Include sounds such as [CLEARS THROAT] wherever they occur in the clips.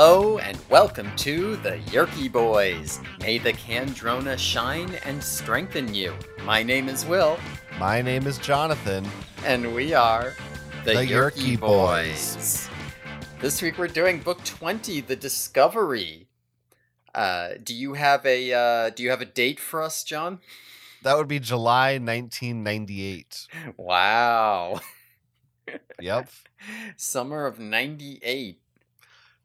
Hello and welcome to the Yeerky Boys. May the Kandrona shine and strengthen you. My name is Will, My name is Jonathan. and we are the, The Yeerky, Yeerky Boys. Boys. This week we're doing book twenty, The Discovery. Uh, do you have a uh, Do you have a date for us, John? That would be July 1998. Wow, [LAUGHS] Yep. summer of '98.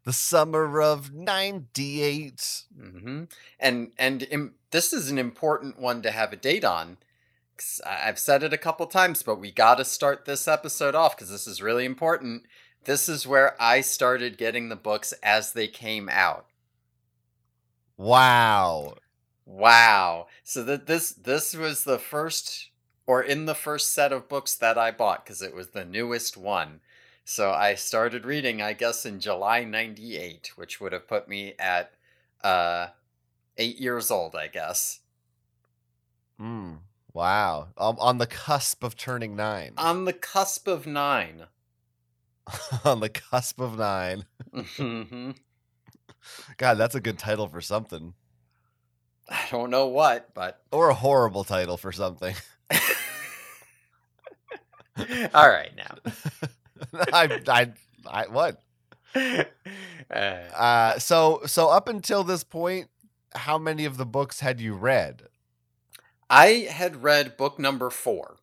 The summer of 98. hmm And and im- this is an important one to have a date on. I've said it a couple times, but we got to start this episode off because this is really important. This is where I started getting the books as they came out. Wow. Wow! So that this this was the first, or in the first set of books that I bought because it was the newest one. So I started reading, I guess, in July '98, which would have put me at uh, eight years old, I guess. Mm, wow. Um, on the cusp of turning nine. On the cusp of nine. [LAUGHS] on the cusp of nine. Mhm. God, that's a good title for something. I don't know what, but Or a horrible title for something. [LAUGHS] all right now. [LAUGHS] [LAUGHS] I, I, I, what? [LAUGHS] Uh, Uh, so, so up until this point, how many of the books had you read? I had read book number four.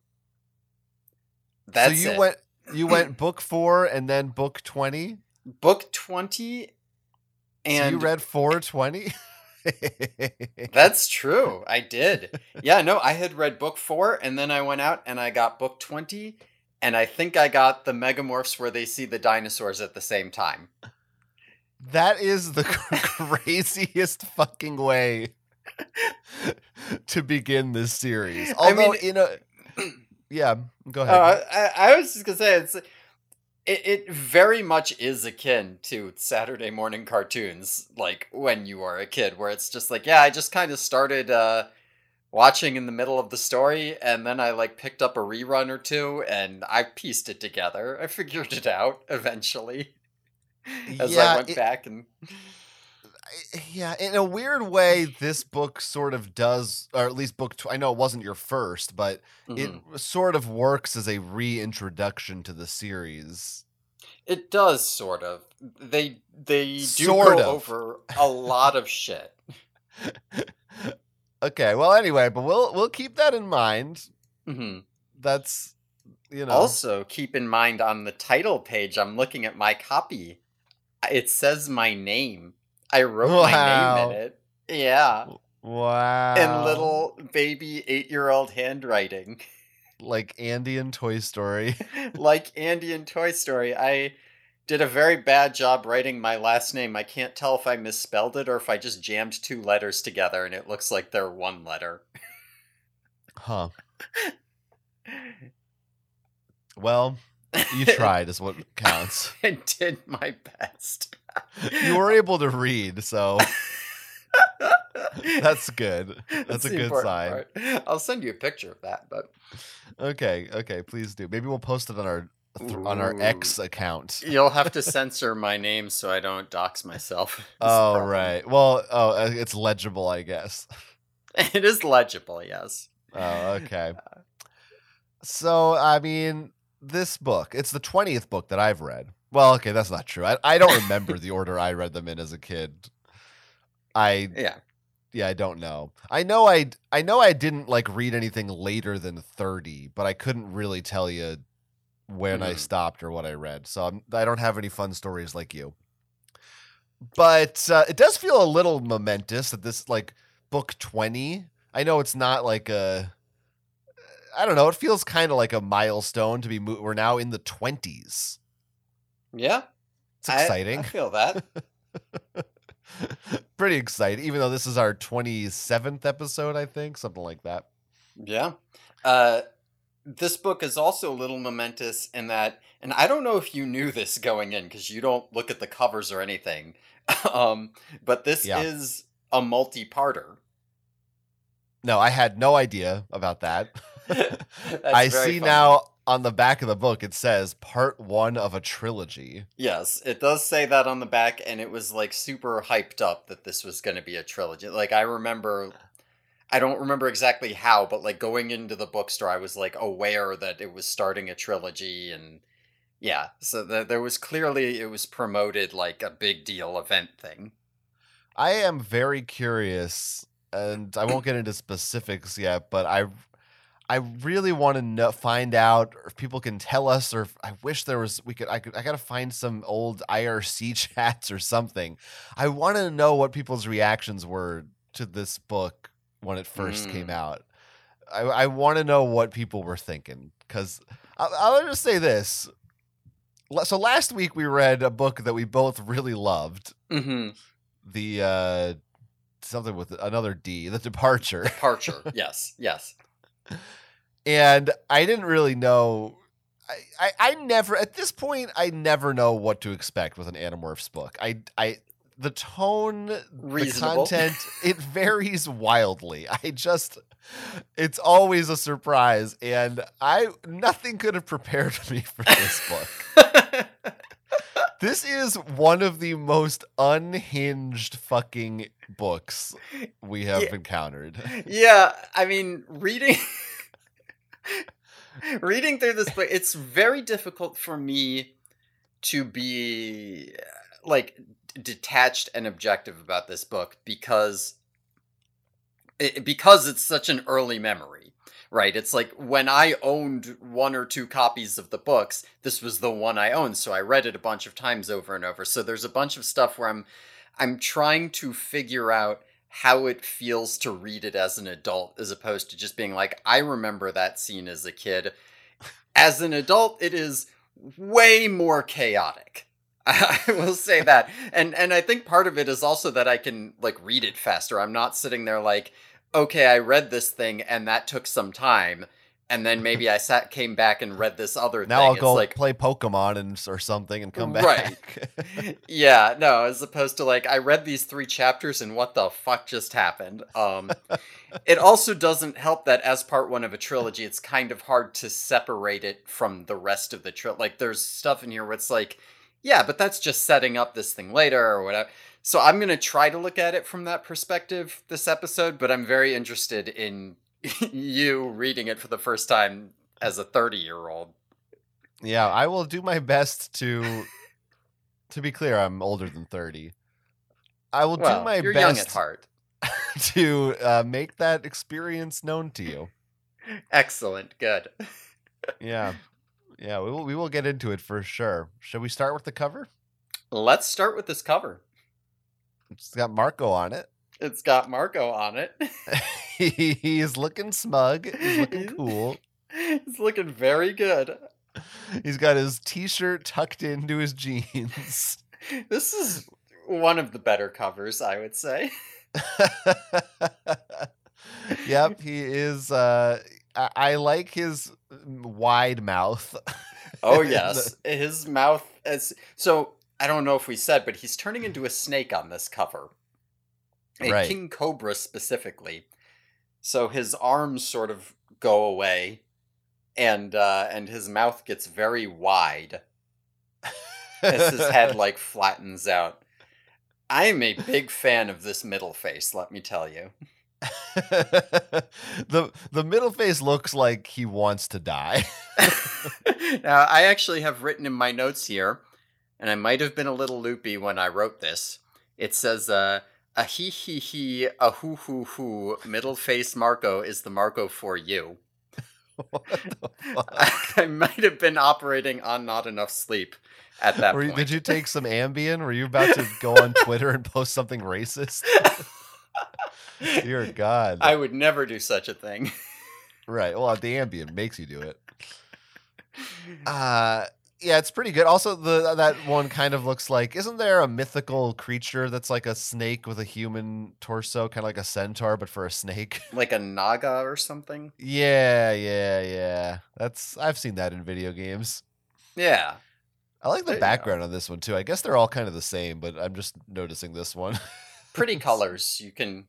That's so you it. went you went [CLEARS THROAT] book four and then book twenty. book twenty, and so you read four twenty. [LAUGHS] That's true. I did. Yeah, no, I had read book four, and then I went out and I got book 20, and I think I got the Megamorphs where they see the dinosaurs at the same time. that is the [LAUGHS] craziest fucking way to begin this series. I Although, mean- you know, [CLEARS THROAT] yeah, go ahead. Uh, I, I was just gonna say it's it, it very much is akin to Saturday morning cartoons, like when you are a kid, where it's just like, yeah, I just kind of started uh, watching in the middle of the story, and then I like picked up a rerun or two, and I pieced it together. I figured it out eventually [LAUGHS] as I went it- back and. yeah, in a weird way, this book sort of does, or at least book. Tw- I know it wasn't your first, but Mhm. it sort of works as a reintroduction to the series. It does sort of. They they do Sort go of. over a lot of shit. [LAUGHS] okay, well, anyway, but we'll we'll keep that in mind. hmm That's you know. Also, keep in mind on the title page, I'm looking at my copy. It says my name. I wrote my name in it. Yeah. wow. In little baby eight year old handwriting. like Andy in Toy Story. [LAUGHS] like Andy in Toy Story. I did a very bad job writing my last name. I can't tell if I misspelled it or if I just jammed two letters together and it looks like they're one letter. huh. [LAUGHS] Well, you tried is what [LAUGHS] counts. I did my best. You were able to read, so [LAUGHS] that's good. That's a good sign. part. I'll send you a picture of that, but Okay, okay, please do. Maybe we'll post it on our th- on our X account. [LAUGHS] you'll have to censor my name so I don't dox myself. [LAUGHS] Oh right. Well, oh, uh, it's legible, I guess. [LAUGHS] It is legible, yes. Oh, okay. So, I mean, this book, it's the 20th book that I've read. Well, okay, that's not true. I, I don't remember the order I read them in as a kid. I Yeah. yeah, I don't know. I know I I know I didn't like read anything later than 30, but I couldn't really tell you when I Mhm. stopped or what I read. So I'm, I don't have any fun stories like you. But uh, it does feel a little momentous that this like book 20. I know it's not like a I don't know, it feels kind of like a milestone to be mo- we're now in the 20s. Yeah. It's I- exciting. I, feel that. [LAUGHS] Pretty exciting even though this is our 27th episode, I think, something like that. Yeah. Uh, this book is also a little momentous in that, and I don't know if you knew this going in because you don't look at the covers or anything, [LAUGHS] um, but this Yeah. is a multi parter. No, I had no idea about that. [LAUGHS] [LAUGHS] I see funny. now on the back of the book it says part one of a trilogy. Yes, it does say that on the back, and it was like super hyped up that this was going to be a trilogy. Like, I remember, I don't remember exactly how, but like going into the bookstore, I was like aware that it was starting a trilogy, and yeah, so th- there was clearly, it was promoted like a big deal event thing. I am very curious, and I won't get into specifics yet, but I I really want to know, find out if people can tell us, or I wish there was. We could. I could. I gotta find some old IRC [LAUGHS] chats or something. I want to know what people's reactions were to this book when it first came Mm. out. I, I want to know what people were thinking because I'll, I'll just say this. So last week we read a book that we both really loved. Mm-hmm. The uh, something with another D, The Departure. Departure. [LAUGHS] yes, yes. and I didn't really know. I, I, I never at this point I never know what to expect with an Animorphs book. I I the tone, the content, it [LAUGHS] varies wildly. I just it's always a surprise, and I nothing could have prepared [LAUGHS] me for this book. [LAUGHS] This is one of the most unhinged fucking books we have Yeah. encountered. yeah, I mean, reading reading through this book, it's very difficult for me to be like detached and objective about this book because it, because it's such an early memory. Right, it's like when I owned one or two copies of the books, this was the one I owned, so I read it a bunch of times over and over. So there's a bunch of stuff where I'm I'm trying to figure out how it feels to read it as an adult as opposed to just being like I remember that scene as a kid. As an adult, it is way more chaotic. [LAUGHS] I will say that. And and I think part of it is also that I can like read it faster. I'm not sitting there like, okay, I read this thing and that took some time. And then maybe I sat came back and read this other Now thing. I'll It's go like play Pokemon and or something and come back. Right. [LAUGHS] yeah, no, as opposed to like I read these three chapters and what the fuck just happened. Um it [LAUGHS] also doesn't help that as part one of a trilogy, it's kind of hard to separate it from the rest of the trilogy. Like there's stuff in here where it's like, yeah, but that's just setting up this thing later or whatever. So I'm gonna try to look at it from that perspective this episode, but I'm very interested in [LAUGHS] you reading it for the first time as a 30 year old. yeah, I will do my best to. to be clear, I'm older than thirty. I will Well, do my you're young at best heart. [LAUGHS] to uh, make that experience known to you. [LAUGHS] Excellent, good. Yeah, yeah, we will. We will get into it for sure. Should we start with the cover? Let's start with this cover. It's got Marco on it. It's got Marco on it. [LAUGHS] He's looking smug. He's looking cool. He's looking very good. He's got his t-shirt tucked into his jeans. [LAUGHS] This is one of the better covers, I would say. [LAUGHS] yep, he is. Uh, I, like his wide mouth. [LAUGHS] Oh the- yes, his mouth is so. I don't know if we said, but he's turning into a snake on this cover, a Right. king cobra specifically. So his arms sort of go away, and uh, and his mouth gets very wide as his head [LAUGHS] like flattens out. I am a big fan of this middle face, let me tell you. [LAUGHS] the the middle face looks like he wants to die. [LAUGHS] now, I actually have written in my notes here, and I might have been a little loopy when I wrote this. It says, uh, a he he he, a hoo hoo hoo, middle face Marco is the Marco for you. [LAUGHS] fuck? I might have been operating on not enough sleep at that you- point. did you take some Ambien? Were you about to go on Twitter and post something racist? Dear God. I would never do such a thing. Right. Well, the Ambien makes you do it. [LAUGHS] Uh yeah, it's pretty good. Also, the that one kind of looks like isn't there a mythical creature that's like a snake with a human torso, kind of like a centaur, but for a snake? [LAUGHS] like a Naga or something? yeah, yeah, yeah. That's I've seen that in video games. Yeah. I like There the go. background on this one too. I guess they're all kind of the same, but I'm just noticing this one. [LAUGHS] pretty [LAUGHS] colors. You can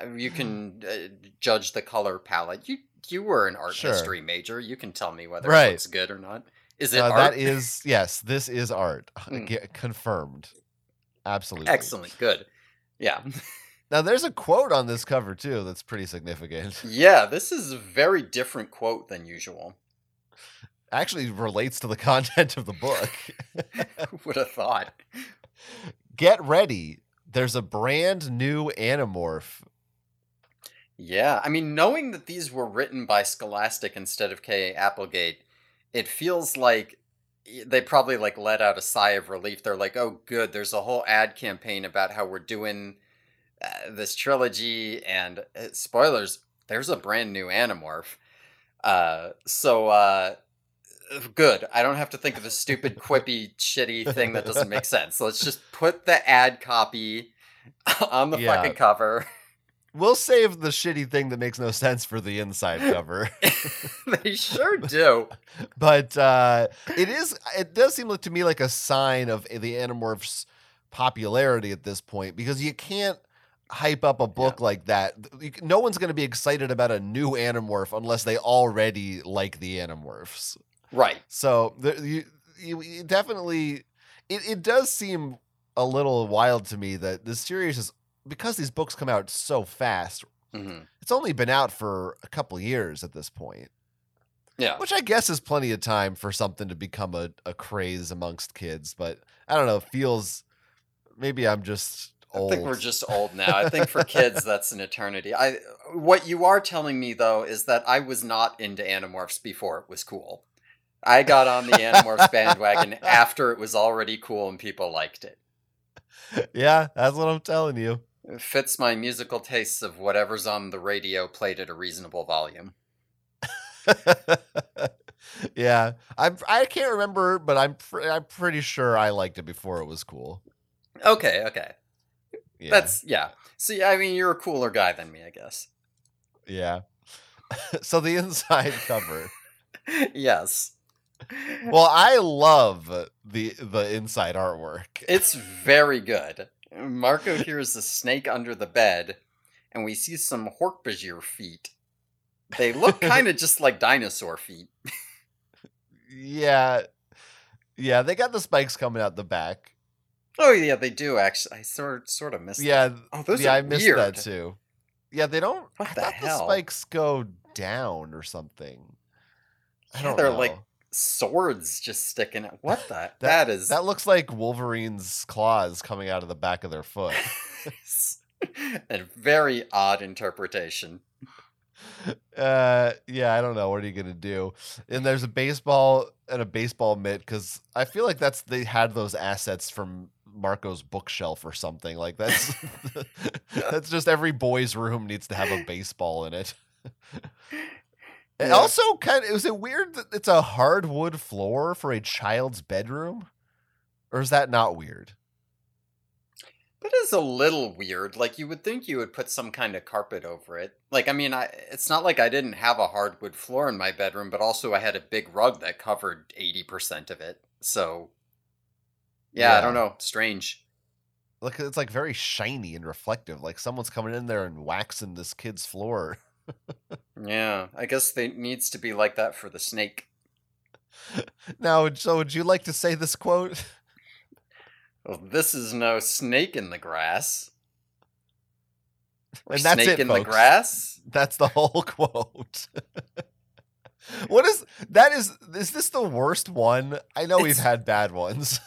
uh, you can uh, judge the color palette. You you were an art Sure. history major. You can tell me whether Right. it looks good or not. Is it Uh, art? that is yes, this is art. [LAUGHS] Mm. Confirmed. Absolutely. Excellent. Good. Yeah. [LAUGHS] Now there's a quote on this cover too that's pretty significant. Yeah, this is a very different quote than usual. Actually relates to the content of the book. Who would have thought? Get ready. There's a brand new Animorph. Yeah, I mean, knowing that these were written by Scholastic instead of K. Applegate, it feels like they probably like let out a sigh of relief. They're like, "Oh, good, there's a whole ad campaign about how we're doing uh, this trilogy." And uh, spoilers, there's a brand new Animorph. Uh, so uh, good. I don't have to think of a stupid, quippy, shitty thing that doesn't make [LAUGHS] sense. Let's just put the ad copy [LAUGHS] on the Yeah. fucking cover. We'll save the shitty thing that makes no sense for the inside cover. [LAUGHS] they sure do. but uh, it is it does seem like to me like a sign of the Animorphs popularity at this point because you can't hype up a book like that. No one's going to be excited about a new Animorph unless they already like the Animorphs. Right. So there, you, you, you definitely it, it does seem a little wild to me that this series is because these books come out so fast. hmm It's only been out for a couple years at this point. Yeah. Which I guess is plenty of time for something to become a, a craze amongst kids, but I don't know, it feels maybe I'm just old. I think we're just old now. I think for [LAUGHS] kids that's an eternity. I what you are telling me though is that I was not into Animorphs before it was cool. I got on the Animorphs [LAUGHS] bandwagon after it was already cool and people liked it. yeah, that's what I'm telling you. It fits my musical tastes of whatever's on the radio played at a reasonable volume. [LAUGHS] yeah, I'm. I can't remember, but I'm. Pr- I'm pretty sure I liked it before it was cool. Okay, okay. Yeah, That's yeah. See, I mean you're a cooler guy than me, I guess. yeah. [LAUGHS] so the inside cover. yes. Well, I love the the inside artwork. It's very good. Marco hears a snake under the bed, and we see some Hork-Bajir feet. They look [LAUGHS] kind of just like dinosaur feet. Yeah, yeah. They got the spikes coming out the back. Oh yeah, they do actually. I sort sort of missed. Yeah, that. Oh, those yeah. I missed weird. that too. Yeah, they don't. What I the thought hell? the spikes go down or something. I Yeah, don't know. they're know. like Swords just sticking out. What the? [LAUGHS] That- that is that looks like Wolverine's claws coming out of the back of their foot. [LAUGHS] a very odd interpretation. uh, yeah, I don't know. What are you gonna do? And there's a baseball and a baseball mitt because I feel like that's they had those assets from Marco's bookshelf or something. Like that's [LAUGHS] that's just every boy's room needs to have a baseball in it. Yeah. also, kind of, is it weird that it's a hardwood floor for a child's bedroom, or is that not weird? That is a little weird. Like you would think you would put some kind of carpet over it. Like I mean, I it's not like I didn't have a hardwood floor in my bedroom, but also I had a big rug that covered 80% of it. So yeah, I don't know, strange. Like it's like very shiny and reflective. Like someone's coming in there and waxing this kid's floor. Yeah, I guess they needs to be like that for the snake. [LAUGHS] Now, so would you like to say this quote? Well, this is no snake in the grass. [LAUGHS] Or And that's snake it, in the grass? That's the whole [LAUGHS] quote. what is that? Is is this the worst one? I know we've had bad ones.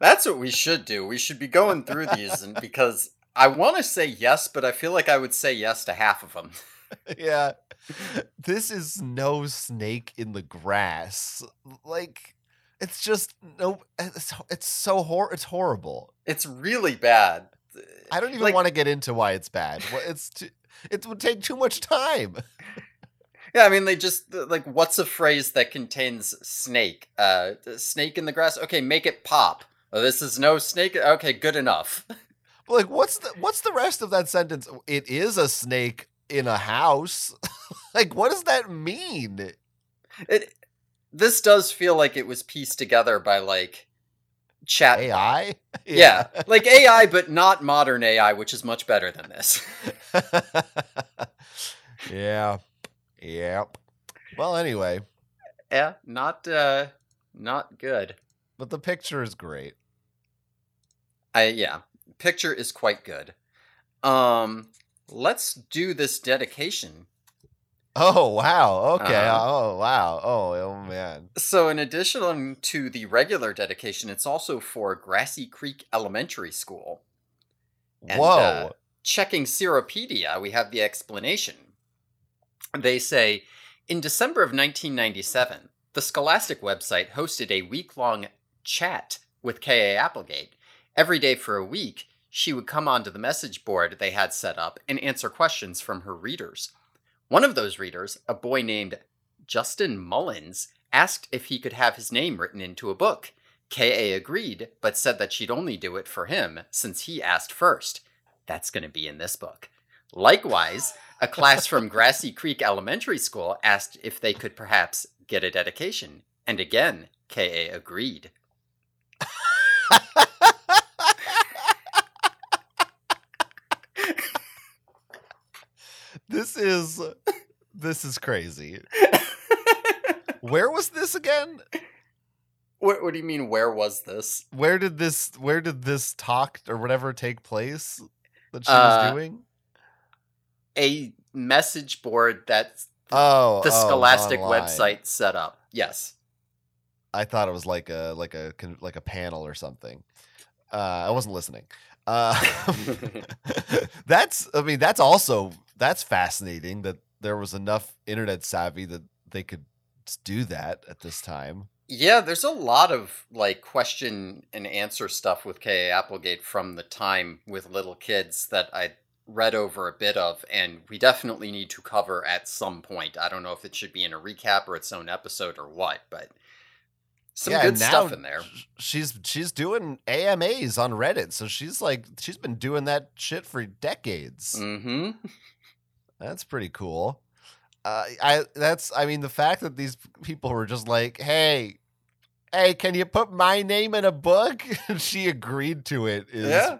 That's what we should do. We should be going through these and because I want to say yes, but I feel like I would say yes to half of them. [LAUGHS] yeah. This is no snake in the grass. Like it's just no it's it's so hor it's horrible. It's really bad. I don't even Like- want to get into why it's bad. It's too, it would take too much time. [LAUGHS] Yeah, I mean, they just like what's a phrase that contains snake? Uh, snake in the grass. Okay, make it pop. Oh, this is no snake. Okay, good enough. [LAUGHS] Like what's the what's the rest of that sentence? It is a snake in a house. [LAUGHS] like what does that mean? It. This does feel like it was pieced together by like chat AI? [LAUGHS] Yeah. like AI, but not modern AI, which is much better than this. [LAUGHS] yeah. Yep. Well, anyway, Yeah, not uh not good. but the picture is great. I yeah, picture is quite good. Um let's do this dedication. Oh wow. Okay. Uh-huh. Oh wow. Oh oh man. So in addition to the regular dedication, it's also for Grassy Creek Elementary School. And, Whoa. uh, checking Seropedia, we have the explanation. They say in December of 1997, the Scholastic website hosted a week long chat with K.A. Applegate. Every day for a week, she would come onto the message board they had set up and answer questions from her readers. One of those readers, a boy named Justin Mullins, asked if he could have his name written into a book. K.A. agreed, but said that she'd only do it for him since he asked first. That's going to be in this book. Likewise, a class from [LAUGHS] Grassy Creek Elementary School asked if they could perhaps get a dedication, and again, K.A. agreed. [LAUGHS] this is this is crazy. [LAUGHS] Where was this again? what, what do you mean, where was this? Where did this where did this talk or whatever take place that she Uh, was doing? A message board that Oh, the oh, Scholastic online. website set up. Yes. I thought it was like a like a like a panel or something. Uh, I wasn't listening. Uh, [LAUGHS] [LAUGHS] that's I mean that's also that's fascinating that there was enough internet savvy that they could do that at this time. Yeah, there's a lot of like question and answer stuff with K.A. Applegate from the time with little kids that I read over a bit of, and we definitely need to cover at some point. I don't know if it should be in a recap or its own episode or what, but some Yeah, good stuff in there. She's she's doing AMAs on Reddit, so she's like she's been doing that shit for decades. Mm-hmm. [LAUGHS] That's pretty cool. Uh, I that's I mean the fact that these people were just like, hey, hey, can you put my name in a book? [LAUGHS] And she agreed to it. Is Yeah.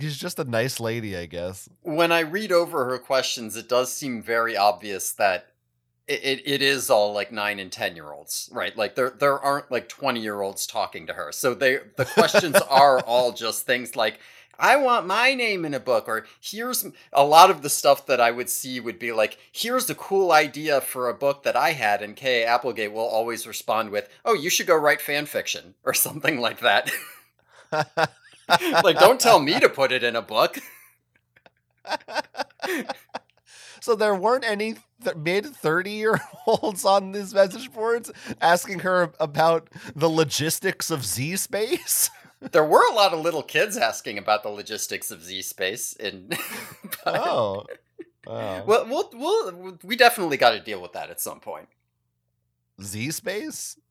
she's just a nice lady, I guess. When I read over her questions, it does seem very obvious that it, it, it is all like nine and ten year olds, right? Like there there aren't like twenty year olds talking to her. So they the questions [LAUGHS] are all just things like I want my name in a book, or here's a lot of the stuff that I would see would be like, here's a cool idea for a book that I had, and Kay Applegate will always respond with, Oh, you should go write fan fiction or [LAUGHS] something like that. like, don't tell me to put it in a book. so there weren't any th- mid thirty year olds on these message boards asking her about the logistics of Z space. There were a lot of little kids asking about the logistics of Z space, and [LAUGHS] oh. Oh. well, we'll, we'll, we definitely got to deal with that at some point. Z space? Oh,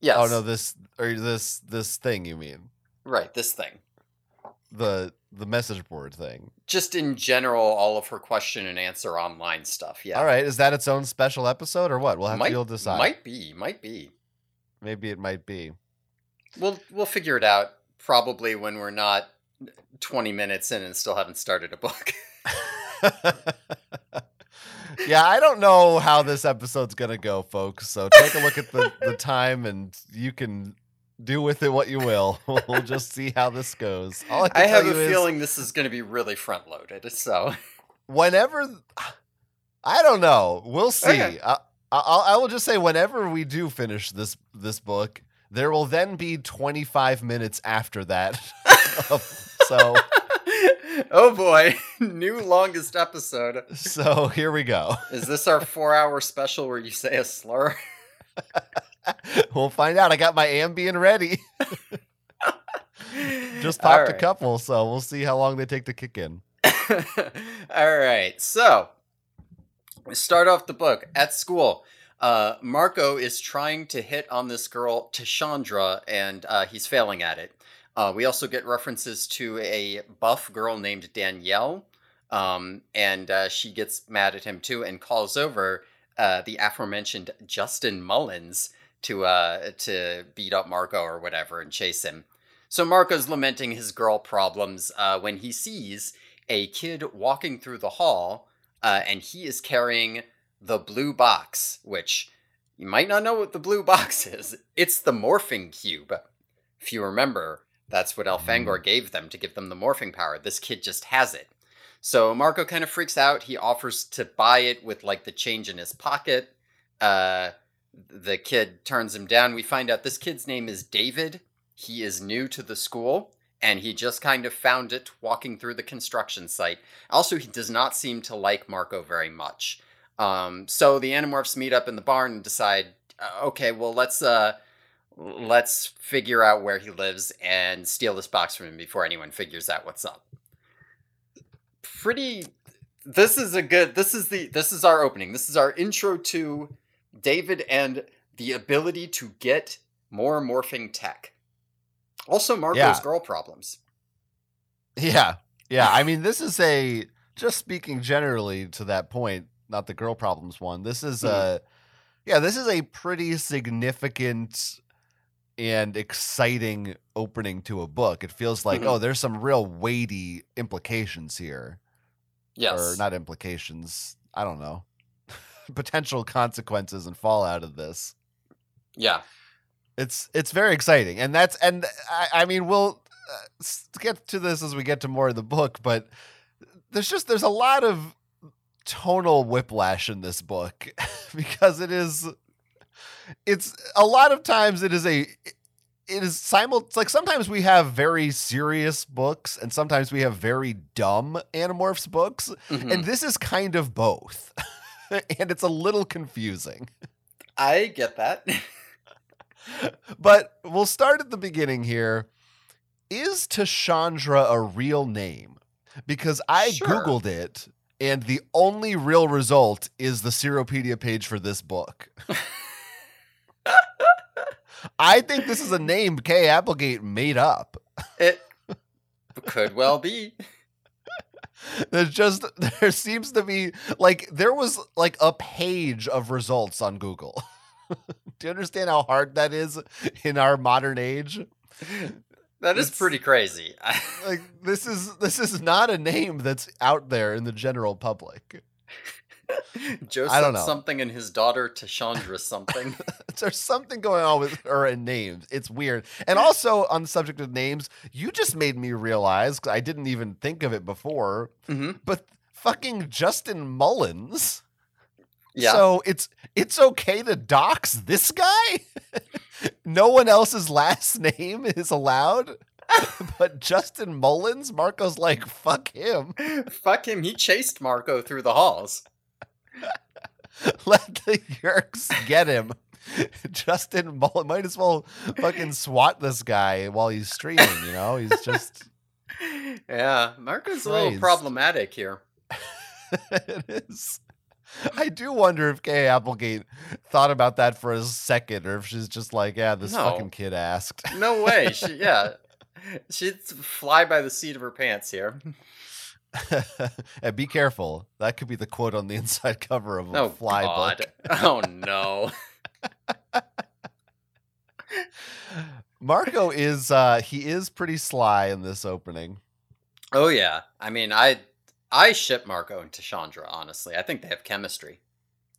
yes. Oh no, this or this this thing you mean. Right, this thing. The the message board thing. Just in general, all of her question and answer online stuff. Yeah. All right, is that its own special episode or what? We'll have might, to to decide. Might be, might be. Maybe it might be. We'll we'll figure it out probably when we're not twenty minutes in and still haven't started a book. [LAUGHS] [LAUGHS] yeah, I don't know how this episode's gonna go, folks. So take a look at the, the [LAUGHS] time and you can do with it what you will. we'll just see how this goes. I, I have a feeling this is going to be really front loaded. So whenever I don't know, we'll see. Okay. I, I, I will just say whenever we do finish this this book, there will then be 25 minutes after that. [LAUGHS] [LAUGHS] so oh boy, [LAUGHS] new longest episode. so here we go. Is this our four hour special where you say a slur? we'll find out. I got my Ambien ready. Just popped a couple, so we'll see how long they take to kick in. All right, so we start off the book at school. Uh, Marco is trying to hit on this girl, Tashandra, and uh, he's failing at it. Uh, we also get references to a buff girl named Danielle, um, and uh, she gets mad at him too and calls over uh, the aforementioned Justin Mullins to uh, to beat up Marco or whatever and chase him. So Marco's lamenting his girl problems uh, when he sees a kid walking through the hall uh, and he is carrying the blue box, which you might not know what the blue [LAUGHS] box is. It's the morphing cube. If you remember, that's what Elfangor gave them to give them the morphing power. This kid just has it. So Marco kind of freaks out. He offers to buy it with like the change in his pocket. Uh, the kid turns him down. We find out this kid's name is David. He is new to the school and he just kind of found it walking through the construction site. Also, he does not seem to like Marco very much. Um, so the Animorphs meet up in the barn and decide, uh, okay, well let's uh, let's figure out where he lives and steal this box from him before anyone figures out what's up. Pretty. This is a good. This is the. This is our opening. This is our intro to David and the ability to get more morphing tech. Also, Marco's Yeah. girl problems. Yeah. Yeah. I mean, this is a just speaking generally to that point, not the girl problems one. This is Mhm. a yeah, this is a pretty significant and exciting opening to a book. It feels like, Mhm. oh, there's some real weighty implications here. Yes. Or not implications. I don't know. [LAUGHS] Potential consequences and fallout of this. Yeah. it's it's very exciting and that's and i, I mean we'll uh, get to this as we get to more of the book but there's just there's a lot of tonal whiplash in this book [LAUGHS] because it is it's a lot of times it is a it is simul like sometimes we have very serious books and sometimes we have very dumb animorphs books Mhm. and this is kind of both [LAUGHS] and it's a little confusing I get that. [LAUGHS] but we'll start at the beginning here. Is Tashandra a real name? Because I Sure. Googled it, and the only real result is the Seropedia page for this book. [LAUGHS] I think this is a name Kay Applegate made up. it could well be. [LAUGHS] There's just, there seems to be, like, there was like a page of results on Google. [LAUGHS] Do you understand how hard that is in our modern age? That is It's- pretty crazy. [LAUGHS] like this is this is not a name that's out there in the general public. [LAUGHS] Joe I don't know. something and his daughter Tashandra something. [LAUGHS] There's something going on with her and names. It's weird. And also on the subject of names, you just made me realize I didn't even think of it before, hmm but fucking Justin Mullins. Yeah. So it's it's okay to dox this guy? No one else's last [LAUGHS] name is allowed? [LAUGHS] but Justin Mullins, Marco's like, fuck him. Fuck him. He chased Marco through the halls. [LAUGHS] Let the Yeerks get him. Justin Mullen might as well fucking swat this guy while he's streaming, you know? He's just Yeah, Marco's a little problematic here. it is. [LAUGHS] I do wonder if Kay Applegate thought about that for a second, or if she's just like, yeah, this No. fucking kid asked. No way. She, [LAUGHS] yeah. She'd fly by the seat of her pants here. [LAUGHS] and be careful. That could be the quote on the inside cover of a Oh, fly God. book. Oh, no. Marco is uh he is pretty sly in this opening. Oh, yeah. I mean, I I ship Marco and Tashandra, honestly. I think they have chemistry.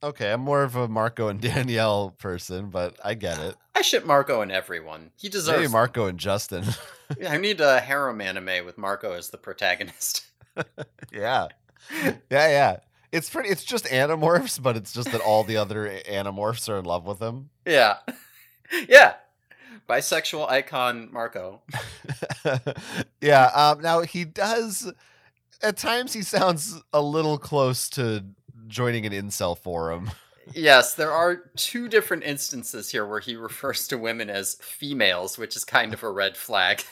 Okay, I'm more of a Marco and [LAUGHS] Danielle person, but I get it. I ship Marco and everyone. He deserves Maybe. Marco and Justin. [LAUGHS] I need a harem anime with Marco as the protagonist. [LAUGHS] yeah. Yeah, yeah. It's pretty it's just animorphs, but it's just that all the other animorphs are in love with him. Yeah. yeah. Bisexual icon Marco. yeah, um now he does at times he sounds a little close to joining an incel forum. Yes, there are two different instances here where he refers to women as females, which is kind of a red flag.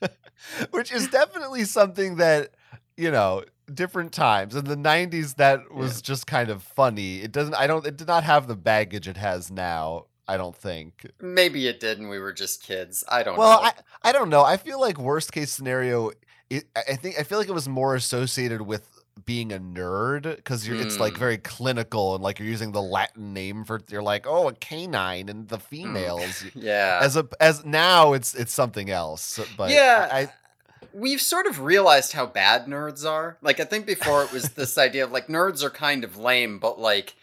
[LAUGHS] which is definitely something that you know different times in the 90s that was just kind of funny it doesn't i don't it did not have the baggage it has now i don't think Maybe it did and we were just kids. I don't well know. i i don't know i feel like worst case scenario it, i I think i feel like it was more associated with being a nerd because it's like Mm. very clinical and like you're using the latin name for you're like oh a canine and the females [LAUGHS] yeah. as a as now it's it's something else but yeah. I, we've sort of realized how bad nerds are. Like I think before it was this idea of like nerds are kind of lame, but like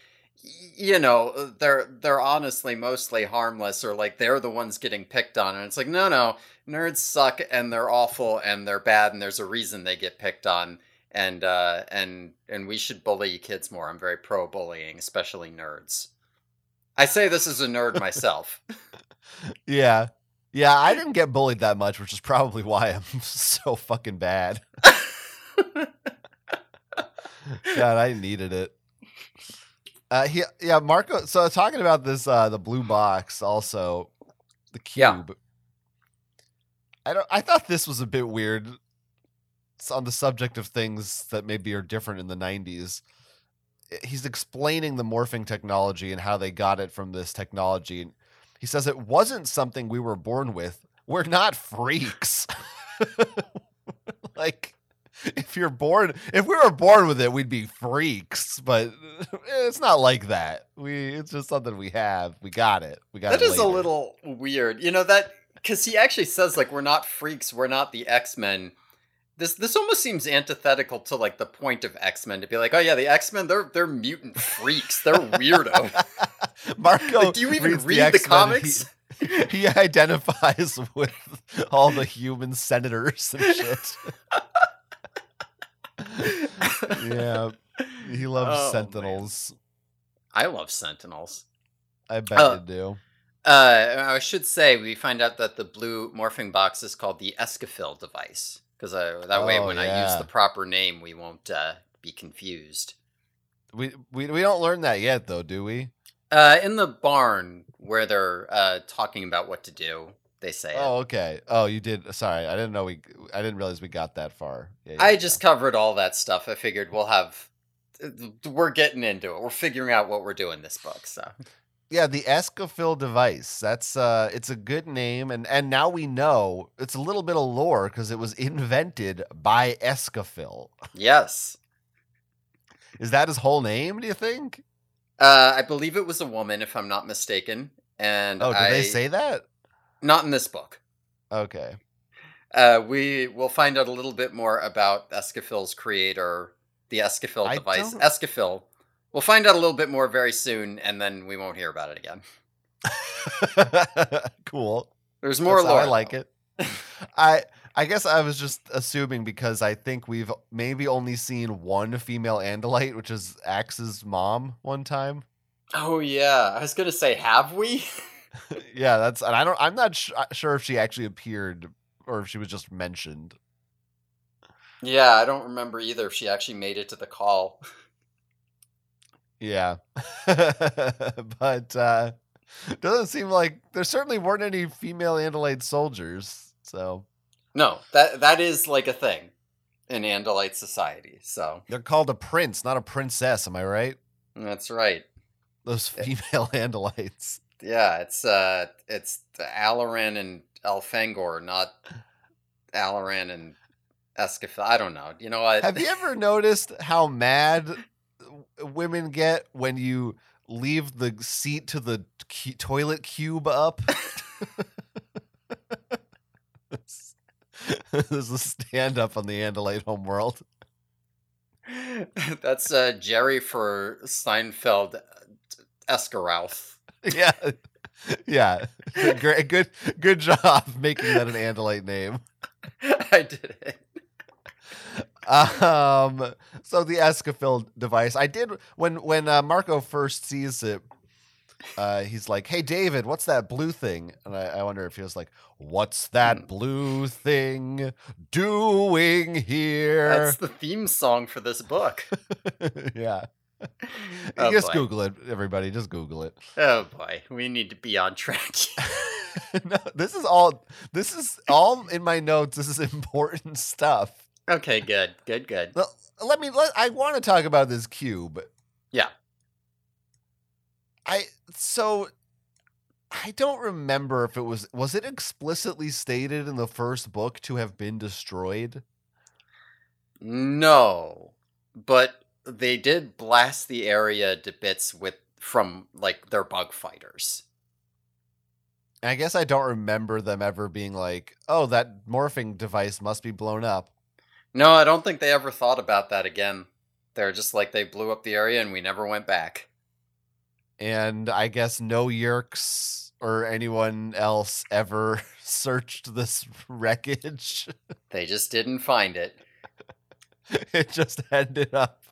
you know, they're they're honestly mostly harmless or like they're the ones getting picked on and it's like no no, nerds suck and they're awful and they're bad and there's a reason they get picked on and uh and and we should bully kids more. I'm very pro bullying, especially nerds. I say this as a nerd myself. [LAUGHS] yeah. Yeah, I didn't get bullied that much, which is probably why I'm [LAUGHS] so fucking bad. God, I needed it. Uh, he, yeah, Marco. So talking about this, uh, the blue box, also the cube. Yeah. I don't. I thought this was a bit weird. It's on the subject of things that maybe are different in the '90s. He's explaining the morphing technology and how they got it from this technology. He says it wasn't something we were born with. We're not freaks. [LAUGHS] like if you're born if we were born with it we'd be freaks but [LAUGHS] it's not like that we it's just something we have we got it we got that it is a little weird you know that because he actually says like we're not freaks we're not the x-men this this almost seems antithetical to like the point of x-men to be like oh yeah the x-men they're they're mutant freaks they're weirdo [LAUGHS] marco like, do you even read the, the comics he, [LAUGHS] he identifies with all the human senators and shit yeah, he loves oh, Sentinels. Man. I love Sentinels. I bet uh, you do. Uh, I should say we find out that the blue morphing box is called the Escafil device because uh, that oh, way when yeah. I use the proper name, we won't uh, be confused. We, we we don't learn that yet, though, do we? Uh, in the barn where they're uh, talking about what to do, they say. Oh, it. okay. Oh, you did. Sorry, I didn't know we. I didn't realize we got that far. Yeah, yeah, I just covered all that stuff. I figured we'll have. We're getting into it. We're figuring out what we're doing this book. So. Yeah, the Escafil device. That's uh, it's a good name, and and now we know it's a little bit of lore because it was [LAUGHS] invented by Escafil. Yes. Is that his whole name? Do you think? Uh, I believe it was a woman, if I'm not mistaken. And oh, did I, they say that? Not in this book. Okay. Uh, we will find out a little bit more about Escafil's creator, the Escafil I device. Don't... Escafil. We'll find out a little bit more very soon, and then we won't hear about it again. [LAUGHS] cool. There's more That's lore. I like it. [LAUGHS] I I guess I was just assuming because I think we've maybe only seen one female Andalite, which is Ax's mom, one time. Oh yeah, I was gonna say, have we? [LAUGHS] yeah, that's and I don't. I'm not sh- uh, sure if she actually appeared or if she was just mentioned. Yeah, I don't remember either if she actually made it to the call. Yeah, [LAUGHS] but uh doesn't seem like there certainly weren't any female Andalite soldiers. So no, that that is like a thing in Andalite society. So they're called a prince, not a princess. Am I right? That's right. Those female [LAUGHS] Andalites yeah, it's uh, it's Alloran and Elfangor, not Alloran and Escafil. I don't know. You know what? Have you ever [LAUGHS] noticed how mad women get when you leave the seat to the cu- toilet cube up? [LAUGHS] [LAUGHS] this is a stand up on the Andalite homeworld. [LAUGHS] That's uh, Jerry for Seinfeld Escarouth. yeah, yeah. Great, good, good job making that an Andalite name. I did it. Um. So the Escafil device, I did when when uh, Marco first sees it. Uh, he's like, "Hey, David, what's that blue thing?" And I, I wonder if he was like, "What's that hmm. blue thing doing here?" That's the theme song for this book. [LAUGHS] yeah. [LAUGHS] oh, just boy. Google it, everybody. Just Google it. Oh boy, we need to be on track. [LAUGHS] no, this is all. This is all in my notes. This is important stuff. Okay, good, good, good. Well, let me. Let, I want to talk about this cube. Yeah. I so I don't remember if it was was it explicitly stated in the first book to have been destroyed. No, but they did blast the area to bits with from like their bug fighters. I guess I don't remember them ever being like, "Oh, that morphing device must be blown up." No, I don't think they ever thought about that again. They're just like they blew up the area and we never went back. And I guess no Yeerks or anyone else ever [LAUGHS] searched this wreckage. [LAUGHS] They just didn't find it. [LAUGHS] it just ended up.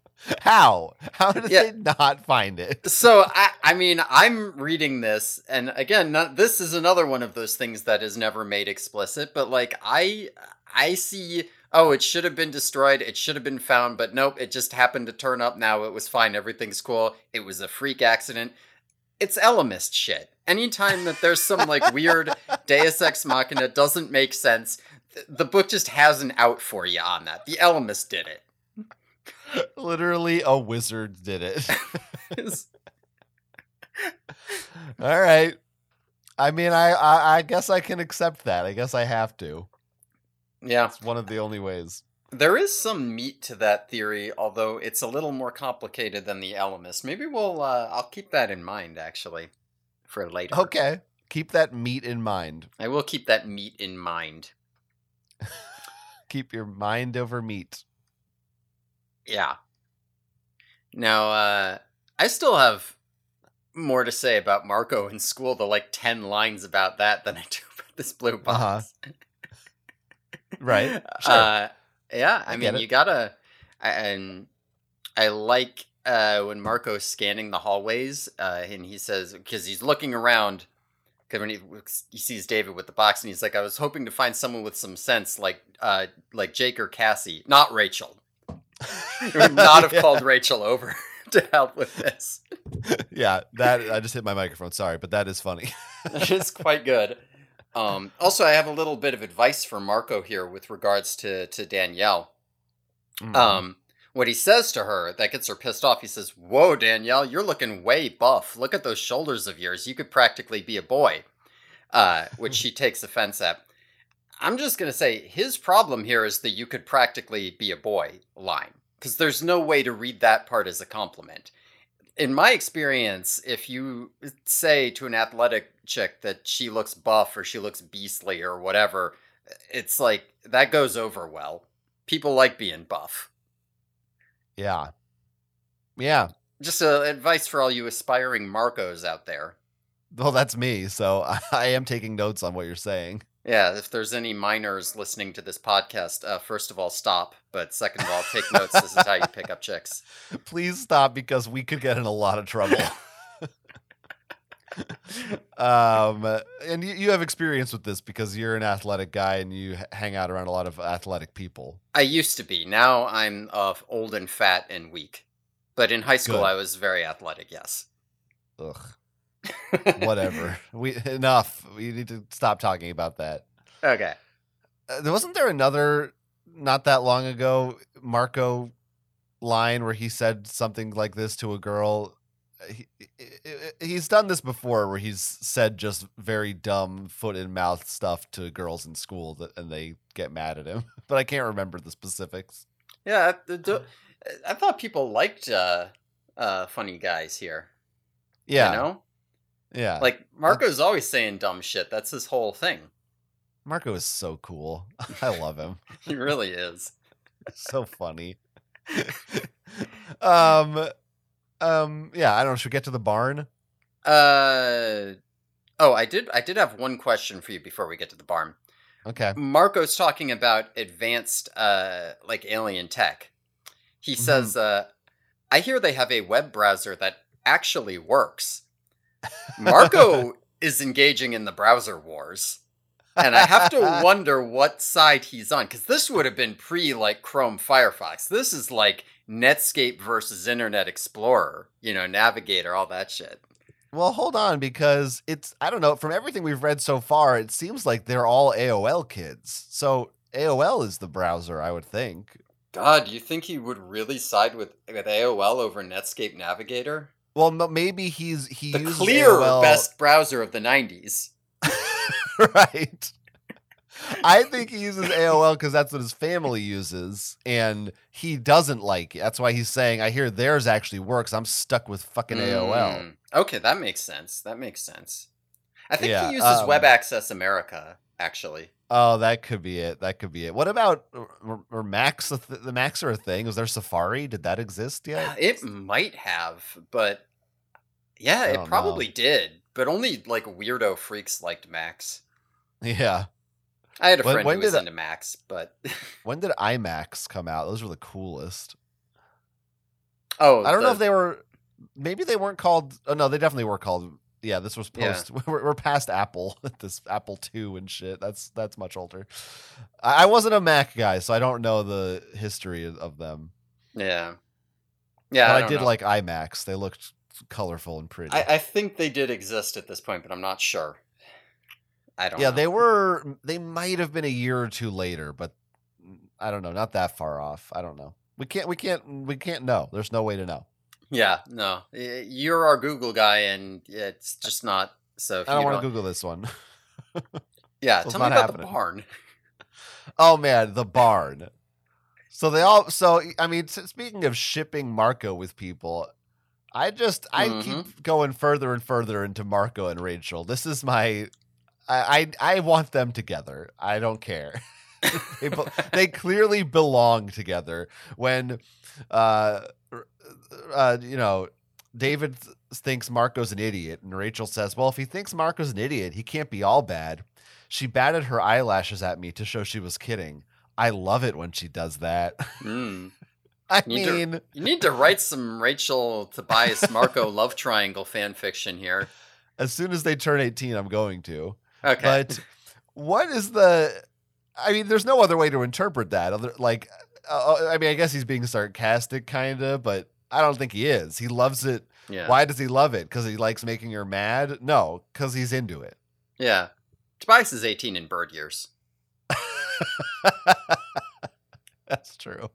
How? How did Yeah. they not find it? So I, I mean, I'm reading this, and again, not, this is another one of those things that is never made explicit. But like, I, I see. Oh, it should have been destroyed. It should have been found, but nope. It just happened to turn up. Now it was fine. Everything's cool. It was a freak accident. It's Ellimist shit. Anytime that there's some like weird [LAUGHS] Deus Ex Machina doesn't make sense, th- the book just has an out for you on that. The Ellimist did it. [LAUGHS] Literally, a wizard did it. [LAUGHS] All right. I mean, I, I I guess I can accept that. I guess I have to. Yeah. It's one of the only ways. There is some meat to that theory, although it's a little more complicated than the Ellimist. Maybe we'll. Uh, I'll keep that in mind, actually, for later. Okay. Keep that meat in mind. I will keep that meat in mind. [LAUGHS] Keep your mind over meat. Yeah. Now, uh, I still have more to say about Marco in school. The like ten lines about that than I do about this blue box. [LAUGHS] Right. [LAUGHS] Sure. Uh, yeah, I, I mean, you gotta, and I like uh, when Marco's scanning the hallways, uh, and he says because he's looking around, because when he he sees David with the box, and he's like, "I was hoping to find someone with some sense, like uh, like Jake or Cassie, not Rachel. [LAUGHS] Would not have Yeah. called Rachel over [LAUGHS] to help with this. yeah, that I just hit my microphone. Sorry, but that is funny. Is quite good." Um, also, I have a little bit of advice for Marco here with regards to to Danielle. Mm. Um, what he says to her that gets her pissed off, he says, Whoa, Danielle, you're looking way buff. Look at those shoulders of yours. You could practically be a boy. Uh, which [LAUGHS] she takes offense at. I'm just going to say his problem here is the you could practically be a boy line. Because there's no way to read that part as a compliment. In my experience, if you say to an athletic chick that she looks buff or she looks beastly or whatever, it's like that goes over well. People like being buff. yeah, yeah. Just uh, advice for all you aspiring Marcos out there. Well, that's me. So [LAUGHS] I am taking notes on what you're saying. Yeah, if there's any minors listening to this podcast, uh, first of all, stop. But second of all, take notes. This is how you pick up chicks. [LAUGHS] Please stop because we could get in a lot of trouble. [LAUGHS] um, and you, you have experience with this because you're an athletic guy and you hang out around a lot of athletic people. I used to be. Now I'm uh, old and fat and weak. But in high school, Good. I was very athletic. Yes. Ugh. Whatever. [LAUGHS] we enough. We need to stop talking about that. okay. Uh, there wasn't there another not that long ago Marco line where he said something like this to a girl. He, he's done this before where he's said just very dumb foot in mouth stuff to girls in school that, and they get mad at him. [LAUGHS] But I can't remember the specifics. Yeah, I, I thought people liked uh, uh, funny guys here. Yeah. You know? Yeah. Like, Marco's always saying dumb shit. That's his whole thing. Marco is so cool. [LAUGHS] I love him. [LAUGHS] He really is. [LAUGHS] so funny. um um yeah, I don't know, should we get to the barn? Uh oh, I did. I did have one question for you before we get to the barn. Okay. Marco's talking about advanced, uh, like alien tech. He says, uh, "I hear they have a web browser that actually works." Marco [LAUGHS] is engaging in the browser wars, and I have to [LAUGHS] wonder what side he's on because this would have been pre like Chrome Firefox. This is like Netscape versus Internet Explorer, you know, Navigator, all that shit. Well, hold on because it's I don't know, from everything we've read so far, it seems like they're all AOL kids. So AOL is the browser, I would think. God, do you think he would really side with with AOL over Netscape Navigator? Well, maybe he's he The clear AOL best browser of the '90s. [LAUGHS] [LAUGHS] right. I think he uses AOL because that's what his family uses, and he doesn't like it. That's why he's saying, "I hear theirs actually works. I'm stuck with fucking AOL." Mm, Okay, that makes sense. That makes sense. I think Yeah, he uses um, Web Access America, actually. Oh, that could be it. That could be it. What about or, or Macs? The, th- the Macs are a thing. Was there Safari? Did that exist Uh, yet? It might have, but yeah, it probably did. But only like weirdo freaks liked Macs. Yeah. I had a When- friend when who was did I- into Macs, but [LAUGHS] When did iMacs come out? Those were the coolest. oh, I don't know if they were. Maybe they weren't called. Oh no, they definitely were called. Yeah, this was Yeah. post. [LAUGHS] We're, we're past Apple. [LAUGHS] This Apple II and shit. That's that's much older. I I wasn't a Mac guy, so I don't know the history of- of them. Yeah, yeah. but I, I, did know. like iMacs. They looked colorful and pretty. I, I think they did exist at this point, but I'm not sure. I don't. yeah, know. they were. They might have been a year or two later, but I don't know. Not that far off. I don't know. We can't. We can't. We can't know. There's no way to know. Yeah, no, you're our Google guy, and it's just not. So I don't want to Google this one. yeah, [LAUGHS] so tell me about happening. the barn. [LAUGHS] Oh man, the barn. So they all. So I mean, speaking of shipping Marco with people, I just I Mhm. keep going further and further into Marco and Rachel. This is my. I I, I want them together. I don't care. [LAUGHS] they, they clearly belong together. When, uh, uh, you know, David th- thinks Marco's an idiot, and Rachel says, "Well, if he thinks Marco's an idiot, he can't be all bad." She batted her eyelashes at me to show she was kidding. I love it when she does that. Mm. [LAUGHS] I to- mean, You need to write some Rachel Tobias Marco love triangle fan fiction here. as soon as they turn 18, I'm going to. Okay. But what is the? I mean, there's no other way to interpret that. Other like, uh, I mean, I guess he's being sarcastic, kind of, but I don't think he is. He loves it. yeah. Why does he love it? Because he likes making her mad? No, because he's into it. Yeah. Tobias is 18 in bird years. [LAUGHS] That's true.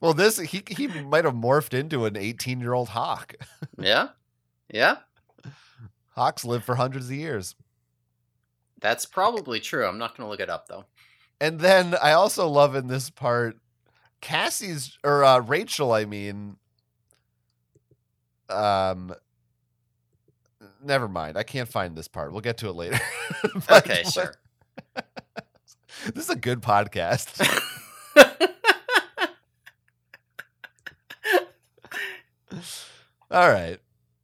well, this he he might have morphed into an 18 year old hawk. [LAUGHS] Yeah. Yeah. Hawks live for hundreds of years. That's probably true. I'm not going to look it up though. And then I also love in this part Cassie's or uh, Rachel, I mean. Um never mind. I can't find this part. We'll get to it later. [LAUGHS] But Okay, sure. [LAUGHS] This is a good podcast. [LAUGHS] All right.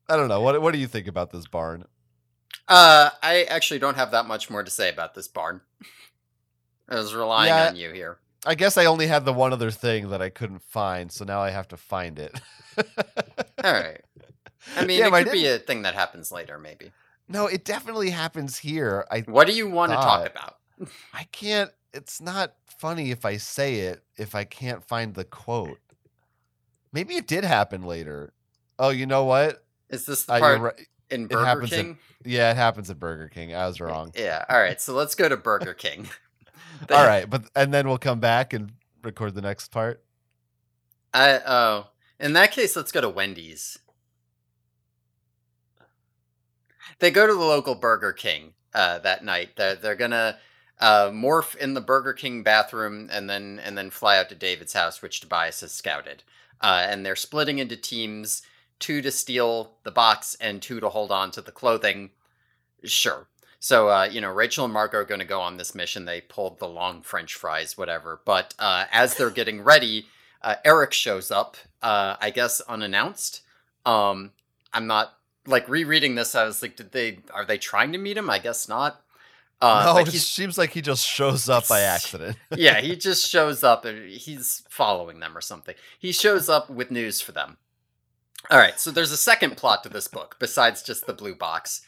I don't know. What what do you think about this barn? Uh, I actually don't have that much more to say about this barn. I was relying Yeah. on you here. I guess I only had the one other thing that I couldn't find, so now I have to find it. [LAUGHS] All right. I mean, Damn, it could be a thing that happens later, maybe. No, it definitely happens here. I What do you want to talk about? I can't. It's not funny if I say it if I can't find the quote. Maybe it did happen later. Oh, you know what? Is this the Uh, part you're right. in Burger happens at- King? Yeah, it happens at Burger King. I was wrong. Yeah. All right. So let's go to Burger King. [LAUGHS] All right, but and then we'll come back and record the next part. I oh, in that case, let's go to Wendy's. They go to the local Burger King uh, that night. They're, they're gonna uh, morph in the Burger King bathroom and then and then fly out to David's house, which Tobias has scouted. Uh, and they're splitting into teams: two to steal the box and two to hold on to the clothing. Sure. So uh, you know, Rachel and Marco are going to go on this mission. They pulled the long French fries, whatever. But uh, as they're getting ready, uh, Eric shows up, uh, I guess unannounced. Um, I'm not like rereading this. I was like, did they are they trying to meet him? I guess not. Uh, no, it seems like he just shows up by accident. [LAUGHS] yeah, he just shows up and he's following them or something. He shows up with news for them. All right, so there's a second plot to this book besides just the blue box.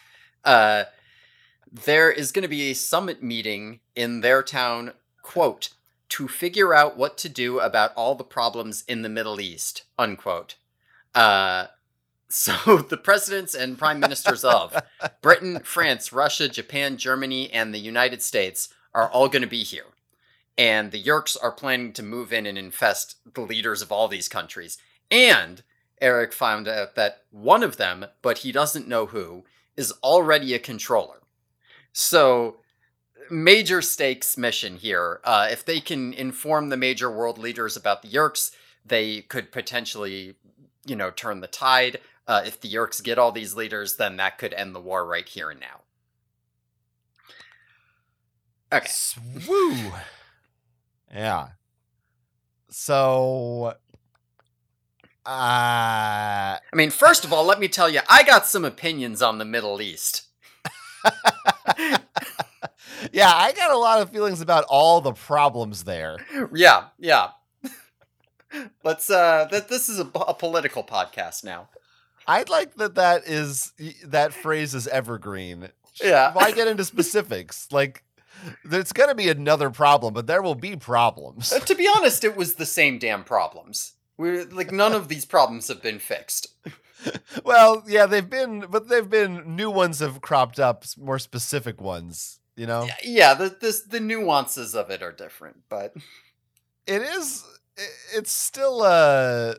Uh, there is going to be a summit meeting in their town, quote, to figure out what to do about all the problems in the Middle East, unquote. Uh, [LAUGHS] so the presidents and prime ministers of [LAUGHS] Britain, France, Russia, Japan, Germany, and the United States are all going to be here. And the Yeerks are planning to move in and infest the leaders of all these countries. And Eric found out that one of them, but he doesn't know who, is already a controller. So, major stakes mission here. Uh, if they can inform the major world leaders about the Yeerks, they could potentially, you know, turn the tide. Uh, if the Yeerks get all these leaders, then that could end the war right here and now. Okay. Swoo. Yeah. So uh I mean, first of all, let me tell you, I got some opinions on the Middle East. [LAUGHS] yeah, I got a lot of feelings about all the problems there. Yeah, yeah. Let's uh that this is a, a political podcast now. I'd like that that is that phrase is evergreen. Yeah. [LAUGHS] Why get into specifics? Like there's going to be another problem, but there will be problems. Uh, to be honest, it was the same damn problems. We're like none of these problems have been fixed. [LAUGHS] well, yeah, they've been, but they've been new ones have cropped up, more specific ones. You know, Yeah, the this the nuances of it are different, but it is. It's still. Uh,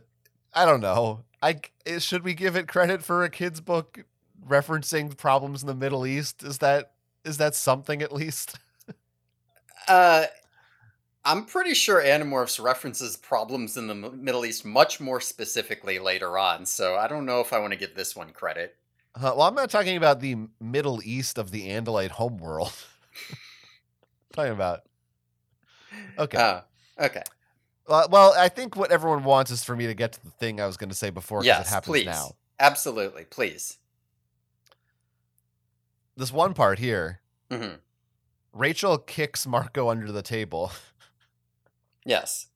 I don't know. I i- should we give it credit for a kid's book referencing problems in the Middle East? Is that is that something at least? [LAUGHS] uh I'm pretty sure Animorphs references problems in the Middle East much more specifically later on, so I don't know if I want to give this one credit. Uh, well, I'm not talking about the Middle East of the Andalite homeworld. [LAUGHS] talking about. Okay. Uh, okay. Uh, well, I think what everyone wants is for me to get to the thing I was going to say before because Yes, it happens please. now. Absolutely, please. This one part here, hmm Rachel kicks Marco under the table. [LAUGHS] Yes.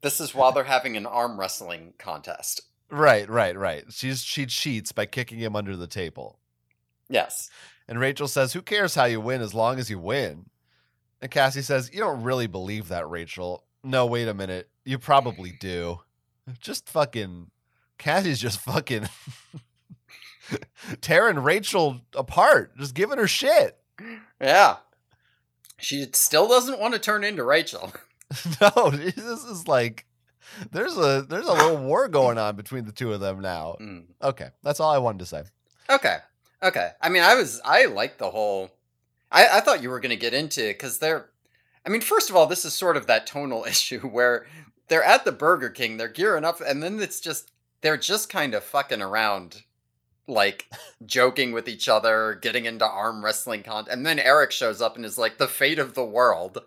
This is while they're having an arm wrestling contest. right, right, right. She's she cheats by kicking him under the table. Yes. And Rachel says, "Who cares how you win as long as you win?" And Cassie says, "You don't really believe that, Rachel." No, wait a minute. You probably do. Just fucking Cassie's just fucking [LAUGHS] tearing Rachel apart, just giving her shit. Yeah. She still doesn't want to turn into Rachel. [LAUGHS] [LAUGHS] no, this is like there's a there's a little war going on between the two of them now. [LAUGHS] Mm. Okay, that's all I wanted to say. Okay. Okay. I mean, I was I like the whole. I I thought you were going to get into because they're. I mean, first of all, this is sort of that tonal [LAUGHS] issue where they're at the Burger King, they're gearing up, and then it's just they're just kind of fucking around, like joking with each other, getting into arm wrestling con, and then Eric shows up and is like the fate of the world.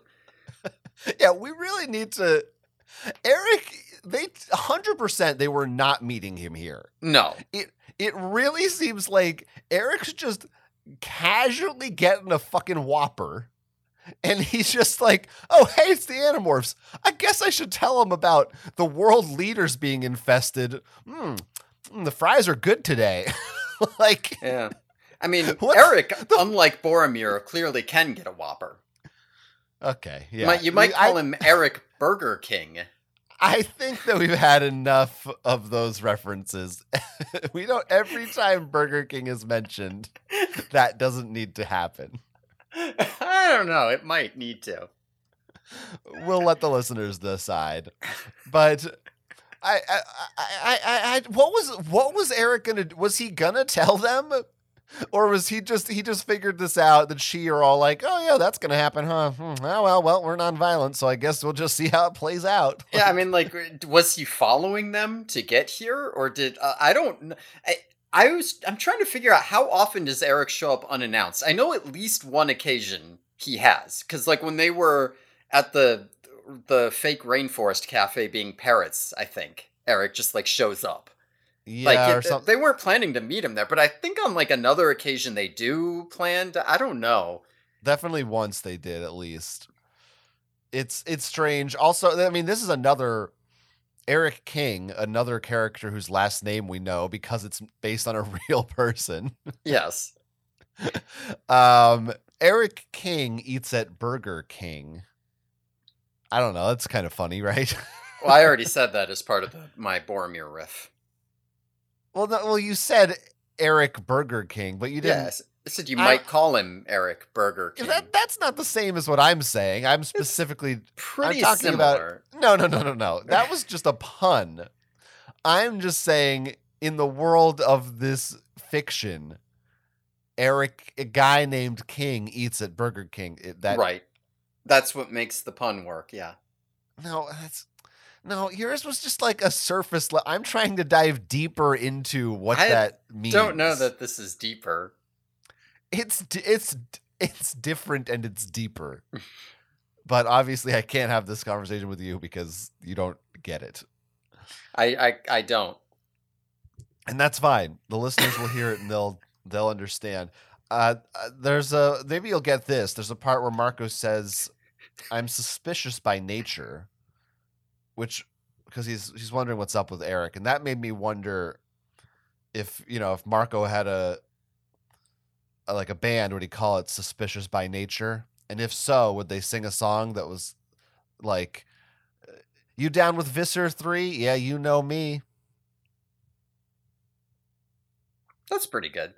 Yeah, we really need to. Eric, they hundred percent they were not meeting him here. No. It it really seems like Eric's just casually getting a fucking whopper. And he's just like, oh, hey, it's the Animorphs. I guess I should tell them about the world leaders being infested. Hmm, mm, the fries are good today. [LAUGHS] like, Yeah. I mean, [LAUGHS] What Eric, unlike Boromir, clearly can get a Whopper. Okay, You yeah. might, you might I- call him [LAUGHS] Eric Burger King. I think that we've had enough of those references. [LAUGHS] we don't every time Burger King is mentioned, that doesn't need to happen. I don't know. It might need to. We'll let the listeners decide. But I I, I, I, I what was what was Eric gonna was he gonna tell them? Or was he just he just figured this out that she are all like, oh yeah, that's gonna happen, huh? Hmm, oh well, well, we're nonviolent, so I guess we'll just see how it plays out. Yeah, I mean, like, was he following them to get here, or did uh, I don't? I I was I'm trying to figure out how often does Eric show up unannounced. I know at least one occasion he has, because like when they were at the the fake rainforest cafe being parrots, I think Eric just like shows up. Yeah, like or something. they weren't planning to meet him there, but I think on like another occasion they do plan to. I don't know. Definitely once they did at least. It's it's strange. Also, I mean, this is another Eric King, another character whose last name we know because it's based on a [LAUGHS] real person. Yes. [LAUGHS] um, Eric King eats at Burger King. I don't know. That's kind of funny, [LAUGHS] right? Well, I already said that as part of the, my Boromir riff. Well, no, well, you said Eric Burger King, but you didn't. Yes. I said you I- might call him Eric Burger King. That that's not the same as what I'm saying. I'm specifically Pretty talking about- No, no, no, no, no. That was just a pun. I'm just saying, in the world of this fiction, Eric, a guy named King, eats at Burger King. It, that right. That's what makes the pun work, yeah. no, that's No, yours was just like a surface. Le- I'm trying to dive deeper into what I that means. Don't know that this is deeper. it's it's it's different and it's deeper. but obviously, I can't have this conversation with you because you don't get it, I I, I don't. and that's fine. The listeners will hear it and they'll they'll understand. Uh, uh, there's a maybe you'll get this. There's a part where Marco says, "I'm suspicious by nature," which because he's he's wondering what's up with Eric, and that made me wonder if you know if Marco had a, a like a band, would he call it "Suspicious by Nature"? And if so, would they sing a song that was like, uh, "You down with Visser three? Yeah, you know me." That's pretty good.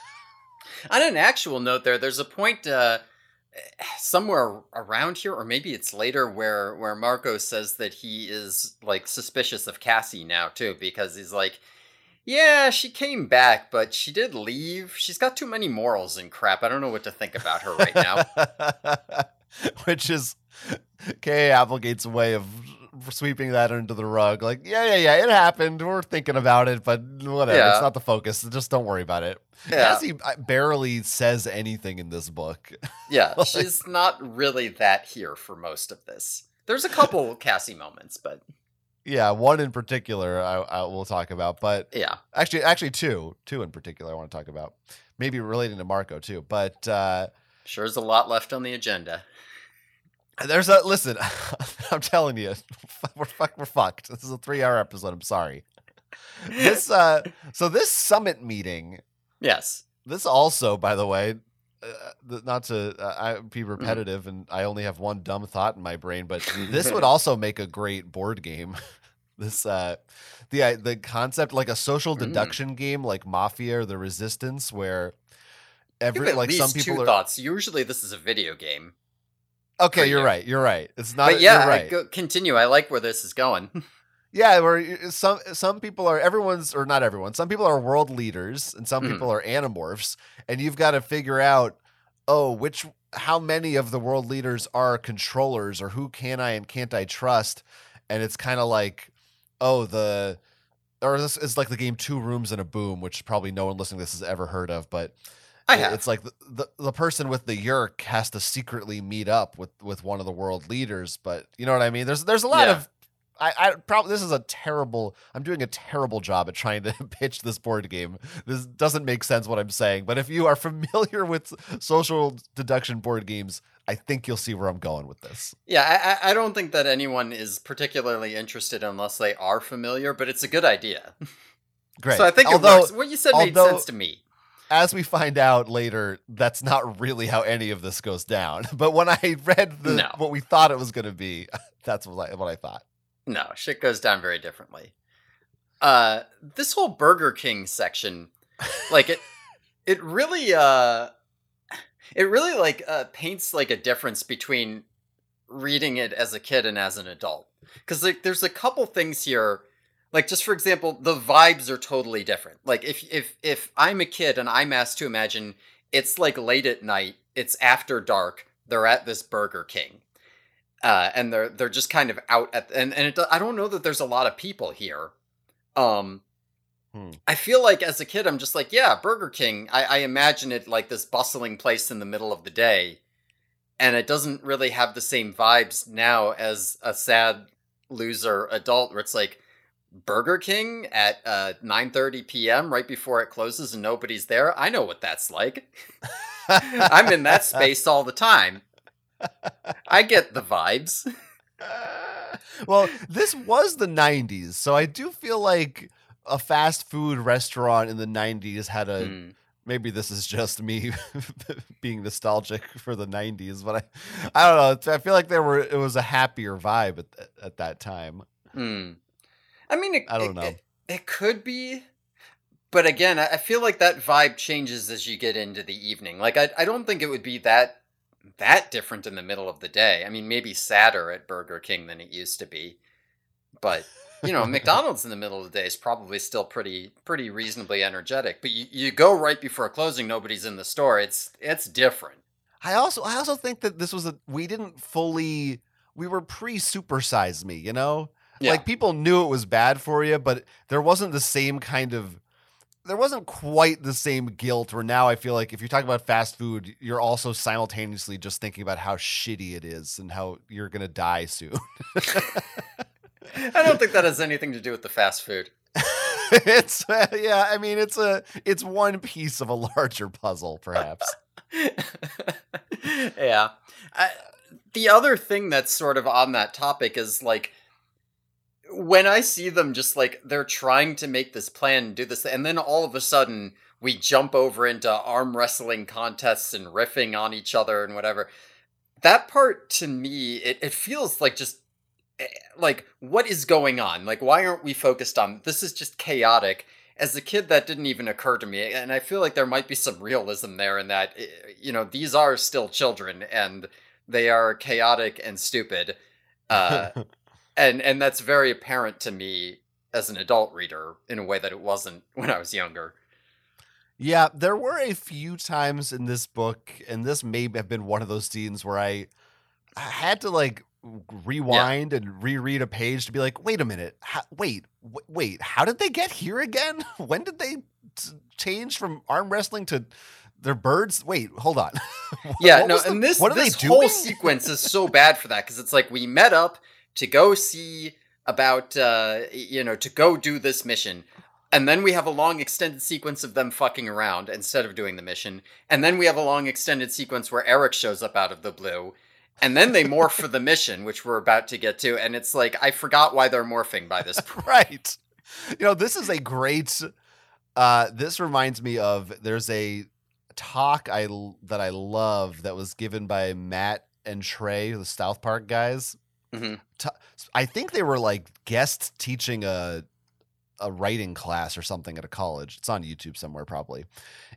[LAUGHS] On an actual note, there, there's a point uh, [SIGHS] somewhere around here, or maybe it's later, where where Marco says that he is like suspicious of Cassie now too, because he's like, yeah, she came back, but she did leave. She's got too many morals and crap. I don't know what to think about her right now. [LAUGHS] Which is K.A. Applegate's way of sweeping that under the rug. Like, yeah, yeah, yeah, it happened. We're thinking about it, but whatever. Yeah. It's not the focus. Just don't worry about it. Yeah. Cassie uh, barely says anything in this book. [LAUGHS] Yeah, Like- she's not really that here for most of this. There's a couple [LAUGHS] Cassie moments, but yeah, one in particular I, I will talk about, but yeah. actually, actually two, two in particular I want to talk about. Maybe relating to Marco too, but uh, Sure is a lot left on the agenda. There's a listen. [LAUGHS] I'm telling you, [LAUGHS] we're fuck, we're fucked. This is a three hour episode. I'm sorry. This uh, so this summit meeting. Yes. This also, by the way, uh, not to uh, I, be repetitive, and I only have one dumb thought in my brain, but [LAUGHS] this would also make a great board game. this uh, the uh, the concept like a social Mm. deduction game, like Mafia or the Resistance, where every like some people two are. thoughts. Usually this is a video game. Okay, you're you. right. You're right. It's not. but yeah, I right. go, continue. I like where this is going. [LAUGHS] Yeah, where some some people are everyone's or not everyone. Some people are world leaders and some Mhm. people are animorphs, and you've got to figure out oh which how many of the world leaders are controllers or who can I and can't I trust, and it's kind of like oh the or this is like the game Two Rooms and a Boom, which probably no one listening to this has ever heard of, but I have. It's like the, the the person with the Yeerk has to secretly meet up with with one of the world leaders, but you know what I mean. There's there's a lot Yeah. of I, I probably this is a terrible. I'm doing a terrible job at trying to [LAUGHS] pitch this board game. This doesn't make sense what I'm saying, but if you are [LAUGHS] familiar with social deduction board games, I think you'll see where I'm going with this. Yeah, I, I- don't think that anyone is particularly interested unless they are familiar, but it's a good idea. [LAUGHS] Great. So I think although. What you said made sense to me. As we find out later, that's not really how any of this goes down. [LAUGHS] But when I read the No. what we thought it was going to be, [LAUGHS] that's what I, what I thought. No, shit goes down very differently. Uh, this whole Burger King section, like it, [LAUGHS] it really, uh, it really like uh, paints like a difference between reading it as a kid and as an adult. Because like, there's a couple things here, like just for example, the vibes are totally different. Like if if if I'm a kid and I'm asked to imagine it's like late at night, it's after dark, they're at this Burger King uh, and they're they're just kind of out at and and it, I don't know that there's a lot of people here. Um, Hmm. I feel like as a kid, I'm just like, yeah, Burger King. I, I imagine it like this bustling place in the middle of the day, and it doesn't really have the same vibes now as a sad loser adult, where it's like Burger King at uh, 9:30 p.m. right before it closes and nobody's there. I know what that's like. [LAUGHS] I'm in that space all the time. I get the vibes. [LAUGHS] well, this was the 90s, so I do feel like a fast food restaurant in the 90s had a Hmm. maybe this is just me [LAUGHS] being nostalgic for the 90s, but I I don't know, I feel like there were it was a happier vibe at at that time. Hmm. I mean, it, I don't it- know. It, it could be, but again, I feel like that vibe changes as you get into the evening. Like, I, I don't think it would be that that different in the middle of the day. I mean, maybe sadder at Burger King than it used to be, but you know, [LAUGHS] McDonald's in the middle of the day is probably still pretty pretty reasonably energetic. But you, you go right before closing, nobody's in the store. It's it's different. I also I also think that this was a we didn't fully we were pre supersize me, you know? Yeah. Like people knew it was bad for you, but there wasn't the same kind of there wasn't quite the same guilt where now I feel like if you're talking about fast food, you're also simultaneously just thinking about how shitty it is and how you're going to die soon. [LAUGHS] I don't think that has anything to do with the fast food. [LAUGHS] it's uh, yeah, I mean it's a it's one piece of a larger puzzle perhaps. [LAUGHS] yeah. I, the other thing that's sort of on that topic is like when I see them just like they're trying to make this plan, do this, and then all of a sudden we jump over into arm wrestling contests and riffing on each other and whatever. That part to me, it, it feels like just eh, like what is going on? Like why aren't we focused on this? Is just chaotic. As a kid, that didn't even occur to me, and I feel like there might be some realism there in that eh, you know these are still children and they are chaotic and stupid. Uh, [LAUGHS] and and that's very apparent to me as an adult reader in a way that it wasn't [LAUGHS] when I was younger. Yeah, there were a few times in this book, and this may have been one of those scenes where I I had to like rewind and reread a page to be like, wait a minute, how, wait, w- wait, how did they get here again? [LAUGHS] when did they t- change from arm wrestling to their birds? Wait, hold on. [LAUGHS] Yeah, no, the- and this what are this they whole sequence is so bad for that because it's like we met up to go see about uh you know to go do this mission. And then we have a long extended sequence of them fucking around instead of doing the mission. And then we have a long extended sequence where Eric shows up out of the blue. And then they morph for the [LAUGHS] mission, which we're about to get to. And it's like, I forgot why they're morphing by this [LAUGHS] point. right. You know, this is a great. Uh, this reminds me of there's a talk i that I love that was given by Matt and Trey, the South Park guys. Mhm. I think they were like guests teaching a a writing class or something at a college. It's on YouTube somewhere probably.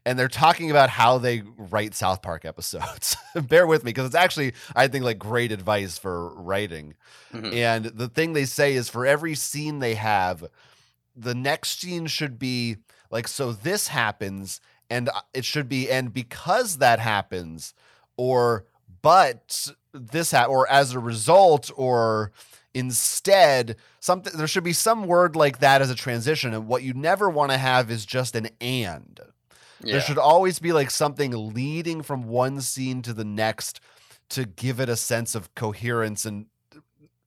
And they're talking about how they write South Park [LAUGHS] episodes. Bear with me because it's actually I think like great advice for writing. Mhm. And the thing they say is for every scene they have, the next scene should be like, so this happens, and uh, it should be, and because that happens, or but this ha- or as a result, or instead, something there should be some word like that as a transition. And what you never want to have is just an and. Yeah. There should always be like something leading from one scene to the next to give it a sense of coherence and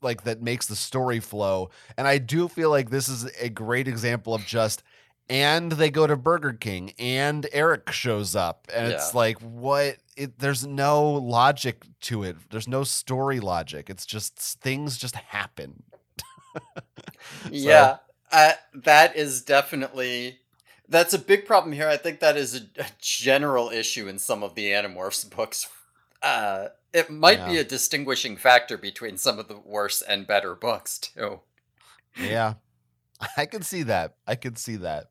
like that makes the story flow. And I do feel like this is a great example of just and they go to Burger King and Eric shows up and it's like what it there's no logic to it. There's no story logic. It's just things just happen. [LAUGHS] Yeah, uh, that is definitely that's a big problem here. I think that is a, a general issue in some of the Animorphs books. Uh, it might be a distinguishing factor between some of the worse and better books too. Yeah. [LAUGHS] I can see that. I can see that.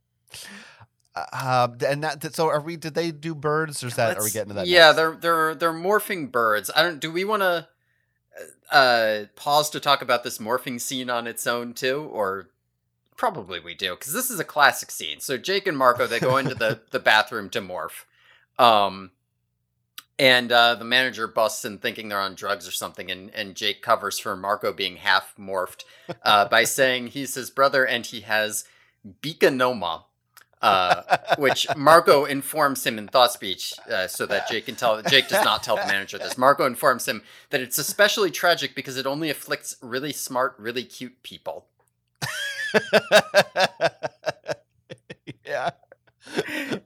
Uh, and that so are we did they do birds or is that are we getting to that Yeah, next? they're they're they're morphing birds. I don't. Do we want to uh pause to talk about this morphing scene on its own too, or probably we do because this is a classic scene. So Jake and Marco they go into the [LAUGHS] the bathroom to morph, um, and uh, the manager busts in thinking they're on drugs or something, and and Jake covers for Marco being half morphed uh, by [LAUGHS] saying he's his brother and he has beakonoma. Uh, which Marco informs him in thought speech, uh, so that Jake can tell. Jake does not tell the manager this. Marco informs him that it's especially tragic because it only afflicts really smart, really cute people. [LAUGHS] yeah.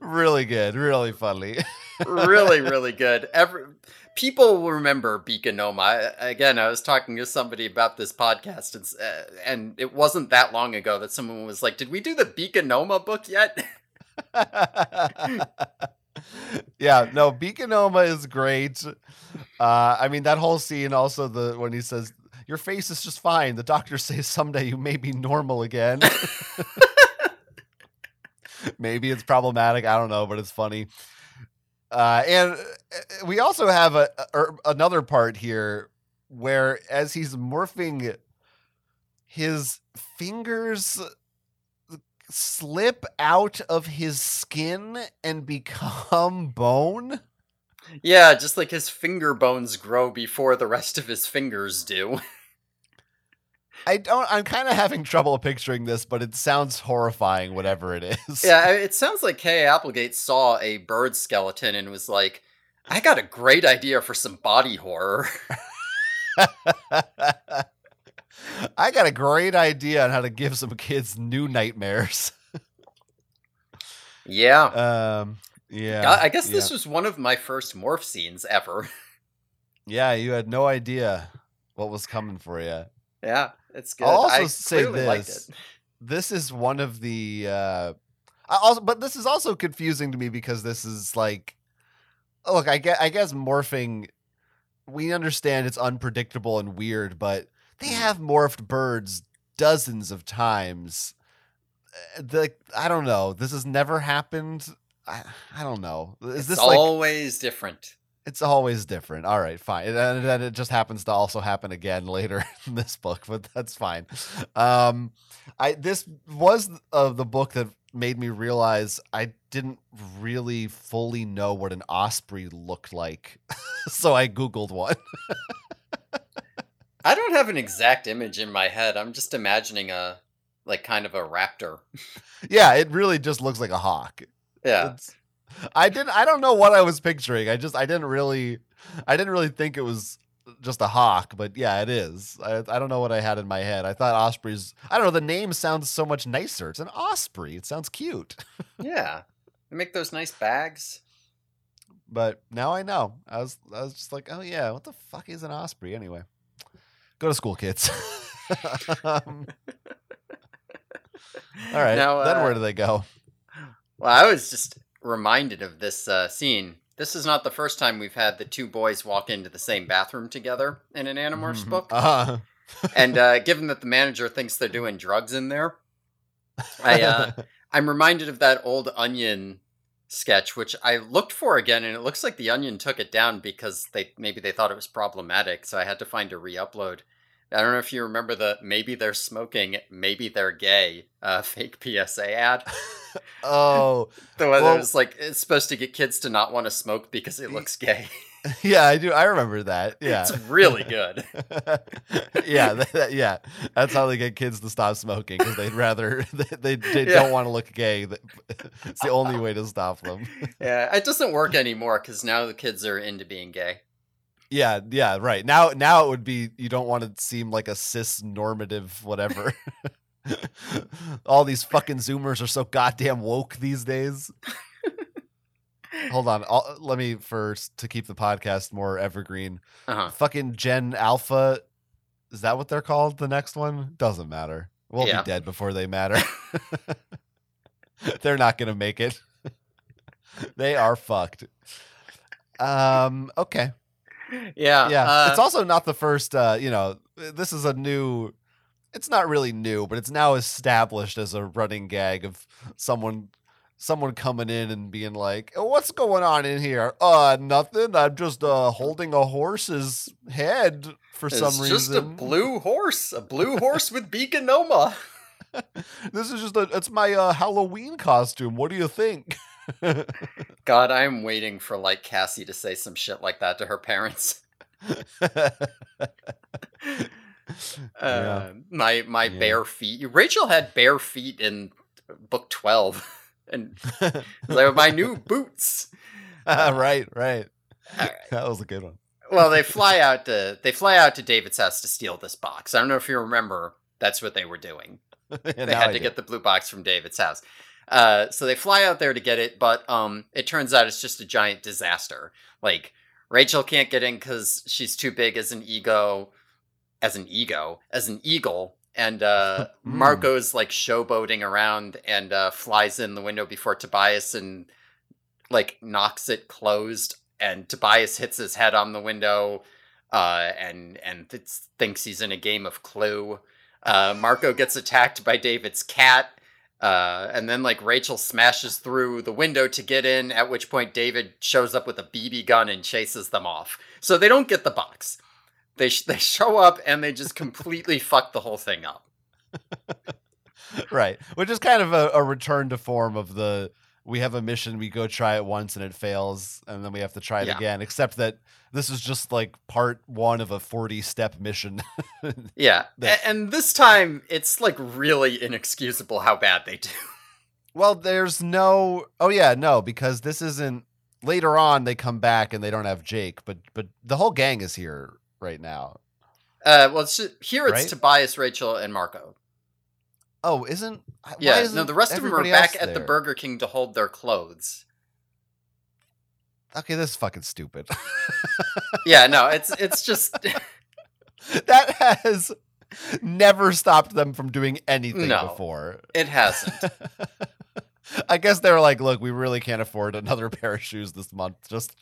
Really good. Really funny. really, [LAUGHS] really good. Every people will remember Beakonoma. Again, I was talking to somebody about this podcast, and, uh, and it wasn't that long ago that someone was like, "Did we do the Beakonoma book yet?" [LAUGHS] yeah, no, Beakonoma is great. Uh, I mean, that whole scene, also the when he says, "Your face is just fine." The doctor [LAUGHS] says someday you may be normal again. Maybe it's problematic. I don't know, but it's funny. Uh, and uh, we also have a, a another part here where, as he's morphing, his fingers slip out of his skin and become [LAUGHS] bone. Yeah, just like his finger bones grow before the rest of his fingers do. [LAUGHS] I don't. I'm kind of having trouble picturing this, but it sounds horrifying. Whatever it is. Yeah, [LAUGHS] it sounds like Kay Applegate saw a bird skeleton and was like, I got a great idea for some body horror. [LAUGHS] I got a great idea on how to give some kids new nightmares. [LAUGHS] yeah. Um. Yeah. I I guess yeah. this was one of my first morph scenes ever. Yeah, you had no idea what was coming for you. yeah, it's good. I'll also I say this. This is one of the uh I also but this is also confusing to me because this is like look, I guess, I guess morphing we understand it's unpredictable and weird, but they Mhm. have morphed birds dozens of times. Uh, Like I don't know. This has never happened. I, I don't know. Is It's this like always different. It's always different. All right, fine. And then, it just happens to also happen again [LAUGHS] later in this book, but that's fine. Um, I this was uh, the book that made me realize I didn't really fully know what an osprey looked like, [LAUGHS] so I googled one. I don't have an exact image in my head. I'm just imagining a like kind of a raptor. [LAUGHS] yeah, it really just looks like a hawk. Yeah. It's- I didn't. I don't know what I was picturing. I just. I didn't really. I didn't really think it was just a hawk, but yeah, it is. I, I don't know what I had in my head. I thought ospreys. I don't know. The name sounds so much nicer. It's an osprey. It sounds cute. [LAUGHS] Yeah. They make those nice bags. But now I know. I was. I was just like, oh yeah, what the fuck is an osprey anyway? Go to school, kids. [LAUGHS] um, [LAUGHS] all right. Now, then uh, where do they go? Well, I was just reminded of this uh, scene. This is not the first time we've had the two boys walk into the same bathroom together in an Animorphs Mhm. book. Uh-huh. [LAUGHS] and uh, given that the manager thinks they're doing drugs in there, I uh, [LAUGHS] I'm reminded of that old Onion sketch, which I looked for again, and it looks like the Onion took it down because they maybe they thought it was problematic, so I had to find a re-upload. I don't know if you remember the maybe they're smoking, maybe they're gay uh, [LAUGHS] fake PSA ad. [LAUGHS] oh, [LAUGHS] The one Well- that was like it's supposed to get kids to not want to smoke because it looks gay. yeah, I do. I remember that. Yeah. It's really good. yeah, that, that- yeah. That's how they get kids to stop smoking because they'd rather they, they, they Yeah. don't want to look gay. It's the only way to stop them. Yeah, it doesn't work anymore because now the kids are into being gay. Yeah, yeah, right. Now now it would be you don't want to seem like a cis normative whatever. [LAUGHS] All these fucking zoomers are so goddamn woke these days. Hold on. I'll, let me first to keep the podcast more evergreen. Uh-huh. Fucking Gen Alpha. Is that what they're called? The next one doesn't matter. We'll Yeah. be dead before they matter. [LAUGHS] they're not gonna make it. [LAUGHS] they are fucked. Um. Okay. Yeah, Yeah. uh, it's also not the first. Uh. You know. This is a new. It's not really new, but it's now established as a running gag of someone. Someone coming in and being like, "Oh, "What's going on in here?" Uh, nothing. I'm just uh holding a horse's head for it's some reason. just a blue horse, a blue horse with beakonoma. [LAUGHS] This is just a. It's my uh, Halloween costume. What do you think? [LAUGHS] God, I'm waiting for like Cassie to say some shit like that to her parents. [LAUGHS] Yeah. Uh, my my Yeah. bare feet. Rachel had bare feet in book twelve, [LAUGHS] and [LAUGHS] like my new boots. right, right. All right. That was a good one. Well, they fly out to they fly out to David's house to steal this box. I don't know if you remember. That's what they were doing. Yeah, they had I to do. get the blue box from David's house. Uh, so they fly out there to get it, but um, it turns out it's just a giant disaster. Like Rachel can't get in because she's too big as an ego, as an ego, as an eagle. And uh, [LAUGHS] Mm. Marco's like showboating around and uh, flies in the window before Tobias and like knocks it closed. And Tobias hits his head on the window uh, and and th- thinks he's in a game of Clue. Uh, Marco gets attacked by David's cat. Uh, and then like Rachel smashes through the window to get in, at which point David shows up with a BB gun and chases them off. So they don't get the box. They sh- they show up and they just completely [LAUGHS] fuck the whole thing up. [LAUGHS] right, which is kind of a, a return to form of the we have a mission, we go try it once and it fails, and then we have to try it Yeah. again. Except that this is just like part one of a 40 step mission. [LAUGHS] Yeah, That- and this time it's like really inexcusable how bad they do. well, there's no. Oh, yeah, no, because this isn't. Later on, they come back and they don't have Jake, but but the whole gang is here right now. Uh, well, it's ju- here it's Right? Tobias, Rachel, and Marco. Oh, isn't? why Yeah, no, isn't the rest of them are back at the? Burger King to hold their clothes. Okay, this is fucking stupid. [LAUGHS] Yeah, no, it's [LAUGHS] it's just [LAUGHS] that has never stopped them from doing anything No. before. it hasn't. I guess they're like, look, we really can't afford another pair of shoes this month. Just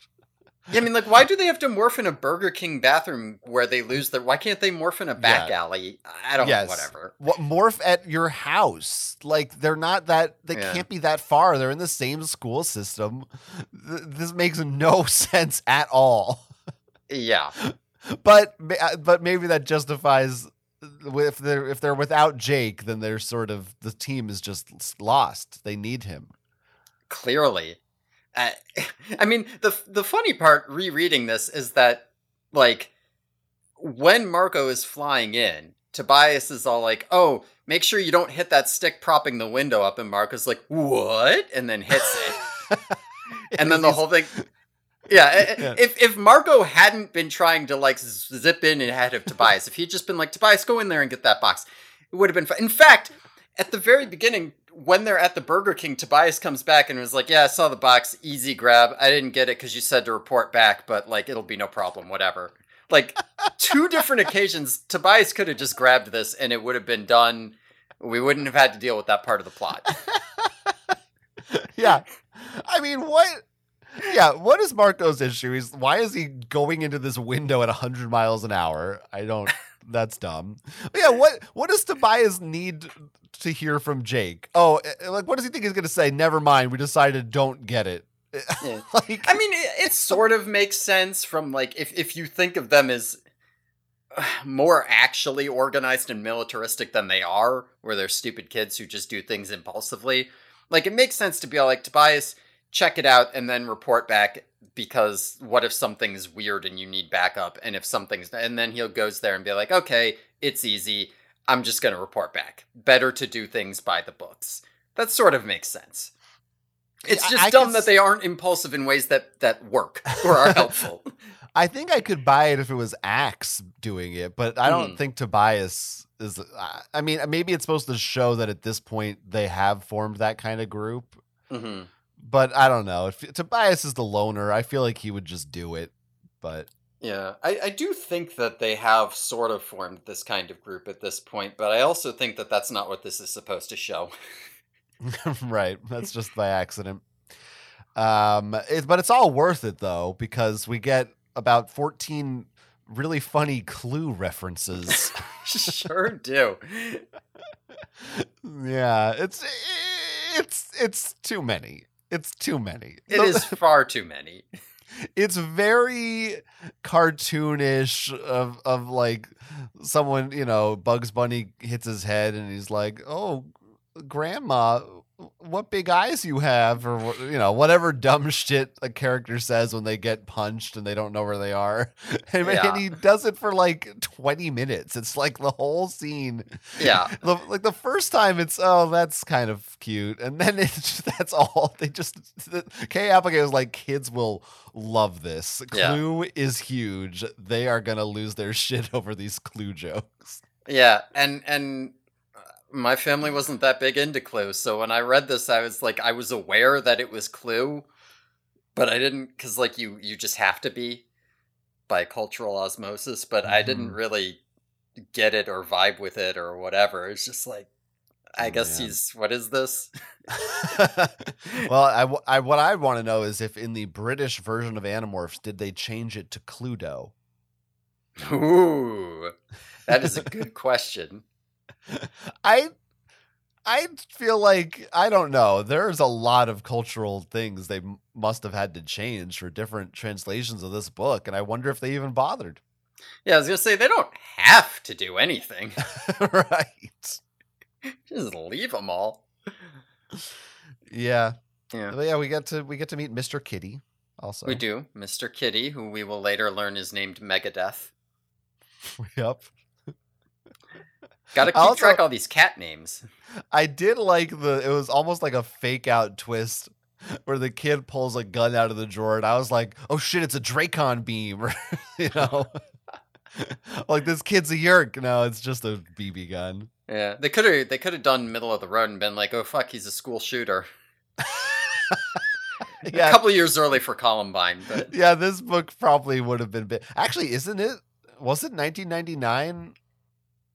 Yeah, I mean, like, why do they have to morph in a Burger King bathroom where they lose their? Why can't they morph in a back alley? I don't Yes. whatever. what morph at your house. Like they're not that they Yeah. can't be that far. They're in the same school system. Th- This makes no [LAUGHS] sense at all. Yeah, But uh, but maybe that justifies uh, if they're if they're without Jake, then they're sort of the team is just lost. They need him. clearly. Uh, [LAUGHS] I mean, the the funny part rereading this is that like when Marco is flying in, Tobias is all like, "Oh, make sure you don't hit that stick propping the window up," and Marco's like, "What?" and then hits it. [LAUGHS] and then the whole thing [LAUGHS] yeah, i- i- Yeah. if if marco hadn't been trying to like zip in ahead of tobias if he'd just been like tobias go in there and get that box it would have been fun in fact at the very beginning when they're at the burger king tobias comes back and was like yeah i saw the box easy grab i didn't get it because you said to report back but like it'll be no problem whatever like two [LAUGHS] different occasions tobias could have just grabbed this and it would have been done we wouldn't have had to deal with that part of the plot [LAUGHS] yeah. I mean, what? Yeah, what is Marco's issue? He's why is he going into this window at 100 miles an hour? I don't. That's dumb. But yeah, what what does Tobias need to hear from Jake? Oh, eh, like what does he think he's going to say? Never mind. We decided don't get it. [LAUGHS] Yeah. like I mean, it, it sort of makes sense from like if if you think of them as [SIGHS] more actually organized and militaristic than they are, where they're stupid kids who just do things impulsively. Like it makes sense to be like Tobias, check it out and then report back because what if something's weird and you need backup and if something's and then he'll goes there and be like, okay, it's easy. I'm just gonna report back. Better to do things by the books. That sort of makes sense. It's just I dumb that s- they aren't impulsive in ways that that work or are [LAUGHS] helpful. I think I could buy it if it was Ax doing it, but I don't Hmm. think Tobias is. I- I mean, maybe it's supposed to show that at this point they have formed that kind of group, hmm but I don't know. If Tobias is the loner, I feel like he would just do it. But Yeah, I, I do think that they have sort of formed this kind of group at this point, but I also think that that's not what this is supposed to show. [LAUGHS] right, that's just by accident. Um, it, but it's all worth it though because we get about fourteen really funny clue references. [LAUGHS] sure do. [LAUGHS] yeah, it's it's it's too many. It's too many. It is far too many. It's very cartoonish of of like someone you know bugs bunny hits his head and he's like oh grandma what big eyes you have or you know whatever dumb [LAUGHS] shit a character says when they get punched and they don't know where they are. [LAUGHS] And, and he does it for like 20 minutes. It's like the whole scene. Yeah. [LAUGHS] the, like the first time it's oh that's kind of cute. And then it's that's all. They just the, Kay Applegate was like kids will love this. Yeah. clue is huge. They are gonna lose their shit over these clue jokes. Yeah, and and my family wasn't that big into Clue, so when I read this, I was like, I was aware that it was Clue, but I didn't because like you you just have to be by cultural osmosis, but I didn't Mhm. really get it or vibe with it or whatever. It's just like, I Oh, guess man. he's what is this? [LAUGHS] well I, I what I want to know is if in the British version of Animorphs did they change it to Cluedo Ooh, that is a good question. [LAUGHS] I I feel like I don't know. There's a lot of cultural things they must have had to change for different translations of this book, and I wonder if they even bothered. Yeah, I was gonna say they don't have to do anything. [LAUGHS] right? Just leave them all. Yeah. Yeah. But yeah, we get to we get to meet Mr. Kitty also. We do. Mr. Kitty, who we will later learn is named Megadeth. [LAUGHS] yep. Gotta keep Also- track of all these cat names. I did like the it was almost like a fake out twist where the kid pulls a gun out of the drawer and I was like, "Oh shit, it's a Dracon beam." [LAUGHS] You know. [LAUGHS] like this kid's a yeerk. No, it's just a BB gun. Yeah. They could have they could have done middle of the road and been like, oh fuck, he's a school shooter. [LAUGHS] yeah. A couple years early for Columbine, but Yeah, this book probably would have been bit... Actually, isn't it? Was it 1999?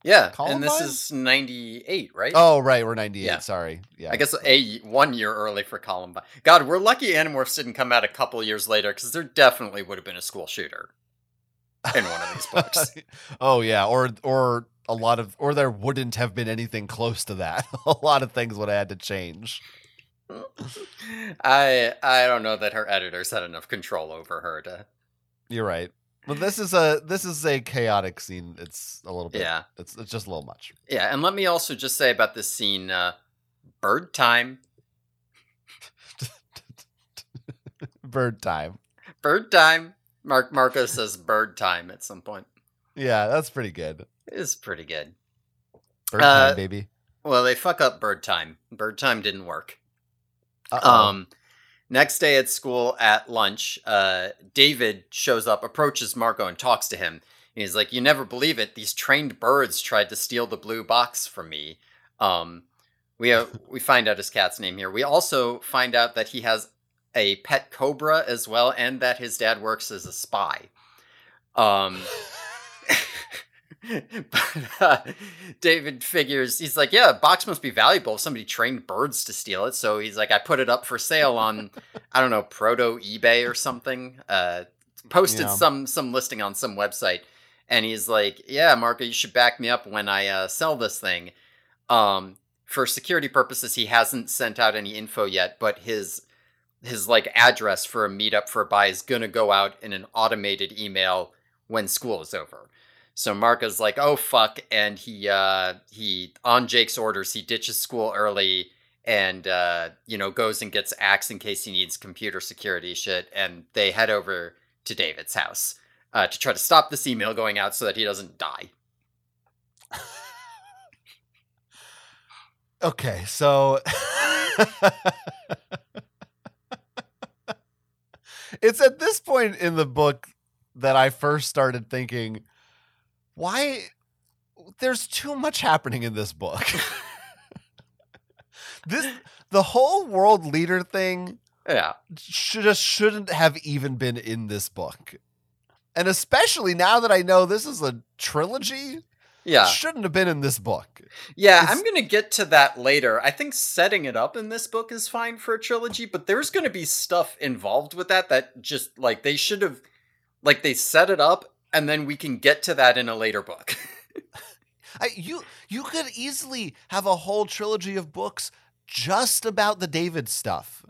Yeah. And this is ninety eight, right? Oh, right, we're 98. Yeah. Sorry. Yeah. I guess a one year early for Columbine. God, we're lucky Animorphs didn't come out a couple years later because there definitely would have been a school shooter in one of these books. [LAUGHS] oh yeah, or or a lot of or there wouldn't have been anything close to that. [LAUGHS] a lot of things would have had to change. [LAUGHS] I I don't know that her editors had enough control over her to. You're right. But this is a this is a chaotic scene. It's a little bit. Yeah, It's it's just a little much. yeah. And let me also just say about this scene, uh, bird time, [LAUGHS] Bird time. bird time. Mark Marco says bird time at some point. Yeah, that's pretty good. It is pretty good. Bird Uh, time, baby. Well, they fuck up bird time. Bird time didn't work. Uh-oh. Um, next day at school at lunch, uh, David shows up, approaches Marco, and talks to him. And he's like, "You never believe it. These trained birds tried to steal the blue box from me." Um, we uh, [LAUGHS] we find out his cat's name here. We also find out that he has a pet cobra as well, and that his dad works as a spy. Um. [LAUGHS] [LAUGHS] but uh, David figures he's like, yeah, a box must be valuable if somebody trained birds to steal it. So he's like, I put it up for sale on, I don't know, proto eBay or something. Uh, posted Yeah. some some listing on some website, and he's like, yeah, Marco, you should back me up when I uh, sell this thing. Um, for security purposes, he hasn't sent out any info yet, but his his like address for a meetup for a buy is gonna go out in an automated email when school is over. So Marco's like, "Oh fuck!" and he uh, he on Jake's orders he ditches school early and uh, you know goes and gets Ax in case he needs computer security shit, and they head over to David's house uh, to try to stop this email going out so that he doesn't die. [LAUGHS] Okay, so [LAUGHS] it's at this point in the book that I first started thinking, why there's too much happening in this book. [LAUGHS] this the whole world leader thing Yeah, should just shouldn't have even been in this book. And especially now that I know this is a trilogy, yeah, shouldn't have been in this book. yeah. It's- I'm gonna get to that later. I think setting it up in this book is fine for a trilogy, but there's gonna be stuff involved with that that just like they should have, like they set it up, and then we can get to that in a later book. [LAUGHS] I, you you could easily have a whole trilogy of books just about the David stuff.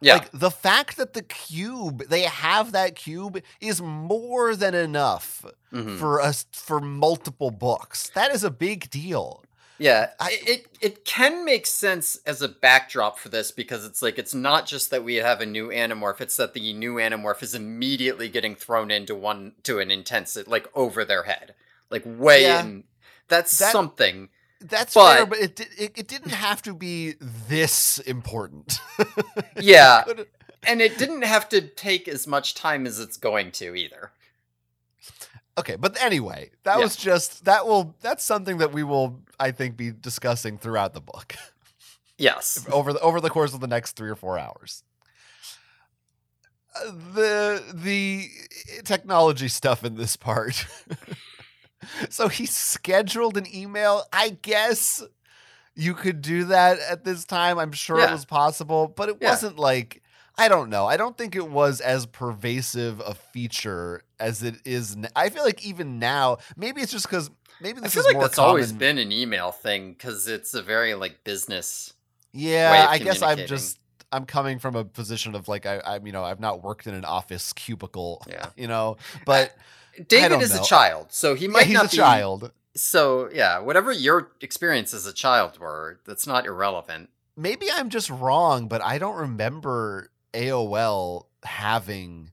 yeah, Like the fact that the cube they have that cube is more than enough Mhm. for us for multiple books. That is a big deal. Yeah, I- it it can make sense as a backdrop for this because it's like it's not just that we have a new animorph; it's that the new animorph is immediately getting thrown into one to an intense like over their head, like way Yeah. in. That's That- something. That's But- fair, but it, it it didn't have to be this important. [LAUGHS] Yeah, and it didn't have to take as much time as it's going to either. Okay, but anyway, that Yeah. was just that will that's something that we will I think be discussing throughout the book. Yes. [LAUGHS] over the over the course of the next three or four hours. Uh, The the technology stuff in this part. [LAUGHS] so he scheduled an email. I guess you could do that at this time. I'm sure it was possible, but it Yeah. wasn't like I don't know. I don't think it was as pervasive a feature as it is. n- I feel like even now, maybe it's just because maybe I this feel is like more that's common. always been an email thing because it's a very like business. Yeah, I guess I'm just I'm coming from a position of like I I'm you know I've not worked in an office cubicle, Yeah. [LAUGHS] you know, but uh, David don't is know. a child, so he yeah, might he's not a be child. So yeah, whatever your experience as a child were, that's not irrelevant. maybe I'm just wrong, but I don't remember AOL having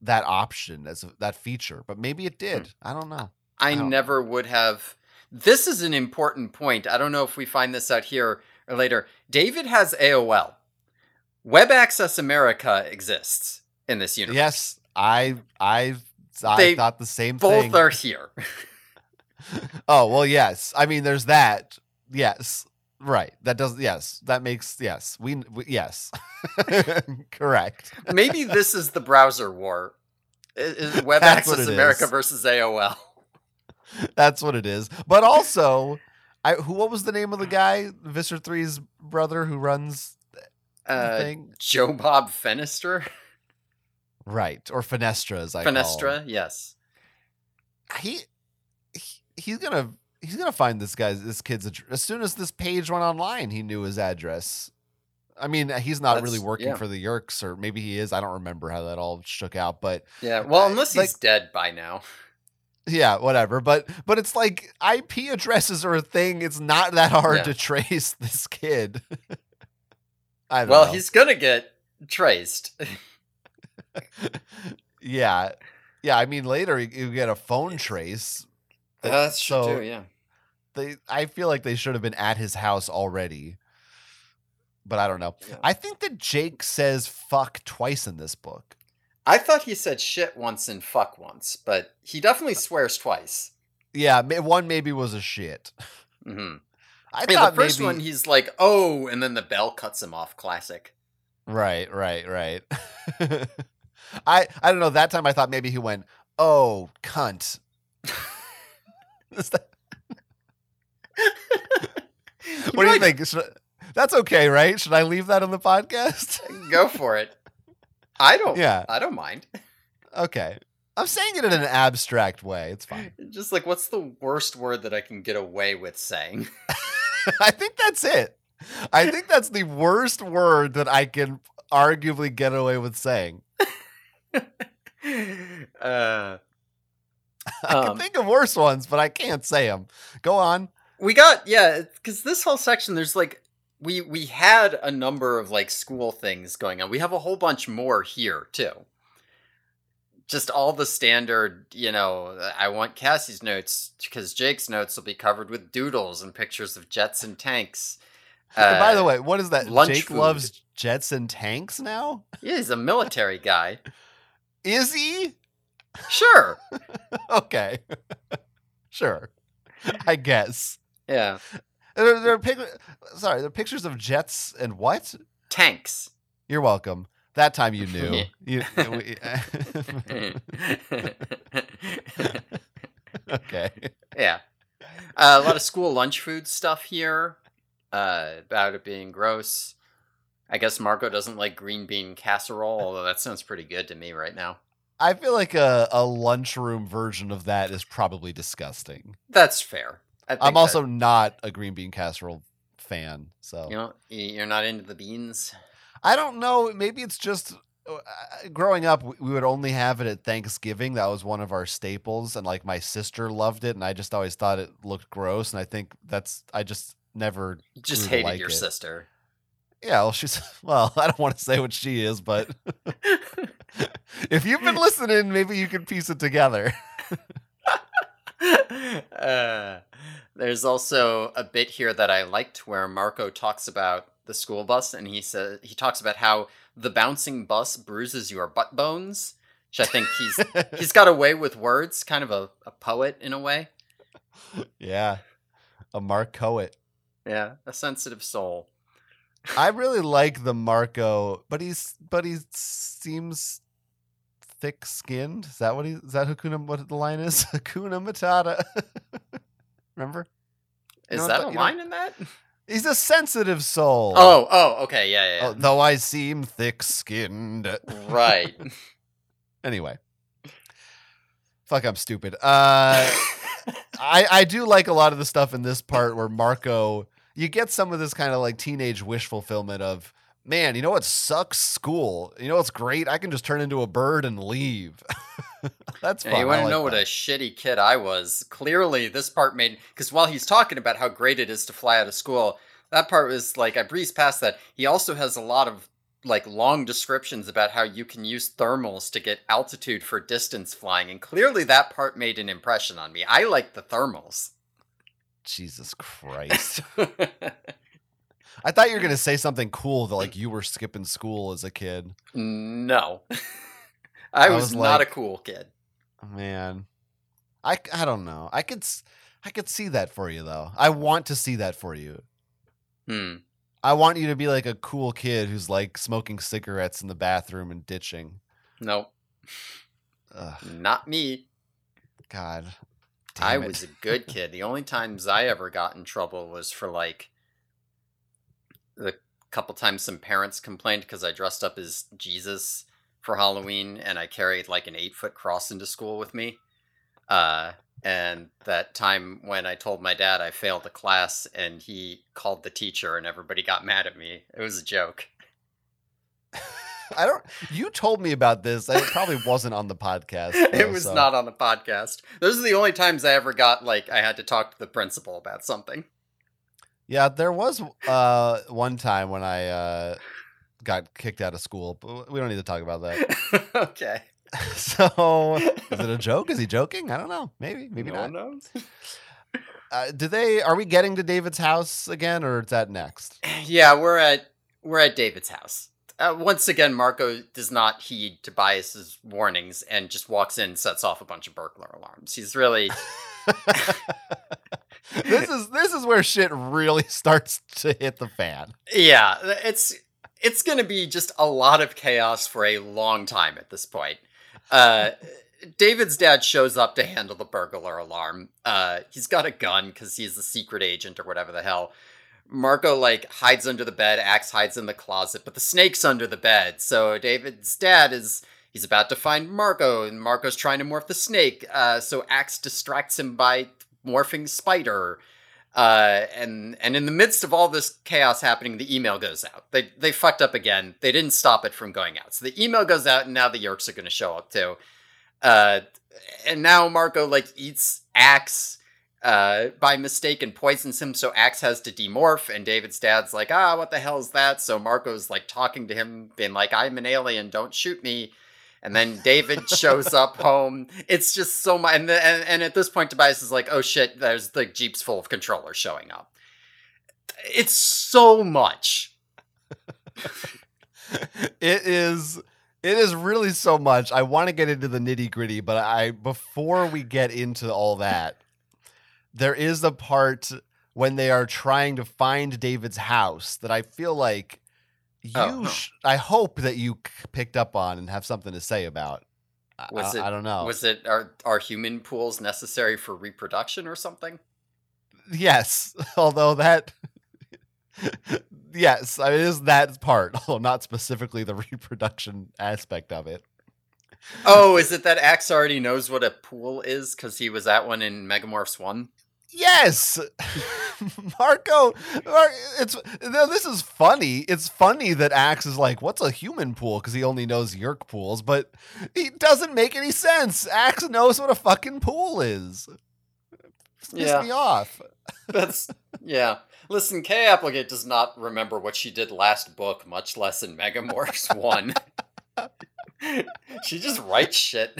that option as a, that feature. But maybe it hmm. did. I don't know. I don't- never would have. This is an important point. I don't know if we find this out here or later. David has AOL. Web Access America exists in this universe. Yes, I I I They thought the same Both thing. Both are here. [LAUGHS] Oh well, yes. I mean, there's that. Yes, right. That does. Yes, that makes. Yes, we. we yes, [LAUGHS] correct. Maybe this is the browser war. Is [LAUGHS] Web That's Access America is. versus AOL. [LAUGHS] That's what it is. But also, I who? What was the name of the guy? Visser 3's brother who runs the Uh, thing. Joe Bob Fenestra? Right, or Fenestra, as I call. Fenestra, yes. He, he he's gonna he's gonna find this guy's this kid's address. as soon as this page went online. He knew his address. I mean, he's not really working yeah. for the Yeerks, or maybe he is. I don't remember how that all shook out, but Yeah. Well, Uh, unless like- he's dead by now. yeah, whatever. But but it's like IP addresses are a thing. It's not that hard Yeah. to trace [LAUGHS] this kid. I don't Well, know. he's gonna get traced. [LAUGHS] [LAUGHS] yeah, yeah. I mean, later you, you get a phone trace. That's true so too. Yeah. They, I feel like they should have been at his house already. But I don't know. Yeah. I think that Jake says "fuck" twice in this book. I thought he said shit once and fuck once, but he definitely swears twice. Yeah, one maybe was a shit. hmm [LAUGHS] I Yeah, thought the first maybe, one he's like, "Oh," and then the bell cuts him off. Classic. Right, right, right. [LAUGHS] I I don't know. That time I thought maybe he went, "Oh, cunt." [LAUGHS] Is that- what do you think? Should that's okay, right? Should I leave that on the podcast? [LAUGHS] Go for it. I don't. Yeah. I don't mind. okay. I'm saying it in an abstract way. It's fine. Just like, what's the worst word that I can get away with saying? [LAUGHS] I think that's it. I think that's the worst word that I can arguably get away with saying. [LAUGHS] uh, I can Um, think of worse ones, but I can't say them. Go on. We got yeah, because this whole section, there's like we we had a number of like school things going on. We have a whole bunch more here too. Just all the standard, you know. I want Cassie's notes because Jake's notes will be covered with doodles and pictures of jets and tanks. And [LAUGHS] by the Uh, way, what is that? lunch Jake food. loves jets and tanks now? yeah, he's a military guy. Is he? Sure. [LAUGHS] Okay. [LAUGHS] sure. I guess. Yeah. There, there are pic- sorry, there are pictures of jets and what? Tanks. You're welcome. That time you knew. [LAUGHS] you, we- [LAUGHS] okay. yeah. Uh, a lot of school lunch food stuff here uh, about it being gross. I guess Marco doesn't like green bean casserole, although that sounds pretty good to me right now. I feel like a, a lunchroom version of that is probably disgusting. That's fair. I'm also not a green bean casserole fan, so you know, you're not into the beans. I don't know. Maybe it's just uh, growing up. we- We would only have it at Thanksgiving. That was one of our staples, and like my sister loved it, and I just always thought it looked gross. And I think that's I just never. You just hated like your it. sister. Yeah, well, she's [LAUGHS] well. I don't want to say what she is, but [LAUGHS] [LAUGHS] if you've been listening, maybe you can piece it together. uh, there's also a bit here that I liked where Marco talks about the school bus, and he says he talks about how the bouncing bus bruises your butt bones. Which I think he's [LAUGHS] he's got a way with words, kind of a, a poet in a way. [LAUGHS] yeah, a Mark Coet. Yeah, a sensitive soul. I [LAUGHS] really like the Marco, but he's but he seems thick skinned. Is that what he is that Hakuna what the line is? Hakuna Matata. Remember? Is know, that th- a you know- line in that? [LAUGHS] He's a sensitive soul. Oh, oh, okay, yeah, yeah, Oh, though I seem thick skinned. right. [LAUGHS] Anyway. Fuck I'm stupid. Uh [LAUGHS] I I do like a lot of the stuff in this part where Marco you get some of this kind of like teenage wish fulfillment of man, you know what sucks? School. You know what's great? I can just turn into a bird and leave. [LAUGHS] That's fun. You I want to like know what a shitty kid I was? Clearly, this part made because while he's talking about how great it is to fly out of school, that part was like I breezed past that. He also has a lot of like long descriptions about how you can use thermals to get altitude for distance flying, and clearly that part made an impression on me. I like the thermals. Jesus Christ. [LAUGHS] [LAUGHS] I thought you were gonna say something cool that like you were skipping school as a kid. no. I, I was, was not like- a cool kid. Man, I I don't know. I could I could see that for you though. I want to see that for you. Hmm. I want you to be like a cool kid who's like smoking cigarettes in the bathroom and ditching. Nope. Ugh, Not me. God. I it. was a good kid. The only times I ever got in trouble was for like the couple times some parents complained because I dressed up as Jesus for Halloween and I carried like an eight foot cross into school with me. Uh, and that time when I told my dad I failed a class and he called the teacher and everybody got mad at me. It was a joke. [LAUGHS] I don't. You told me about this. It probably wasn't on the podcast. [LAUGHS] it was so- not on the podcast. Those are the only times I ever got like I had to talk to the principal about something. Yeah, there was uh one time when I uh got kicked out of school, but we don't need to talk about that. [LAUGHS] okay. [LAUGHS] so, is it a [LAUGHS] joke? Is he joking? I don't know. Maybe, maybe no not. one knows. Uh, do they? Are we getting to David's house again, or is that next? [CLEARS THROAT] yeah, we're at we're at David's house. Uh, once again, Marco does not heed Tobias's warnings and just walks in and sets off a bunch of burglar alarms. He's really this is this is where shit really starts to hit the fan. yeah, it's it's going to be just a lot of chaos for a long time at this point. Uh, David's dad shows up to handle the burglar alarm. Uh, he's got a gun because he's a secret agent or whatever the hell. Marco like hides under the bed. Ax hides in the closet, but the snake's under the bed. So David's dad is he's about to find Marco, and Marco's trying to morph the snake. Uh, so Ax distracts him by morphing Spider. Uh, and and in the midst of all this chaos happening, the email goes out. They they fucked up again. They didn't stop it from going out. So the email goes out, and now the Yeerks are going to show up too. Uh, and now Marco like eats Ax uh, by mistake and poisons him, so Ax has to demorph. And David's dad's like, ah, what the hell is that? So Marco's like talking to him, being like, I'm an alien, don't shoot me. And then David [LAUGHS] shows up home. It's just so much. And, the, and, and at this point, Tobias is like, oh shit, there's the Jeeps full of controllers showing up. It's so much. [LAUGHS] it is it is really so much. I want to get into the nitty gritty, but I before we get into all that, there is the part when they are trying to find David's house that I feel like Oh, you. Oh. sh- I hope that you picked up on and have something to say about. I- Was I, it- I don't know. Was it are are human pools necessary for reproduction or something? yes, [LAUGHS] although that. [LAUGHS] yes, I mean, it is that part, [LAUGHS] although not specifically the reproduction aspect of it. Oh, is it that Ax already knows what a pool is because he was at one in Megamorphs One? Yes, [LAUGHS] Marco. Mar- It's no, this is funny. It's funny that Ax is like, "What's a human pool?" Because he only knows Yeerk pools, but it doesn't make any sense. Ax knows what a fucking pool is. Piss Yeah. me off. [LAUGHS] That's yeah. Listen, Kay Applegate does not remember what she did last book, much less in Megamorphs One. [LAUGHS] she just writes shit.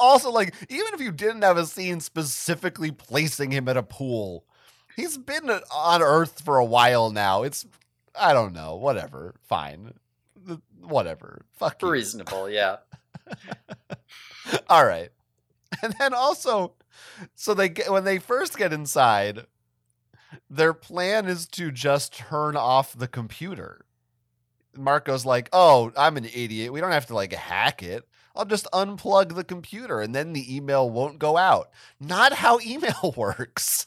Also like, even if you didn't have a scene specifically placing him at a pool, he's been on Earth for a while now. It's, I don't know, whatever. Fine, whatever. Fuck you. Reasonable, yeah. [LAUGHS] All right. And then also, so they get when they first get inside, their plan is to just turn off the computer. Marco's like, "Oh, I'm an idiot. We don't have to like hack it. I'll just unplug the computer and then the email won't go out." Not how [LAUGHS] email works.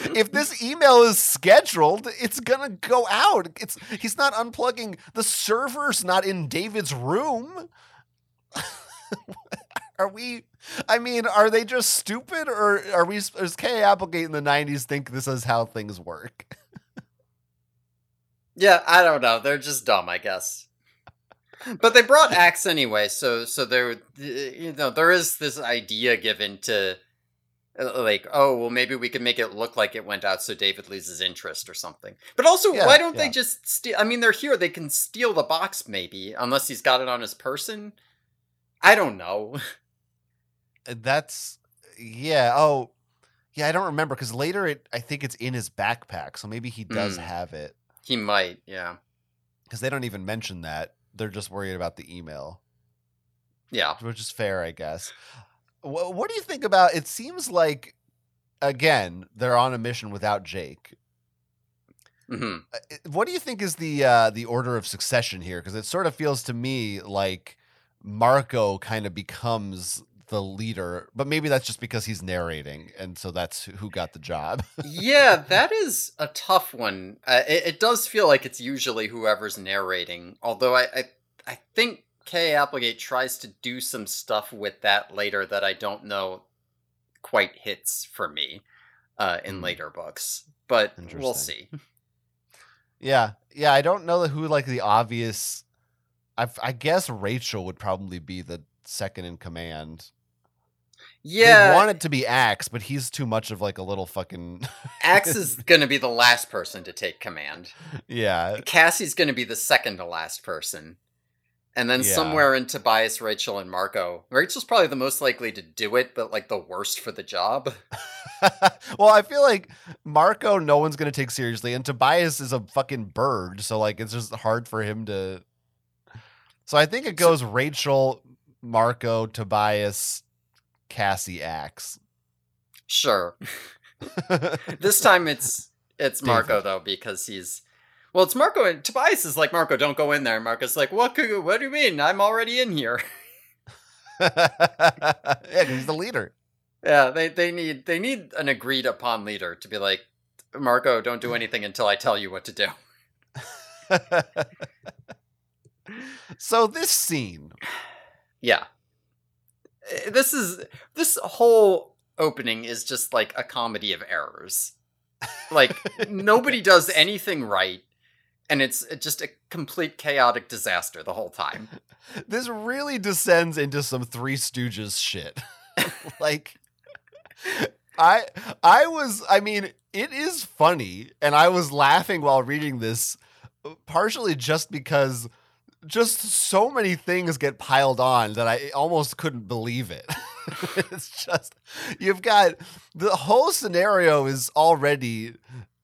if this [LAUGHS] email is scheduled, it's gonna go out. It's he's not unplugging the server's not in David's room. [LAUGHS] are we I mean, are they just stupid or are we does Kay Applegate in the 90s think this is how things work? Yeah, I don't know. They're just dumb, I guess. But they brought Ax anyway, so so there, you know, there is this idea given to Uh, Like, oh, well, maybe we could make it look like it went out so David loses interest or something. But also, Yeah, why don't they just steal? I mean, they're here. They can steal the box, maybe, unless he's got it on his person. I don't know. That's yeah. Oh, yeah. I don't remember because later it. I think it's in his backpack, so maybe he does Mm. have it He might, yeah. because they don't even mention that. They're just worried about the email, Yeah. which is fair, I guess. What, what do you think about? It seems like again they're on a mission without Jake. hmm Uh, What do you think is the uh, the order of succession here? Because it sort of feels to me like Marco kind of becomes the leader, but maybe that's just because he's narrating, and so that's who got the job. [LAUGHS] yeah, that is a tough one. Uh, it, it does feel like it's usually whoever's narrating, although I, I, I think Kay Applegate tries to do some stuff with that later that I don't know quite hits for me uh, in Hmm. later books. But we'll see. [LAUGHS] [LAUGHS] yeah, yeah. I don't know who like the obvious. I I guess Rachel would probably be the second in command. Yeah, they want it to be Ax, but he's too much of like a little fucking [LAUGHS] Ax is going to be the last person to take command. yeah. Cassie's going to be the second to last person. And then Yeah. somewhere in Tobias, Rachel, and Marco. Rachel's probably the most likely to do it, but like the worst for the job. [LAUGHS] [LAUGHS] well, I feel like Marco, no one's gonna take seriously, and Tobias is a fucking bird, so like it's just hard for him to. So I think it So- goes Rachel, Marco, Tobias, Cassie, Ax. Sure. [LAUGHS] This time it's it's Marco though because he's well, it's Marco and Tobias is like Marco, don't go in there. Marco's like, what? could- What do you mean? I'm already in here. [LAUGHS] [LAUGHS] yeah, he's the leader. yeah, they they need they need an agreed upon leader to be like, Marco, don't do anything until I tell you what to do. so this scene, Yeah. Uh, This is this whole opening is just like a comedy of errors. Like nobody [LAUGHS] does anything right and it's just a complete chaotic disaster the whole time. this really descends into some Three Stooges shit. [LAUGHS] like, I I was I mean it is funny, and I was laughing while reading this, partially just because just so many things get piled on that I almost couldn't believe it. [LAUGHS] it's just you've got the whole scenario is already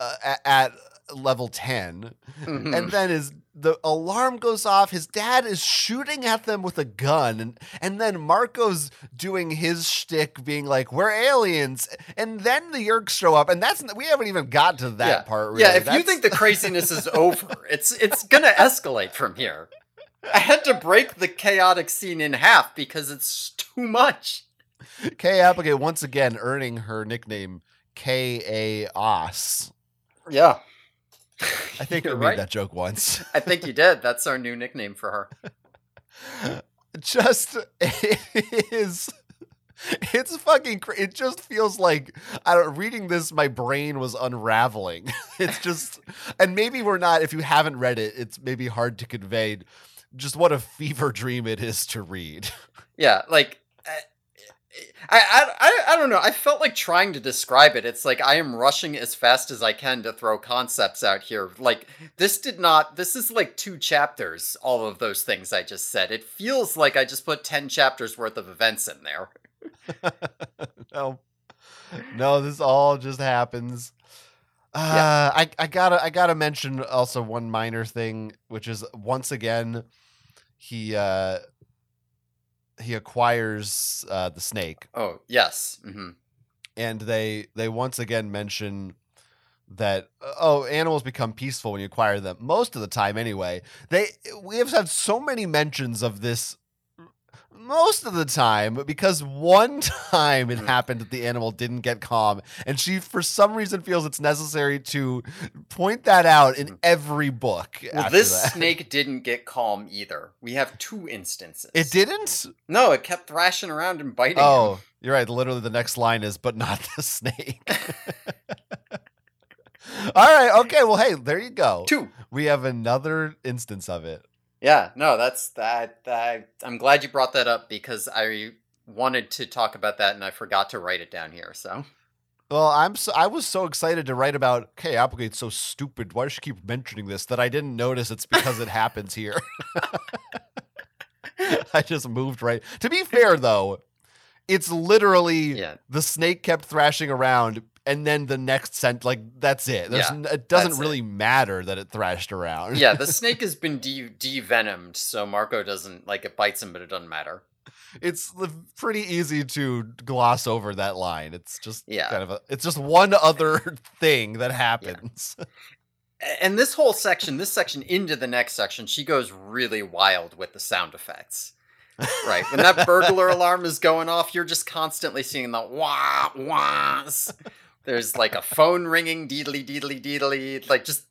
uh, at level 10 Mhm. and then his the alarm goes off his dad is shooting at them with a gun and and then marco's doing his shtick being like we're aliens and then the yeerks show up and that's we haven't even got to that Yeah. part really. yeah, if you think the craziness is over, it's it's gonna escalate from here. I had to break the chaotic scene in half because it's too much. kay applegate once again earning her nickname k-a-os Yeah. i think i [LAUGHS] You're made right. that joke once [LAUGHS] I think you did. That's our new nickname for her. [LAUGHS] just it is it's fucking cra- it just feels like i don't reading this my brain was unraveling it's just and maybe we're not if you haven't read it it's maybe hard to convey just what a fever [LAUGHS] dream it is to read Yeah, like I, I, I, I don't know. I felt like trying to describe it. It's like I am rushing as fast as I can to throw concepts out here. Like this did not. This is like two chapters. All of those things I just said. It feels like I just put ten chapters worth of events in there. [LAUGHS] no no this all just happens uh, I, I gotta I gotta mention also one minor thing, which is once again he uh he acquires uh the snake. Oh yes. hmm and they they once again mention that uh, oh animals become peaceful when you acquire them most of the time anyway. They we have had so many mentions of this most of the time because one [LAUGHS] time it Mm. happened that the animal didn't get calm and she for some reason feels it's necessary to point that out in Mm. every book Well, this that. snake didn't get calm either. We have two instances. it didn't No, it kept thrashing around and biting. oh him. you're right literally the next line is but not the [LAUGHS] snake [LAUGHS] all right okay well hey there you go two. we have another instance of it Yeah, no, that's that. that I'm glad you brought that up because I wanted to talk about that and I forgot to write it down here. So Well, I'm so, I was so excited to write about. Okay, Applegate's so stupid. Why does she keep mentioning this? That I didn't notice it's because it happens here. [LAUGHS] I just moved right. To be fair, though, it's literally yeah, the snake kept thrashing around, and then the next scent, like that's it. There's, Yeah, it doesn't really matter that it thrashed around. yeah. The [LAUGHS] snake has been de devenomed, so Marco doesn't like it bites him, but it doesn't matter. it's pretty easy to gloss over that line. It's just Yeah. kind of a. It's just one other [LAUGHS] thing that happens. [LAUGHS] A- And this whole section, this section into the next section, she goes really wild with the sound effects. Right. When that burglar alarm is going off, you're just constantly seeing the wah wahs. There's like a phone ringing, deedly deedly deedly, like just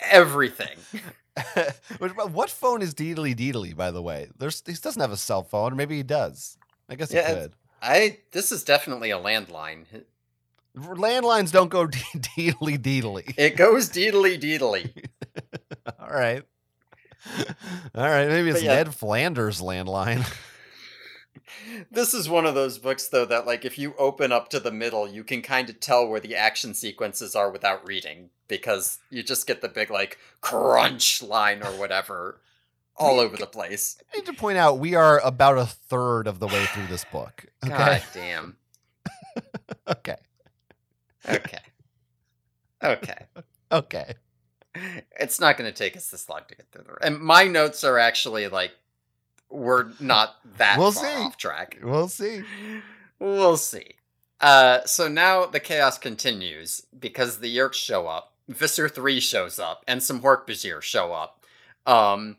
everything. [LAUGHS] What phone is Deedly Deedly, by the way? There's he doesn't have a cell phone, or maybe he does. I guess he Yeah, could. I this is definitely a landline. Landlines don't go [LAUGHS] de- Deedly Deedly. It goes deedly deedly. [LAUGHS] All right. All right, maybe it's yeah. Ned Flanders' landline. This is one of those books though that like if you open up to the middle, you can kind of tell where the action sequences are without reading because you just get the big like crunch line or whatever all over the place. I need to point out we are about a third of the way through this book. [LAUGHS] Okay. God damn. [LAUGHS] Okay. Okay. Okay. [LAUGHS] Okay. It's not going to take us this long to get through the And my notes are actually like we're not that We'll far see. off track. We'll see. We'll see. Uh, so now the chaos continues because the Yeerks show up, Visser 3 shows up, and some Hork-Bajir show up. Um,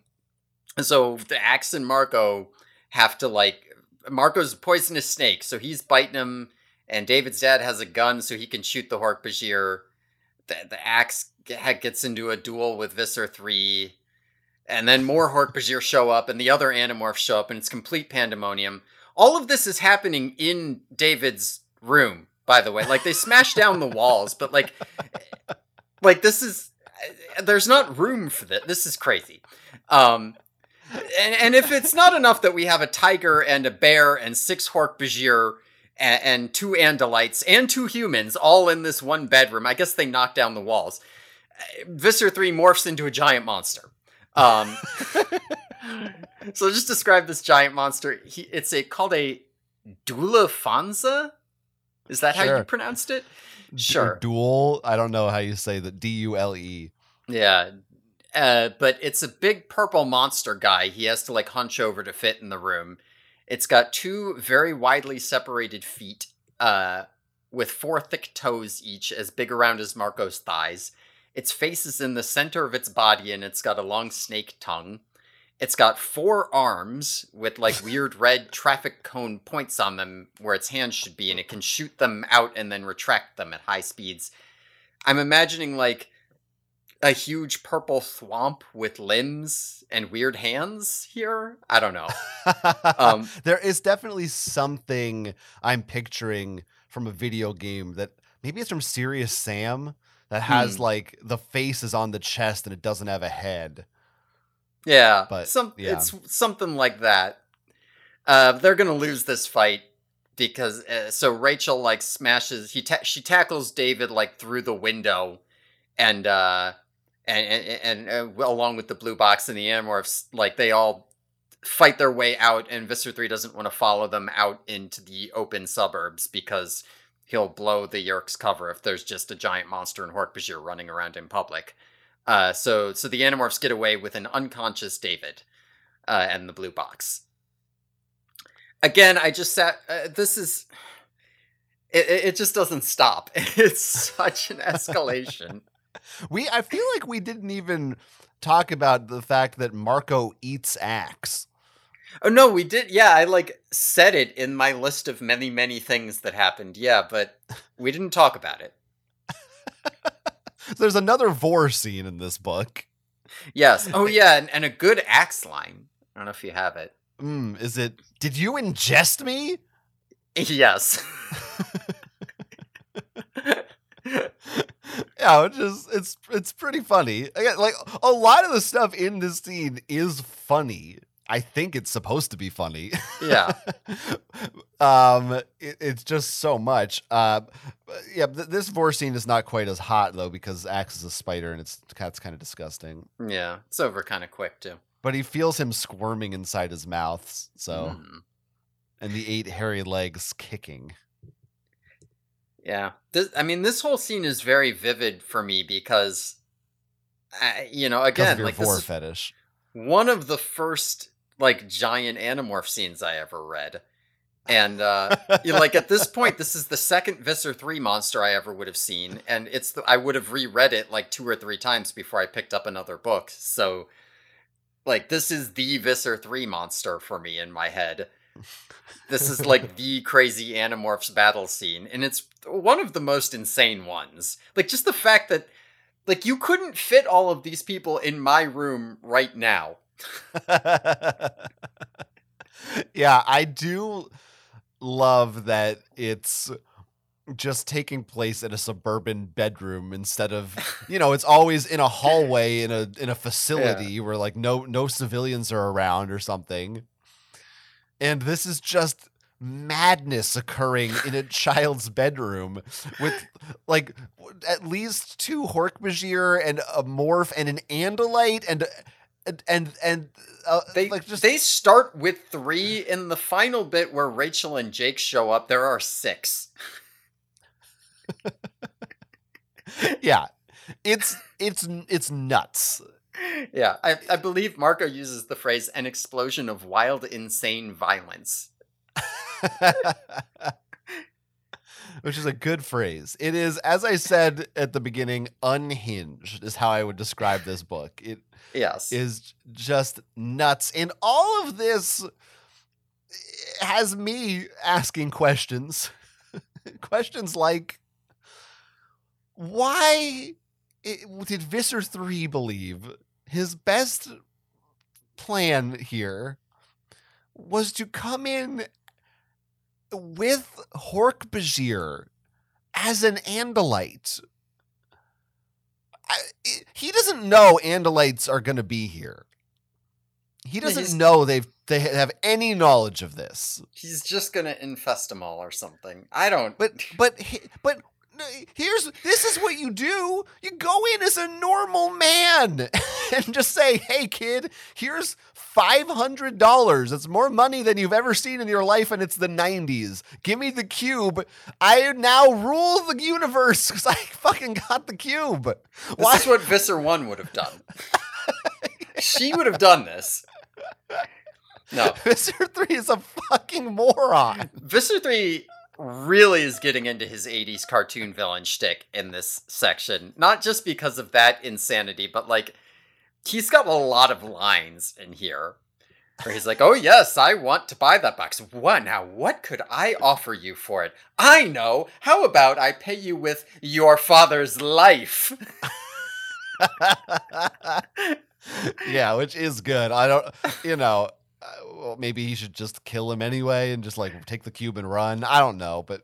so the Ax and Marco have to, like, Marco's a poisonous snake, so he's biting him, and David's dad has a gun so he can shoot the Hork-Bajir. The, the Ax ge- gets into a duel with Visser 3, and then more Hork-Bajir show up, and the other Animorphs show up, and it's complete pandemonium all of this is happening in David's room, by the way. Like they smash down the walls, but like [LAUGHS] like this is there's not room for this. This is crazy. Um and, and if it's not enough that we have a tiger and a bear and six Hork Bajir and, and two Andalites and two humans all in this one bedroom, I guess they knock down the walls. Visser 3 morphs into a giant monster. Um, [LAUGHS] so just describe this giant monster. He, it's a called a Dulafanza. Is that how you pronounced it? D- Sure. Duel. I don't know how you say that. D U L E. Yeah. Uh, but it's a big purple monster guy. He has to like hunch over to fit in the room. It's got two very widely separated feet, uh, with four thick toes each, as big around as Marco's thighs. Its face is in the center of its body, and it's got a long snake tongue. It's got four arms with like [LAUGHS] weird red traffic cone points on them where its hands should be, and it can shoot them out and then retract them at high speeds. I'm imagining like a huge purple swamp with limbs and weird hands here. I don't know. Um, [LAUGHS] there is definitely something I'm picturing from a video game that maybe it's from Serious Sam that has Hmm. like the face is on the chest and it doesn't have a head. Yeah, But, some yeah. it's something like that. Uh, they're gonna lose this fight because uh, so Rachel like smashes he ta- she tackles David like through the window, and uh, and and, and uh, along with the blue box and the Animorphs, like they all fight their way out, and Visser Three doesn't want to follow them out into the open suburbs because he'll blow the Yeerk's cover if there's just a giant monster and Hork-Bajir running around in public. Uh, so so the Animorphs get away with an unconscious David uh, and the blue box. Again, I just sat. Uh, this is. It it just doesn't stop. [LAUGHS] It's such an escalation. [LAUGHS] We I feel like we didn't even talk about the fact that Marco eats ax. Oh no, we did. Yeah, I like said it in my list of many many things that happened. Yeah, but we didn't talk about it. There's another vor scene in this book. Yes. Oh yeah, and, and a good ax line. I don't know if you have it. Mm, is it did you ingest me? Yes. [LAUGHS] yeah, it's just it's it's pretty funny. Again, like a lot of the stuff in this scene is funny. I think it's supposed to be funny. yeah. [LAUGHS] um, it, it's just so much. Uh, yeah, th- this vor scene is not quite as hot though because Ax is a spider and it's that's kind of disgusting. Yeah, it's over kind of quick too. But he feels him squirming inside his mouth. So, Mm. and the eight hairy legs kicking. Yeah, this, I mean, this whole scene is very vivid for me because, I, you know, again, like this fetish. one of the first like giant animorph scenes I ever read. And uh you [LAUGHS] know, like at this point, this is the second Visser 3 monster I ever would have seen, and it's the, I would have reread it like two or three times before I picked up another book. So like this is the Visser 3 monster for me in my head. This is like [LAUGHS] the crazy Animorphs battle scene, and it's one of the most insane ones. Like just the fact that like you couldn't fit all of these people in my room right now. Yeah, I do love that it's just taking place in a suburban bedroom instead of [LAUGHS] you know it's always in a hallway in a in a facility where like no no civilians are around or something. And this is just madness occurring in a child's bedroom with like at least two Hork-Bajir and a morph and an Andalite and and and, and uh, They like just they start with three. In the final bit where Rachel and Jake show up, there are six. [LAUGHS] yeah it's it's it's nuts Yeah, I, I believe Marco uses the phrase "an explosion of wild, insane violence." [LAUGHS] which is a good phrase. It is as i said at the beginning unhinged is how i would describe this book. It Yes, is just nuts. And all of this has me asking questions. [LAUGHS] Questions like why did Visser 3 believe his best plan here was to come in with Hork Bajir as an Andalite? I, he doesn't know Andalites are going to be here. He doesn't he's- know they've they have any knowledge of this. he's just gonna infest them all or something. I don't. But but but here's this is what you do. You go in as a normal man [LAUGHS] and just say, "Hey kid, here's $500. It's more money than you've ever seen in your life and it's the 90s. Give me the cube. I now rule the universe cuz I fucking got the cube." this Why is what Visser One would have done. she would have done this. No, Mr. 3 is a fucking moron. Visser 3 really is getting into his 80s cartoon villain shtick in this section. Not just because of that insanity, but like, he's got a lot of lines in here. Where he's like, oh yes, I want to buy that box. What now? What could I offer you for it? I know. How about I pay you with your father's life? [LAUGHS] yeah, which is good. I don't, you know, uh, well, maybe he should just kill him anyway and just like take the cube and run. I don't know, but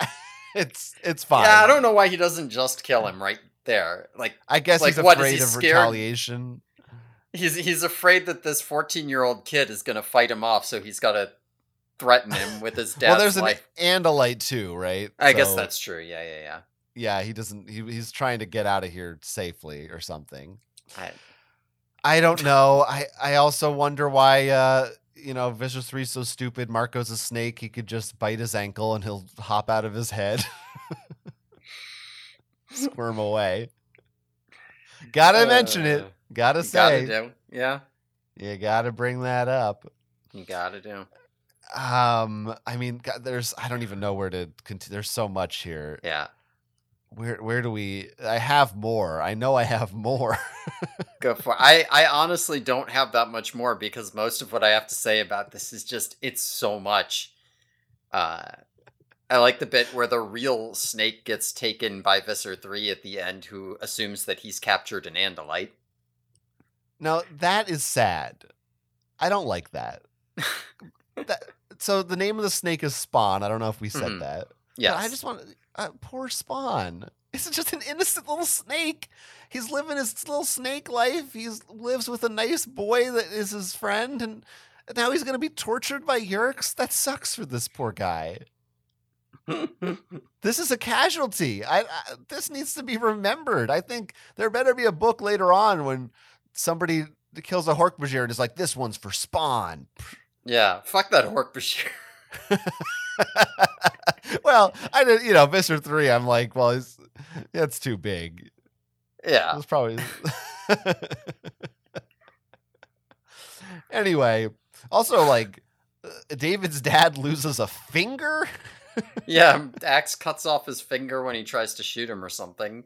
[LAUGHS] it's it's fine. Yeah, I don't know why he doesn't just kill him right there. Like I guess like, he's what, afraid he of scared? retaliation. he's he's afraid that this 14-year-old kid is going to fight him off, so he's got to threaten him with his [LAUGHS] dad's well, there's life. an Andalite too, right? I guess that's true. Yeah, yeah, yeah. yeah. He doesn't. He, he's trying to get out of here safely or something. I, I don't [LAUGHS] know. I I also wonder why uh you know Vicious Three's so stupid. Marco's a snake. He could just bite his ankle and he'll hop out of his head, [LAUGHS] squirm away. Gotta mention it. Uh, Gotta say. gotta do. Yeah, You gotta bring that up. you gotta do. Um, I mean, God, there's I don't even know where to continue. There's so much here. Yeah, Where where do we? I have more. I know I have more. [LAUGHS] go for. It. I I honestly don't have that much more because most of what I have to say about this is just it's so much. Uh, I like the bit where the real snake gets taken by Visser Three at the end, who assumes that he's captured an Andalite. now that is sad. I don't like that. [LAUGHS] that. So the name of the snake is Spawn. I don't know if we said Mhm. that. Yes, But I just want uh, poor Spawn. [LAUGHS] It's just an innocent little snake. He's living his little snake life. He lives with a nice boy that is his friend, and now he's gonna be tortured by Yeerks. That sucks for this poor guy. This is a casualty. I, I this needs to be remembered. I think there better be a book later on when somebody kills a Hork-Bajir and is like, "This one's for Spawn." yeah, fuck that Hork-Bajir. [LAUGHS] well, I did, you know, Mister three. I'm like, well, it's it's too big. Yeah, It's probably. [LAUGHS] anyway, also like, uh, David's dad loses a finger. [LAUGHS] yeah. Um, Ax cuts off his finger when he tries to shoot him or something.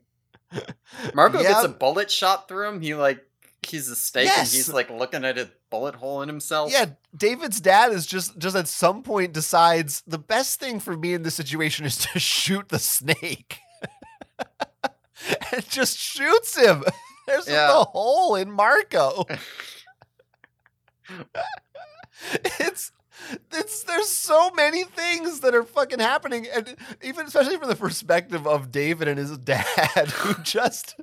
[LAUGHS] Marco gets a bullet shot through him. He like he's a stake and he's like looking at a bullet hole in himself. Yeah, David's dad is just just at some point decides the best thing for me in this situation is to shoot the snake. [LAUGHS] and just shoots him. [LAUGHS] There's Yeah. the hole in Marco. it's it's there's so many things that are fucking happening and even especially from the perspective of David and his [LAUGHS] dad who just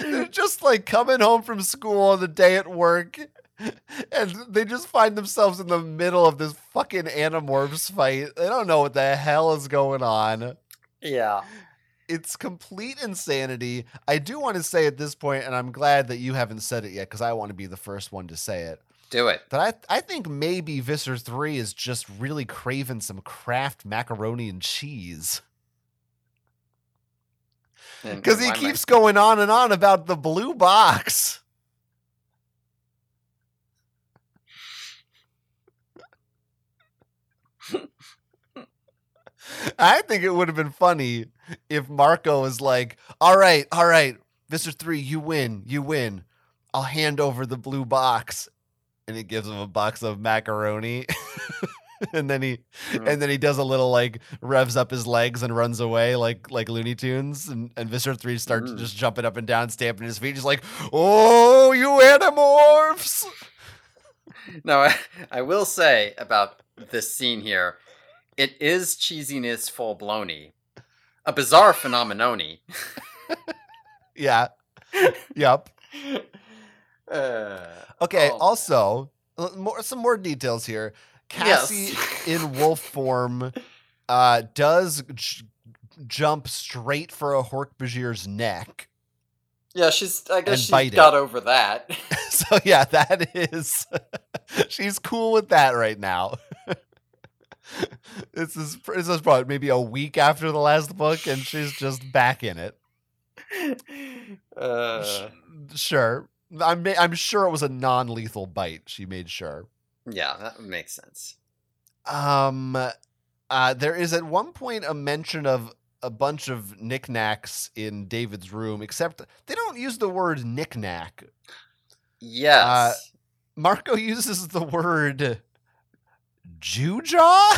they're just like coming home from school on the day at work and they just find themselves in the middle of this fucking animorphs fight. They don't know what the hell is going on. Yeah. It's complete insanity. I do want to say at this point, and I'm glad that you haven't said it yet because I want to be the first one to say it. Do it. That I I think maybe Visser 3 is just really craving some Kraft macaroni and cheese. Because he I- keeps going on and on about the blue box. I think it would have been funny if Marco was like, all right, all right, Visser 3, you win, you win. I'll hand over the blue box. And he gives him a box of macaroni. [LAUGHS] and then he Mm. and then he does a little like revs up his legs and runs away like like Looney Tunes and and Visser three starts Mm. just jumping up and down, stamping his feet, just like, oh, you animorphs! No, I, I will say about this scene here, it is cheesiness full blowny, a bizarre phenomenoni. [LAUGHS] Yeah, yep. [LAUGHS] Okay. Oh. Also, more some more details here. Cassie Yes. [LAUGHS] in wolf form uh, does j- jump straight for a Hork-Bajir's neck. yeah, she's. I guess she bite it. got over that. [LAUGHS] so yeah, that is [LAUGHS] she's cool with that right now. this is this is probably maybe a week after the last book, and she's just back in it. uh, sure, I'm I'm sure it was a non-lethal bite. She made sure. yeah, that makes sense. Um, uh, there is at one point a mention of a bunch of knickknacks in David's room, except they don't use the word knickknack. Yes. Marco uses the word Juja?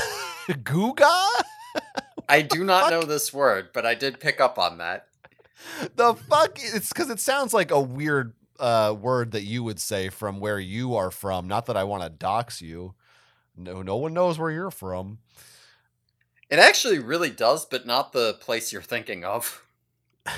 [LAUGHS] Guga? I do not fuck? know this word, but I did pick up on that. The fuck? It's because it sounds like a weird uh, word that you would say from where you are from. Not that I want to dox you. No, no one knows where you're from. It actually really does, but not the place you're thinking of. [LAUGHS]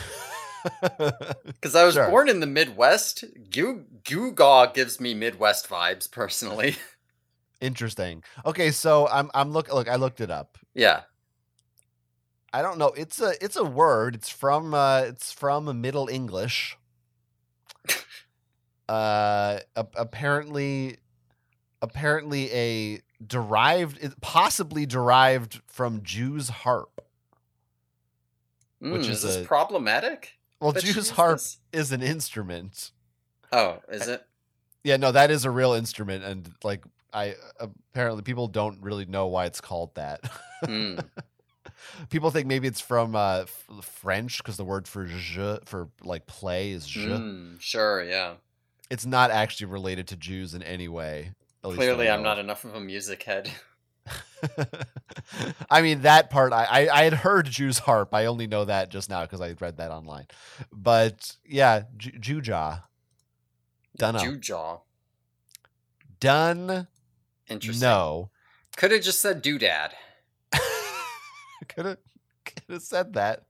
Because I was Sure. born in the Midwest. Gewgaw gives me Midwest vibes, personally. [LAUGHS] Interesting. Okay, so I'm I'm look look. I looked it up. yeah. I don't know. It's a it's a word. It's from uh it's from Middle English. Uh a- apparently apparently a derived possibly derived from Jew's harp. Which Mm, is is this a- problematic? Well, But Jew's harp this- is an instrument. Oh, is it? Yeah, no, that is a real instrument and like I apparently people don't really know why it's called that. Mm. [LAUGHS] people think maybe it's from uh f- French because the word for je for like play is je. Mm, sure, yeah. It's not actually related to Jews in any way. Clearly, I'm not enough of a music head. [LAUGHS] I mean, that part I, I I had heard Jew's [LAUGHS] harp. I only know that just now because I read that online. But yeah, Ju- Juja. Dunno. Jewjaw. Done. Interesting. No. Could have just said doodad. [LAUGHS] could have could have said that.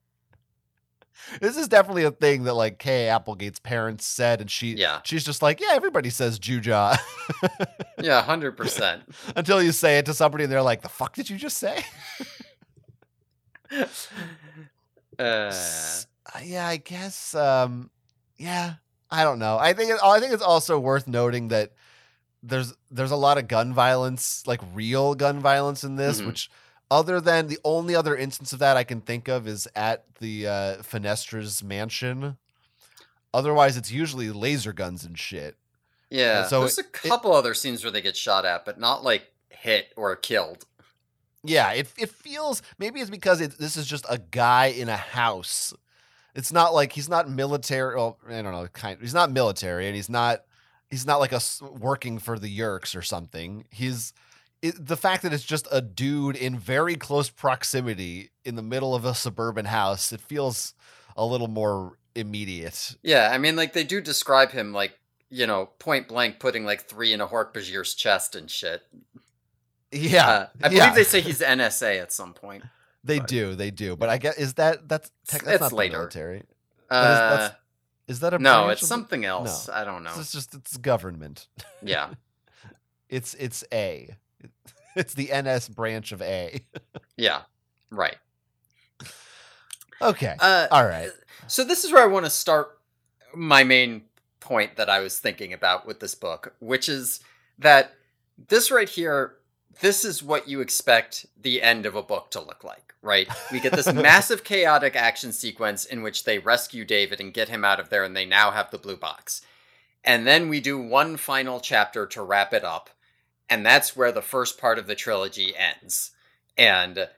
This is definitely a thing that like Kay Applegate's parents said, and she Yeah. she's just like, yeah, everybody says Juja [LAUGHS] Yeah, hundred percent. until you say it to somebody and they're like, the fuck did you just say? [LAUGHS] Uh, uh, yeah, I guess. Um, yeah, I don't know. I think it, I think it's also worth noting that there's there's a lot of gun violence, like real gun violence in this, Mhm. which other than the only other instance of that I can think of is at the uh, Fenestra's mansion. Otherwise, it's usually laser guns and shit. yeah. so there's a couple other scenes where they get shot at, but not like hit or killed. Yeah, it it feels maybe it's because it, this is just a guy in a house. It's not like he's not military. Well, I don't know. Kind. He's not military, and he's not. He's not like a working for the Yeerks or something. He's it, the fact that it's just a dude in very close proximity in the middle of a suburban house. It feels a little more immediate. Yeah, I mean, like they do describe him like you know point blank putting like three in a Hork-Bajir's chest and shit. Yeah, Uh, I believe yeah. they say he's NSA at some point. they but- do. They do. But I guess is that that's tech, It's- that's it's not later. military. Uh, That is- that's- Is that a no, it's of something else. I don't know. It's just it's government. Yeah, [LAUGHS] It's it's A. [LAUGHS] It's the NS branch of A. [LAUGHS] yeah, right. Okay. Uh, All right. So this is where I want to start my main point that I was thinking about with this book, which is that this right here, this is what you expect the end of a book to look like, right? We get this [LAUGHS] massive chaotic action sequence in which they rescue David and get him out of there and they now have the blue box. And then we do one final chapter to wrap it up, and that's where the first part of the trilogy ends. And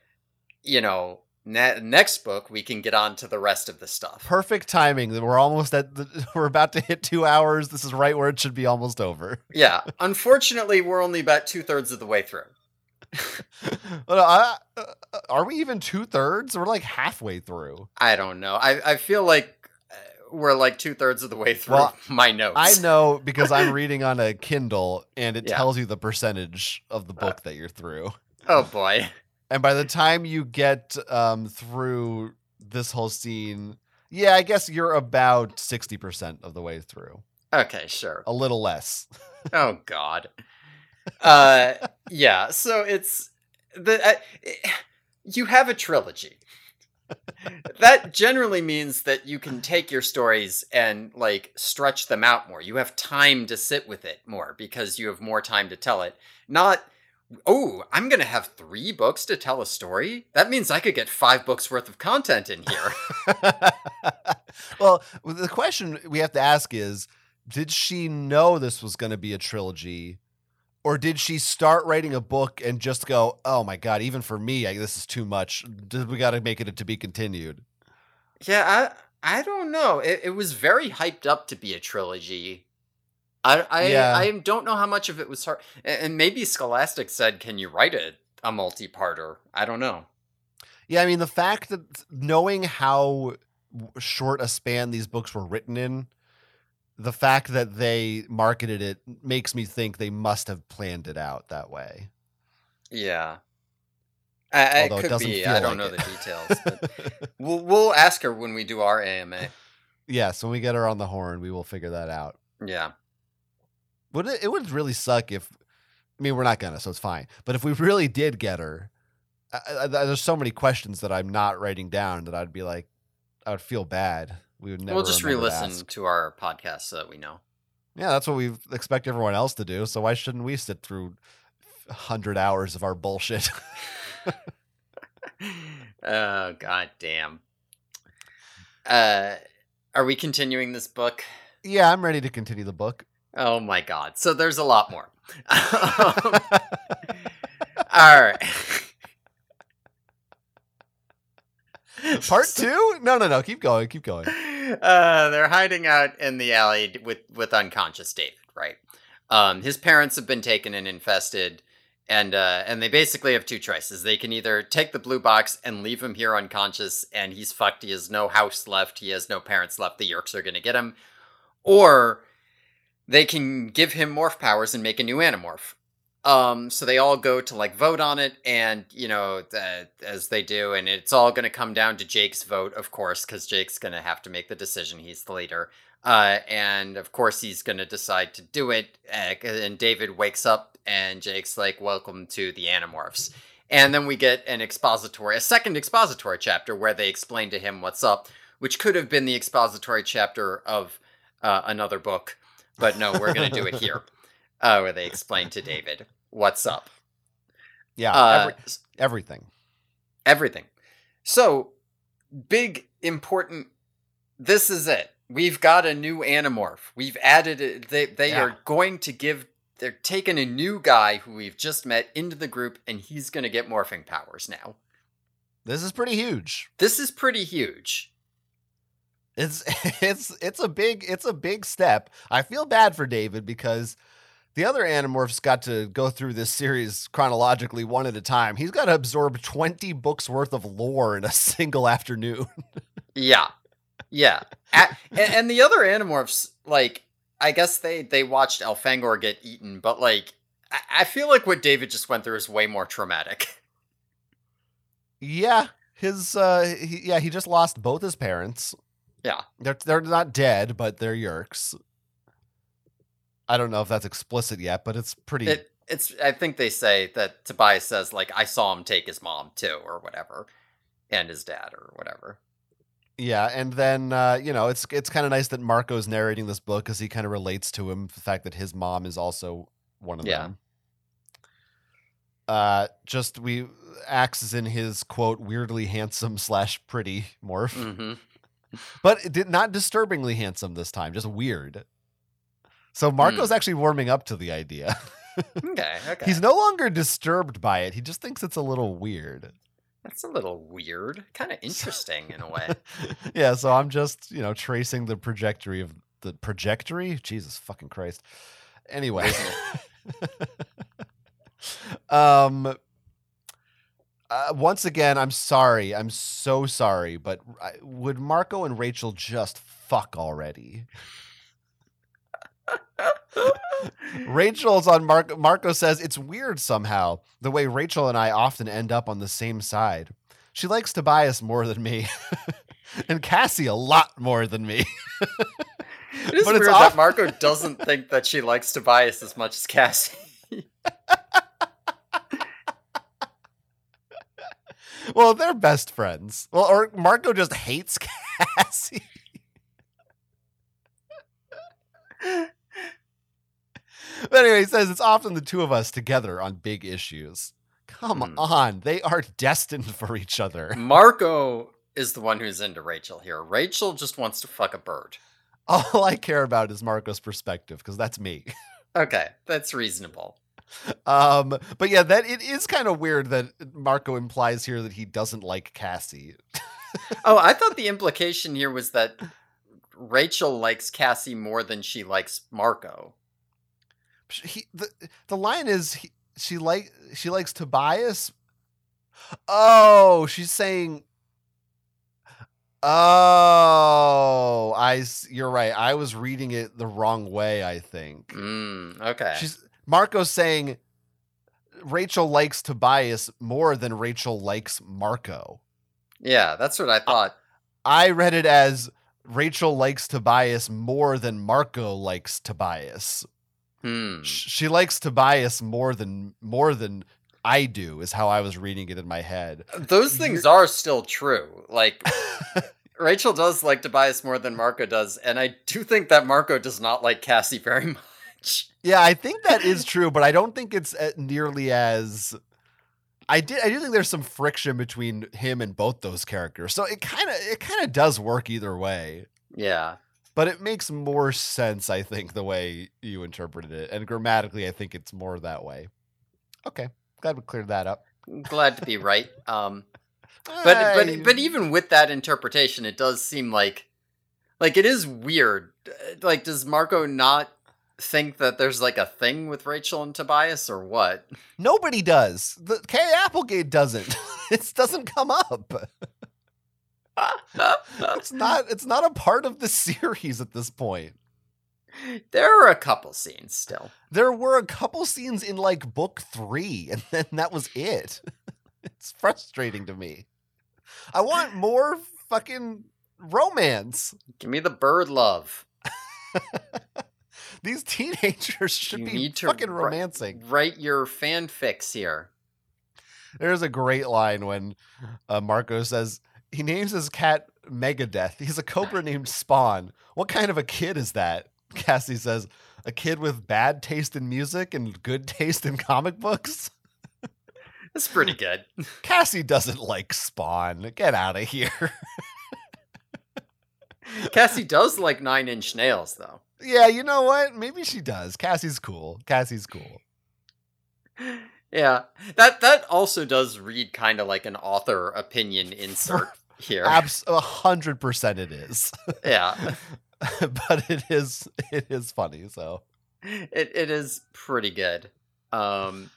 you know, ne- next book we can get on to the rest of the stuff. Perfect timing. We're almost at the [LAUGHS] we're about to hit 2 hours. This is right where it should be almost over. [LAUGHS] Yeah. Unfortunately, we're only about two thirds of the way through. [LAUGHS] Well, I- uh, are we even two thirds? We're like halfway through. I don't know. I, I feel like uh, we're like two thirds of the way through Well, [LAUGHS] my notes. I know [LAUGHS] because I'm reading on a Kindle and it Yeah. tells you the percentage of the Uh, book that you're through. Oh boy. And by the time you get um, through this whole scene, yeah, I guess you're about 60% of the way through. Okay, sure. A little less. Oh god. [LAUGHS] Uh yeah, so it's the uh, you have a trilogy. That generally means that you can take your stories and like stretch them out more. You have time to sit with it more because you have more time to tell it. Not oh, I'm going to have 3 books to tell a story. That means I could get 5 books worth of content in here. [LAUGHS] well, the question we have to ask is did she know this was going to be a trilogy? Or did she start writing a book and just go, "Oh my god, even for me, I, this is too much. We got to make it a to be continued." Yeah, I I don't know. It, it was very hyped up to be a trilogy. I I, Yeah. I don't know how much of it was a- And maybe Scholastic said, "Can you write it a multi-parter?" I don't know. Yeah, I mean the fact that knowing how short a span these books were written in, the fact that they marketed it makes me think they must have planned it out that way. Yeah, I, Although it doesn't be. feel I don't like know it. the details. [LAUGHS] But we'll we'll ask her when we do our AMA. yes, when we get her on the horn, we will figure that out. Yeah, Would it, it would really suck if I mean we're not gonna, so it's fine. But if we really did get her, I, I, there's so many questions that I'm not writing down that I'd be like, I would feel bad. We would never. we'll just re-listen ask. to our podcast so that we know. Yeah, that's what we expect everyone else to do. So why shouldn't we sit through hundred hours of our bullshit? [LAUGHS] oh god damn. Uh, are we continuing this book? yeah, I'm ready to continue the book. Oh my god. So there's a lot more. [LAUGHS] Um, [LAUGHS] all right. [LAUGHS] Part two? No, no, no. Keep going. Keep going. Uh, they're hiding out in the alley with with unconscious David, right? Um, his parents have been taken and infested, and uh, and they basically have two choices. They can either take the blue box and leave him here unconscious, and he's fucked. He has no house left. He has no parents left. The Yeerks are going to get him, or they can give him morph powers and make a new animorph. Um, so they all go to like vote on it, and you know, the, as they do, and it's all going to come down to Jake's vote, of course, because Jake's going to have to make the decision. He's the leader, uh, and of course he's going to decide to do it. Uh, and David wakes up, and Jake's like, "Welcome to the Animorphs." And then we get an expository, a second expository chapter where they explain to him what's up, which could have been the expository chapter of uh, another book, but no, we're going to do it here, [LAUGHS] uh, where they explain to David what's up. Yeah, Uh, every, everything. everything. So, big, important. This is it. We've got a new Animorph. We've added it. They, they Yeah. are going to give. They're taking a new guy who we've just met into the group, and he's going to get morphing powers now. This is pretty huge. This is pretty huge. It's [LAUGHS] it's it's a big it's a big step. I feel bad for David because the other Animorphs got to go through this series chronologically one at a time. He's got to absorb 20 books worth of lore in a [LAUGHS] single afternoon. [LAUGHS] Yeah, yeah. A- and, and the other Animorphs, like, I guess they they watched Elfangor get eaten, but like, I, I feel like what David just went through is way more traumatic. [LAUGHS] yeah, his uh he, yeah, he just lost both his parents. Yeah. They're they're not dead, but they're Yeerks. I don't know if that's explicit yet, but it's pretty It, it's. I think they say that Tobias says like, "I saw him take his mom too," or whatever, and his dad, or whatever. Yeah, and then uh, you know it's it's kind of nice that Marco's narrating this book because he kind of relates to him the fact that his mom is also one of Yeah. them. Uh, just we Ax is in his quote weirdly handsome slash pretty morph, hmm but it did not disturbingly handsome this time, just weird. So Marco's actually warming up to the idea. [LAUGHS] Okay, okay. He's no longer disturbed by it. He just thinks it's a little weird. That's a little weird, kind [LAUGHS] of interesting in a way. [LAUGHS] yeah, so I'm just, you know, tracing the trajectory of the trajectory. Jesus fucking Christ. Anyway. um uh, once again, I'm sorry. I'm so sorry, but I, would Marco and Rachel just fuck already? Rachel's on Marco. Marco says it's weird somehow the way Rachel and I often end up on the same side. She likes Tobias more than me, [LAUGHS] and Cassie a lot more than me. It is But it's weird off- that Marco doesn't think that she likes Tobias as much as Cassie. [LAUGHS] well, they're best friends. Well, or Marco just hates [LAUGHS] Cassie. [LAUGHS] but anyway, he says it's often the two of us together on big issues. Come Hmm. on, they are [LAUGHS] destined for each other. Marco is the one who's into Rachel here. Rachel just wants to fuck a bird. All I care about is Marco's perspective because that's me. [LAUGHS] Okay, that's reasonable. Um, but yeah, that it is kind of weird that Marco implies here that he doesn't like Cassie. Oh, I thought the implication here was that Rachel likes Cassie more than she likes Marco. He, the the line is he, she like she likes Tobias. Oh, she's saying. Oh, I You're right. I was reading it the wrong way. I think Mm, okay. she's Marco's saying Rachel likes Tobias more than Rachel likes Marco. yeah, that's what I thought. I read it as Rachel likes Tobias more than Marco likes Tobias. Hmm. She likes Tobias more than more than I do is how I was reading it in my head. Those things are still true. Like [LAUGHS] Rachel does like Tobias more than Marco does, and I do think that Marco does not like Cassie very [LAUGHS] much. yeah, I think that is true, but I don't think it's uh, nearly as I did I do think there's some friction between him and both those characters. So it kind of it kind of does work either way. Yeah. But it makes more sense, I think, the way you interpreted it. And grammatically, I think it's more that way. Okay. Glad we cleared that up. Glad to be right. Um [LAUGHS] but I- but but even with that interpretation it does seem like like it is weird. Uh, Like does Marco not think that there's like a thing with Rachel and Tobias or what? nobody does. The Kay Applegate doesn't. [LAUGHS] it doesn't come up. It's not it's not a part of the [LAUGHS] series at this point. there are a couple scenes still. There were a couple scenes in like book three, and then that was it. [LAUGHS] it's frustrating to me. I want more fucking romance. Give me the bird love. [LAUGHS] These teenagers should You be fucking romancing. Write your fanfics here. There's a great line when uh, Marco says he names his cat Megadeth. He's a cobra [LAUGHS] named Spawn. What kind of a kid is that? [LAUGHS] Cassie says, a kid with bad taste in music and good [LAUGHS] taste in comic books. It's pretty good. Cassie doesn't like Spawn. Get out of here. Cassie does like Nine Inch Nails, though. yeah, you know what? Maybe she does. Cassie's cool. Cassie's cool. Yeah, that that also does read kind of like an author opinion insert [LAUGHS] here. Abs- a hundred percent it is. [LAUGHS] yeah, but it is it is funny, so it it is pretty good. Um,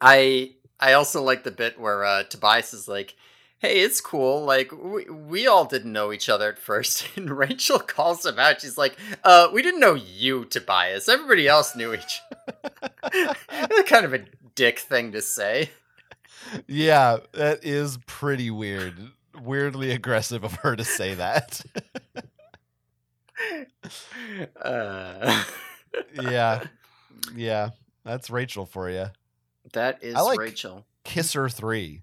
I I also like the bit where uh, Tobias is like, "Hey, it's cool. Like we we all didn't know each other at first. [LAUGHS] and Rachel calls him out. She's like, "Uh, we didn't know you, Tobias. Everybody else knew each." [LAUGHS] [LAUGHS] kind of a dick thing to say. Yeah, that is pretty weird. Weirdly aggressive of her to say that. Uh, yeah. Yeah. That's Rachel for you. that is I like- Rachel. Kisser 3.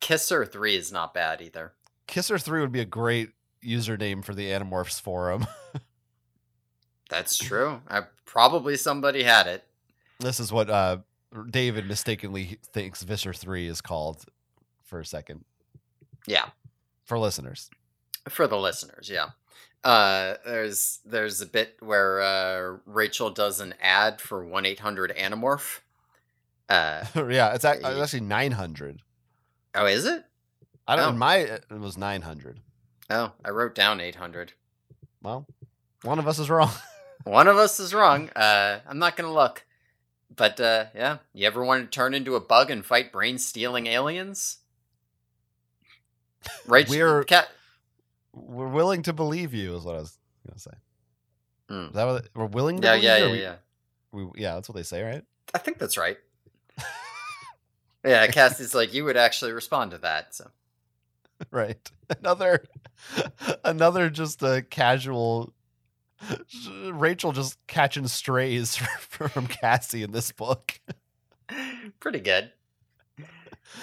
Kisser three is not bad either. Kisser 3 would be a great username for the Animorphs forum. [LAUGHS] That's true. I probably somebody had it. this is what uh David mistakenly thinks Visser 3 is called for a second Yeah, for listeners. for the listeners. Yeah. Uh, there's there's a bit where uh, Rachel does an ad for one eight hundred Animorph. Uh, [LAUGHS] yeah, it's, Yeah. it's actually 900. Oh, is it? I don't Oh. my it was 900. Oh, I wrote down eight hundred. Well, one of us is wrong. [LAUGHS] One of us is wrong. Uh, I'm not gonna look. But uh, yeah, you ever want to turn into a bug and fight brain stealing aliens? Rachel, We're- cat. We're willing to believe you is what I was going to say. Hmm. Is that what we're willing to Yeah, believe yeah, yeah, we- yeah. we- yeah, that's what they say, right? I think that's right. Yeah, [LAUGHS] Cassie's like, you would actually respond to that. So right. [LAUGHS] Another [LAUGHS] another just a casual Rachel just catching strays from Cassie in this book. pretty good.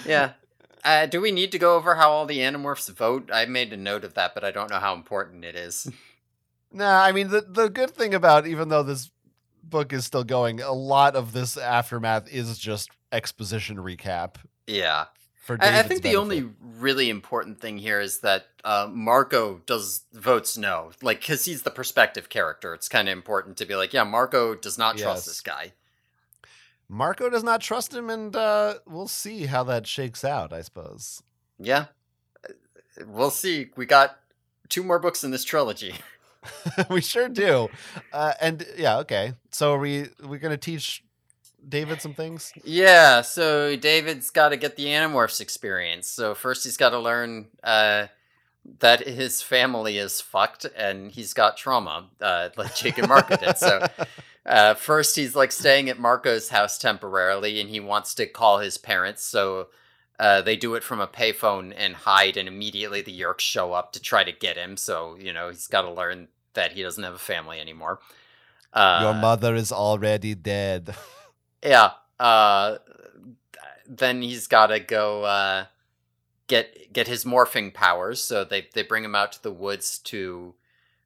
Yeah. Uh, do we need to go over how all the Animorphs vote? I made a note of that, but I don't know how important it is. Nah, I mean the the good thing about even though this book is still going, a lot of this aftermath is just exposition recap yeah. for I, I think the benefit. only really important thing here is that uh, Marco does votes no, like because he's the perspective character. It's kind of important to be like, yeah, Marco does not trust Yes. this guy. Marco does not trust him, and uh, we'll see how that shakes out. I suppose. Yeah, Uh, we'll see. We got two more books in this trilogy. [LAUGHS] we sure do. Uh, and yeah, okay. So are we we're gonna teach David some things. Yeah, so David's got to get the Animorphs experience. So first, he's got to learn uh, that his family is fucked and he's got trauma, uh, like Jake and Marco did. So [LAUGHS] uh, first, he's like staying at Marco's house temporarily, and he wants to call his parents. So uh, they do it from a payphone and hide, and immediately the Yeerks show up to try to get him. So you know he's got to learn that he doesn't have a family anymore. Uh, Your mother is already dead. [LAUGHS] yeah. Uh, then he's got to go uh, get get his morphing powers. So they they bring him out to the woods to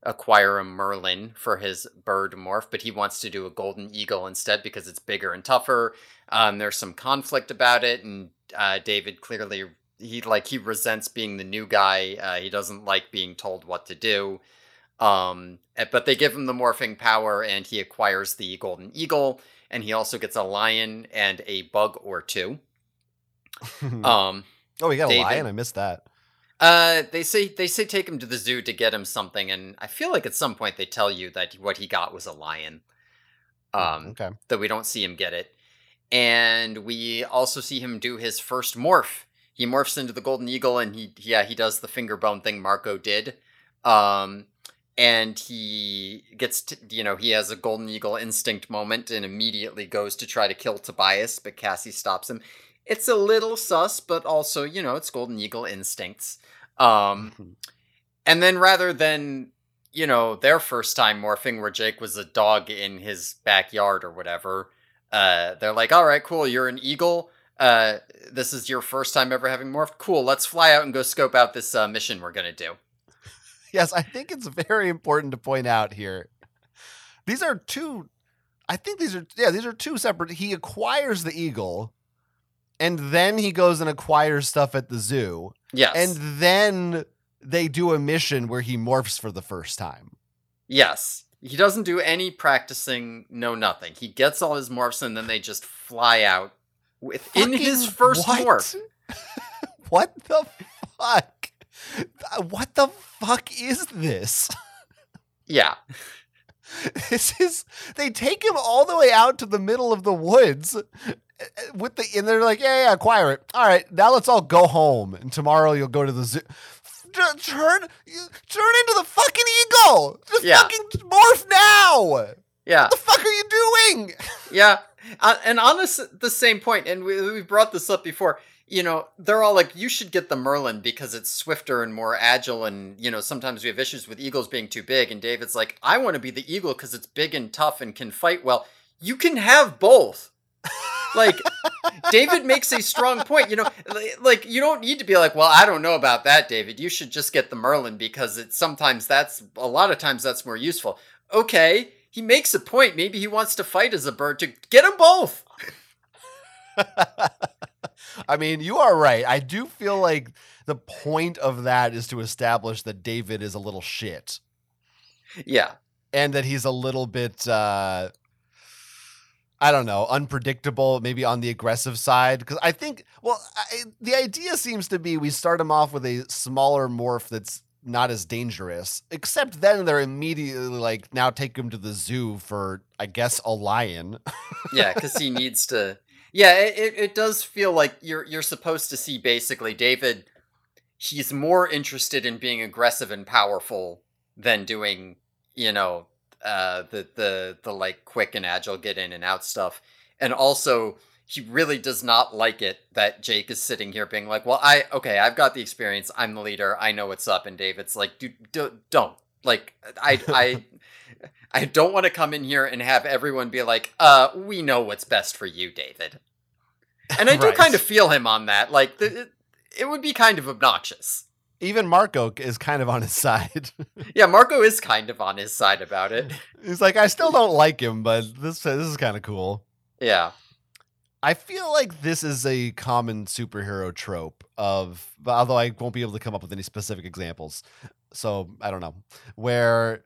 acquire a merlin for his bird morph, but he wants to do a golden eagle instead because it's bigger and tougher. Um, there's some conflict about it, and uh, David clearly he like he resents being the new guy. Uh, he doesn't like being told what to do. Um, eh, but they give him the morphing power, and he acquires the golden eagle, and he also gets a lion and a bug or two. [LAUGHS] Um, oh, we got a lion. I missed that. uh, they say they say take him to the zoo to get him something, and I feel like at some point they tell you that what he got was a lion. Um, okay. though we don't see him get it. And we also see him do his first morph. He morphs into the golden eagle, and he yeah he does the finger bone thing Marco did. Um, and he gets to, you know, he has a golden eagle instinct moment and immediately goes to try to kill Tobias, but Cassie stops him. It's a little sus, but also, you know, it's golden eagle instincts. Um, and then rather than, you know, their first time morphing where Jake was a dog in his backyard or whatever, uh, they're like, all right, cool, you're an eagle. Uh, this is your first time ever having morphed. Cool, let's fly out and go scope out this uh, mission we're gonna do. Yes, I think it's very important to point out here. These are two. I think these are yeah, these are two separate. He acquires the eagle, and then he goes and acquires stuff at the zoo. Yes, and then they do a mission where he morphs for the first time. Yes, he doesn't do any practicing. No, nothing. He gets all his morphs, and then they just fly out within his first what? morph. [LAUGHS] what the fuck? What the fuck is this? Yeah. [LAUGHS] This is they take him all the way out to the middle of the woods eh, with the and they're like, yeah, yeah, acquire it. All right, now let's all go home, and tomorrow you'll go to the zoo. Turn, turn into the fucking eagle. Just Yeah. fucking morph now. Yeah. What the fuck are you doing? [LAUGHS] Yeah. Uh, and on this, the same point, and we, we brought this up before, you know, they're all like, you should get the Merlin because it's swifter and more agile. And, you know, sometimes we have issues with eagles being too big. And David's like, I want to be the eagle because it's big and tough and can fight well. You can have both. [LAUGHS] like, David makes a strong point. You know, like, you don't need to be like, well, I don't know about that, David. You should just get the Merlin because it's sometimes that's, a lot of times that's more useful. Okay. He makes a point. Maybe he wants to fight as a bird to get them both. [LAUGHS] I mean, you are right. I do feel like the point of that is to establish that David is a little shit Yeah. and that he's a little bit uh I don't know, unpredictable, maybe on the aggressive side because I think well, I, the idea seems to be we start him off with a smaller morph that's not as dangerous. Except then they're immediately like now take him to the zoo for I guess a lion. [LAUGHS] yeah, because he needs to. Yeah, it, it, does feel like you're you're supposed to see basically David. He's more interested in being aggressive and powerful than doing, you know, uh, the the the like quick and agile get in and out stuff, and also he really does not like it that Jake is sitting here being like, "Well, I okay, I've got the experience. I'm the leader. I know what's up." And David's like, "Dude, do, don't like I I." [LAUGHS] [LAUGHS] I don't want to come in here and have everyone be like, uh, we know what's best for you, David. And I do Right. kind of feel him on that. Like, th- it, it would be kind of obnoxious. Even Marco is kind of on his [LAUGHS] side. Yeah, Marco is kind of on his side about it. He's like, I still don't like him, but this this is kind of cool. Yeah. I feel like this is a common superhero trope of, although I won't be able to come up with any specific examples, so I don't know, where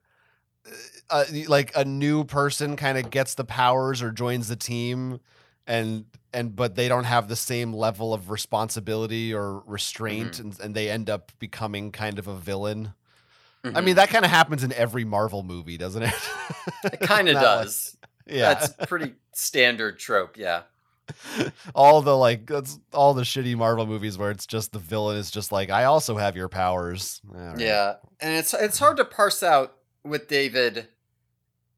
uh, like a new person kind of gets the powers or joins the team, and and but they don't have the same level of responsibility or restraint, and, and they end up becoming kind of a villain. I Mhm. mean, that kind of happens in every Marvel movie, doesn't it? it kind of [LAUGHS] Not like- does. yeah. That's pretty standard trope. Yeah. [LAUGHS] all the like that's all the shitty Marvel movies where it's just the villain is just like I also have your powers. Right. Yeah, and it's it's hard to parse out with David,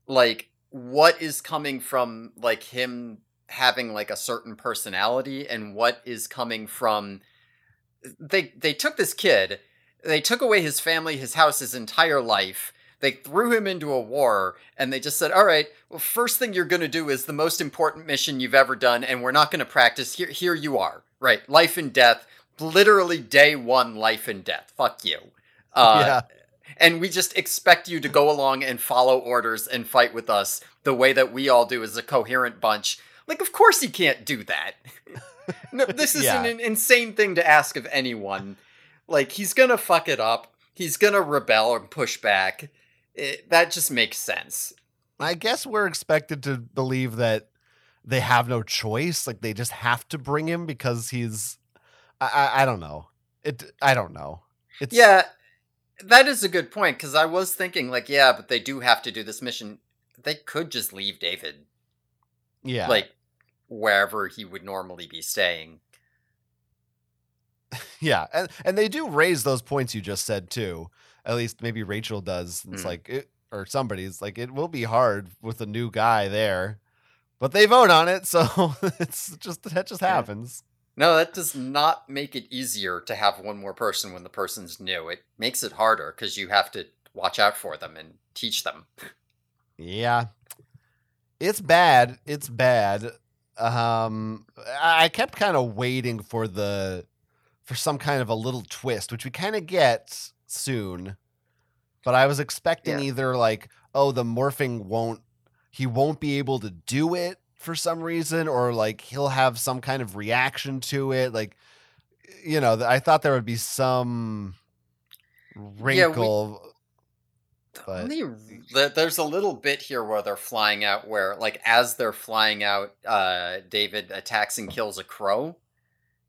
like what is coming from like him having like a certain personality and what is coming from they they took this kid, they took away his family, his house, his entire life. They threw him into a war and they just said, "All right, well first thing you're going to do is the most important mission you've ever done and we're not going to practice. Here here you are. Right? Life and death. Literally day 1 life and death. Fuck you." Uh, yeah. And we just expect you to go along and follow orders and fight with us the way that we all do as a coherent bunch. Like, of course he can't do that. [LAUGHS] no, this is Yeah. an, insane thing to ask of anyone. Like, he's gonna fuck it up. He's gonna rebel and push back. It, that just makes sense. I guess we're expected to believe that they have no choice. Like they just have to bring him because he's. I I, I don't know. It. I don't know. It's Yeah, that is a good point because I was thinking, like, yeah, but they do have to do this mission. They could just leave David, Yeah. like, wherever he would normally be staying. [LAUGHS] Yeah, and and they do raise those points you just said too. At least maybe Rachel does. It's Mm. like it, or somebody's like it will be hard with a new guy there, but they vote on it, so [LAUGHS] it's just that just Yeah. No, that does not make it easier to have one more person when the person's new. It makes it harder because you have to watch out for them and teach them. Yeah, it's bad. It's bad. Um, I I kept kind of waiting for the for some kind of a little twist, which we kind of get soon. But I was expecting Yeah. either like, oh, the morphing won't he won't be able to do it for some reason, or like he'll have some kind of reaction to it. Like, you know, I thought there would be some wrinkle. The But- only there's a little bit here where they're flying out, where like as they're flying out, uh, David attacks and kills a crow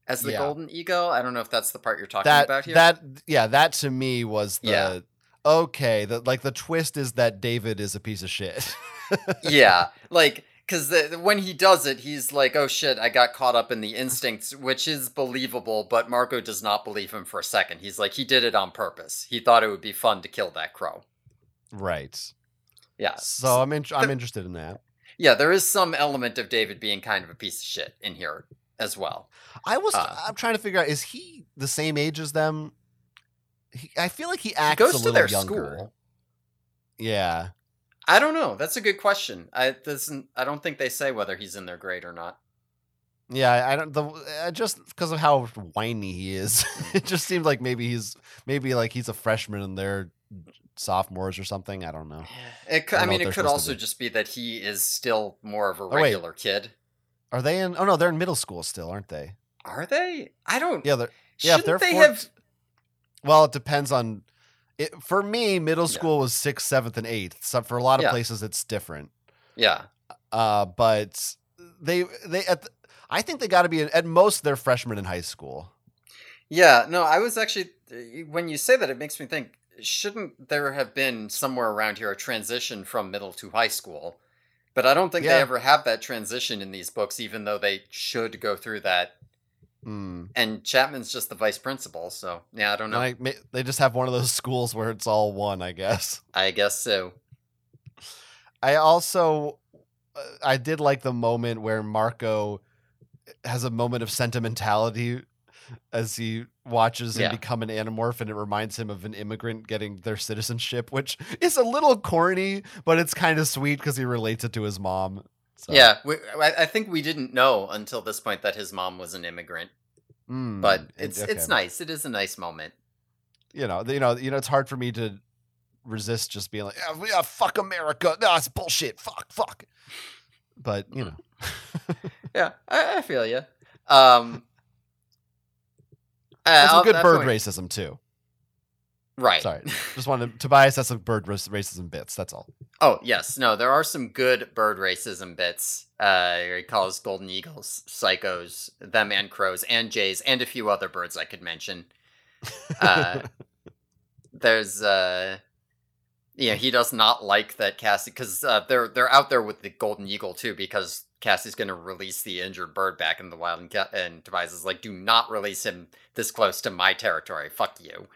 as the Yeah. golden eagle. I don't know if that's the part you're talking that about here. that yeah that to me was the Yeah. okay the like the twist is that david is a piece of shit yeah, like because when he does it, he's like, "Oh shit, I got caught up in the instincts," which is believable. But Marco does not believe him for a second. He's like, he did it on purpose. He thought it would be fun to kill that crow. right Yeah. so i'm in, i'm interested in that yeah, there is some element of David being kind of a piece of shit in here as well. i was Uh, i'm trying to figure out is he the same age as them he, i feel like he He acts goes a to little their younger school. yeah I don't know. That's a good question. I doesn't. I don't think they say whether he's in their grade or not. yeah i don't the uh, just because of how whiny he is [LAUGHS] it just seems like maybe he's maybe like he's a freshman and they're sophomores or something i don't know [SIGHS] It. I I, mean, it could also be. just be that he is still more of a Oh, regular kid. are they in oh no they're in middle school still aren't they Are they? I don't. yeah they're yeah, if they're they four- have? Well, it depends on. It, for me, middle Yeah. school was sixth, seventh, and eighth. So for a lot of Yeah. places, it's different. Yeah. Uh, but they they at the, I think they got to be at most they're freshmen in high school. Yeah, no, I was actually when you say that it makes me think shouldn't there have been somewhere around here a transition from middle to high school? But I don't think Yeah. they ever have that transition in these books even though they should go through that. Hmm. And Chapman's just the vice principal, so yeah, I don't know. I, they just have one of those [LAUGHS] schools where it's all one, I guess. I guess so. I also uh, I did like the moment where Marco has a moment of sentimentality as he watches him Yeah. become an Animorph and it reminds him of an immigrant getting their citizenship which is a little corny but it's kind of sweet because he relates it to his mom so, Yeah, we, I, I think we didn't know until this point that his mom was an immigrant, mm, but it's okay. it's nice. It is a nice moment. you know you know you know it's hard for me to resist just being like yeah, yeah fuck america no it's bullshit fuck fuck but you know [LAUGHS] Yeah, I, I feel you. Um, uh, some good bird point- racism too Right. Sorry. Just wanted to, Tobias has some bird racism bits. That's all. Oh yes, no, there are some good bird racism bits. Uh, he calls golden eagles psychos, them and crows and jays and a few other birds I could mention. Uh, [LAUGHS] there's uh, yeah, he does not like that Cassie because uh, they're they're out there with the golden eagle too because Cassie's going to release the injured bird back in the wild and, and Tobias is like, do not release him this close to my territory. Fuck you.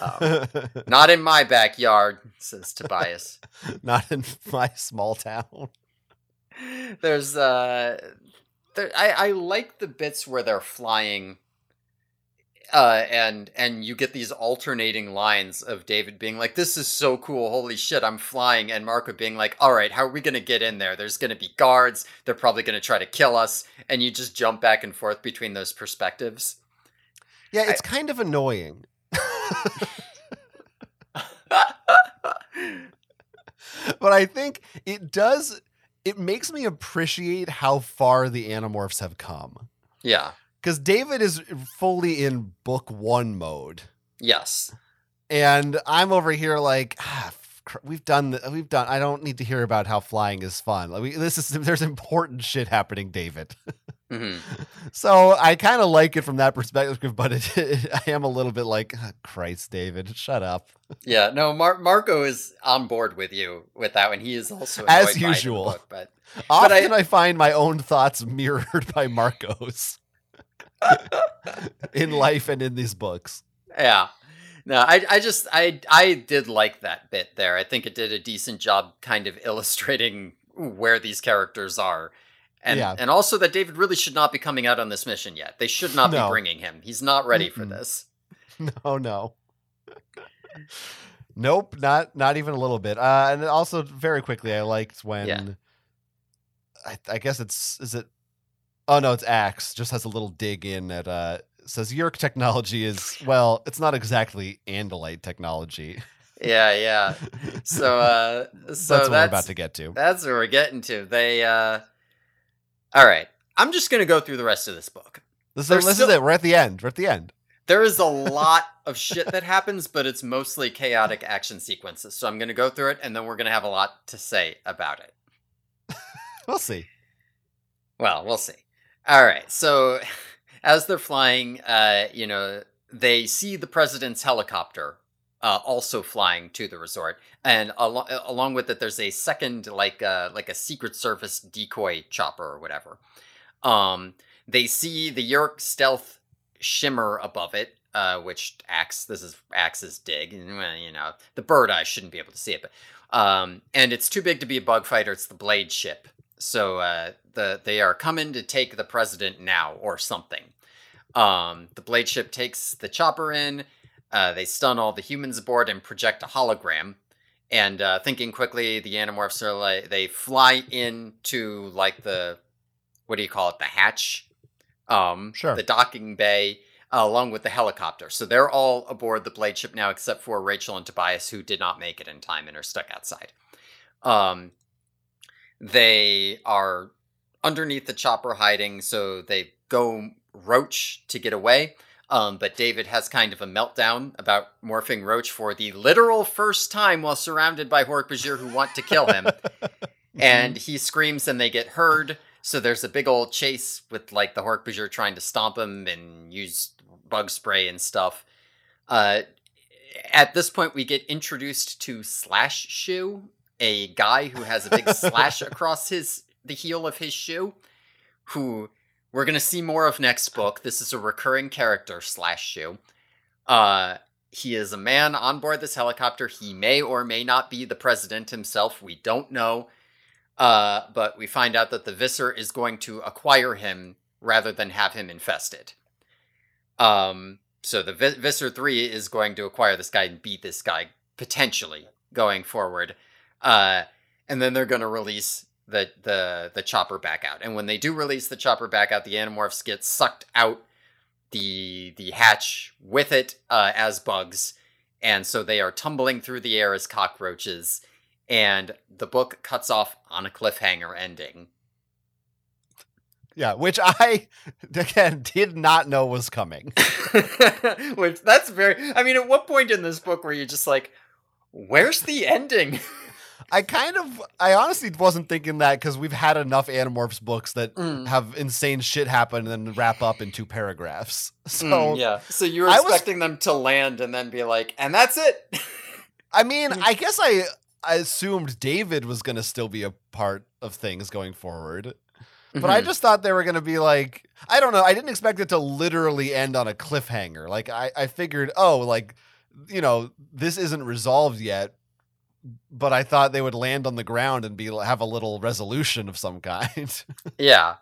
Um, not in my backyard, says Tobias. [LAUGHS] Not in my small town. There's uh there I, I like the bits where they're flying uh and and you get these alternating lines of David being like, This is so cool, holy shit, I'm flying and Marco being like, Alright, how are we gonna get in there? There's gonna be guards, they're probably gonna try to kill us, and you just jump back and forth between those perspectives. Yeah, it's kind of annoying. But I think it does it makes me appreciate how far the Animorphs have come. yeah. Because David is fully in book one mode. Yes. And I'm over here like, ah, we've done, the, we've done. I don't need to hear about how flying is fun. Like, we, this is there's important shit happening, David. [LAUGHS] hmm [LAUGHS] So I kind of like it from that perspective, [LAUGHS] but it, I am a little bit like, "Ah, Christ, David, shut up. [LAUGHS] Yeah, no, Mar- Marco is on board with you with that one. He is also As it usual. book, but Often I- I, find my own thoughts mirrored by Marco's. in life and in these books. Yeah. No, I I just I I did like that bit there. I think it did a decent job kind of illustrating where these characters are. And Yeah. and also that David really should not be coming out on this mission yet. They should not No. be bringing him. He's not ready for Mm-mm. this. [LAUGHS] No, no. Nope, not not even a little bit. Uh, and also very quickly, I liked when Yeah. I, I guess it's is it. Oh no, it's Ax. Just has a little dig in at uh says your technology is well, it's not exactly Andalite technology. Yeah, yeah. So [LAUGHS] uh so that's that's, what we're about to get to. That's what we're getting to. They uh All right. I'm just going to go through the rest of this book. This, there's this still- is it. We're at the end. We're at the end. There is a [LAUGHS] lot of shit that happens, but it's mostly chaotic action sequences. So I'm going to go through it and then we're going to have a lot to say about it. [LAUGHS] We'll see. Well, we'll see. All right. So [LAUGHS] as they're flying, uh, you know, they see the president's helicopter uh, also flying to the resort, and al- along with it, there's a second, like, uh, like a Secret Service decoy chopper or whatever. Um, they see the Yeerk stealth shimmer above it, uh, which Ax, this is Ax's dig. and, You know, the bird eye shouldn't be able to see it, but um, and it's too big to be a bug fighter. It's the blade ship. So uh, the they are coming to take the president now or something. Um, the blade ship takes the chopper in. Uh, they stun all the humans aboard and project a hologram. And uh, thinking quickly, the Animorphs are like they fly into like the what do you call it? The hatch, um, Sure. the docking bay, uh, along with the helicopter. So they're all aboard the blade ship now, except for Rachel and Tobias, who did not make it in time and are stuck outside. Um, they are underneath the chopper hiding, so they go Roach to get away. Um, but David has kind of a meltdown about morphing Roach for the literal first time while surrounded by Hork-Bajir who want to kill him. [LAUGHS] and he screams and they get heard. So there's a big old chase with like the Hork-Bajir trying to stomp him and use bug spray and stuff. Uh, at this point, we get introduced to Slash Shoe, a guy who has a big [LAUGHS] slash across his the heel of his shoe, who we're gonna see more of next book. This is a recurring character, Slash Shoe. Uh, he is a man on board this helicopter. He may or may not be the president himself. We don't know. Uh, but we find out that the Visser is going to acquire him rather than have him infested. Um, so the Vi- Visser 3 is going to acquire this guy and beat this guy potentially going forward. Uh, and then they're going to release the, the the chopper back out. And when they do release the chopper back out, the Animorphs get sucked out the the hatch with it uh, as bugs, and so they are tumbling through the air as cockroaches. And the book cuts off on a cliffhanger ending. Yeah, which I [LAUGHS] again did not know was coming. [LAUGHS] Which that's very. I mean, at what point in this book were you just like, "Where's the ending?" [LAUGHS] I kind of, I honestly wasn't thinking that because we've had enough Animorphs books that Mm. have insane shit happen and then wrap up in two paragraphs. [LAUGHS] So, Mm, yeah. So you were I was- expecting them to land and then be like, "And that's it." [LAUGHS] I mean, [LAUGHS] I guess I, I assumed David was going to still be a part of things going forward. But I Mhm. just thought they were going to be like, I don't know. I didn't expect it to literally end on a cliffhanger. Like, I, I figured, oh, like, you know, this isn't resolved yet. But I thought they would land on the ground and be have a little resolution of some kind. [LAUGHS] yeah.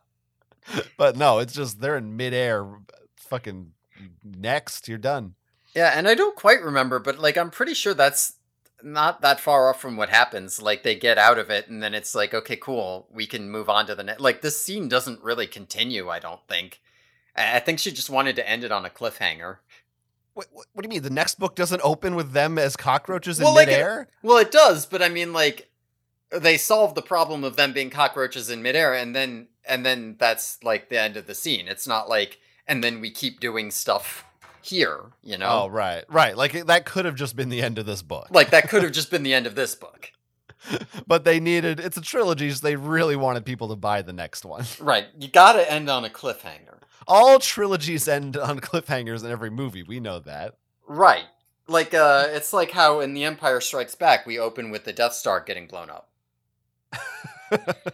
but no, it's just they're in midair. Fucking next, you're done. Yeah, and I don't quite remember, but like I'm pretty sure that's not that far off from what happens. Like they get out of it, and then it's like, okay, cool, we can move on to the next. Like this scene doesn't really continue. I don't think. I I think she just wanted to end it on a cliffhanger. What, what, what do you mean? The next book doesn't open with them as cockroaches in Well, like, midair? Well, it does, but I mean, like they solve the problem of them being cockroaches in midair, and then and then that's like the end of the scene. It's not like and then we keep doing stuff here, you know. Oh, right, right. Like that could have just been the end of this book. Like that could have [LAUGHS] just been the end of this book. but they needed it's a trilogy, so they really wanted people to buy the next one. Right. You got to end on a cliffhanger. All trilogies end on [LAUGHS] cliffhangers in every movie. We know that. Right. Like uh it's like how in The Empire Strikes Back we open with the Death Star getting blown up. [LAUGHS]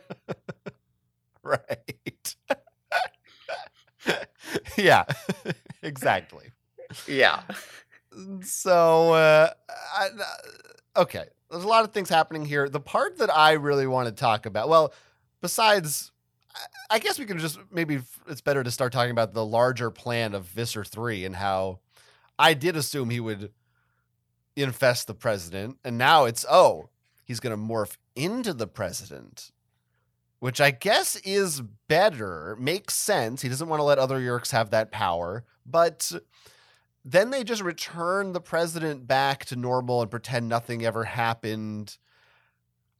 right. [LAUGHS] yeah, exactly. Yeah. So, uh, I, uh, okay, there's a lot of things happening here. The part that I really want to talk about, well, besides, I- guess we can just maybe it's better to start talking about the larger plan of Visser 3 and how I did assume he would infest the president. And now it's, oh, he's going to morph into the president, which I guess is better, makes sense. He doesn't want to let other Yeerks have that power. But then they just return the president back to normal and pretend nothing ever happened.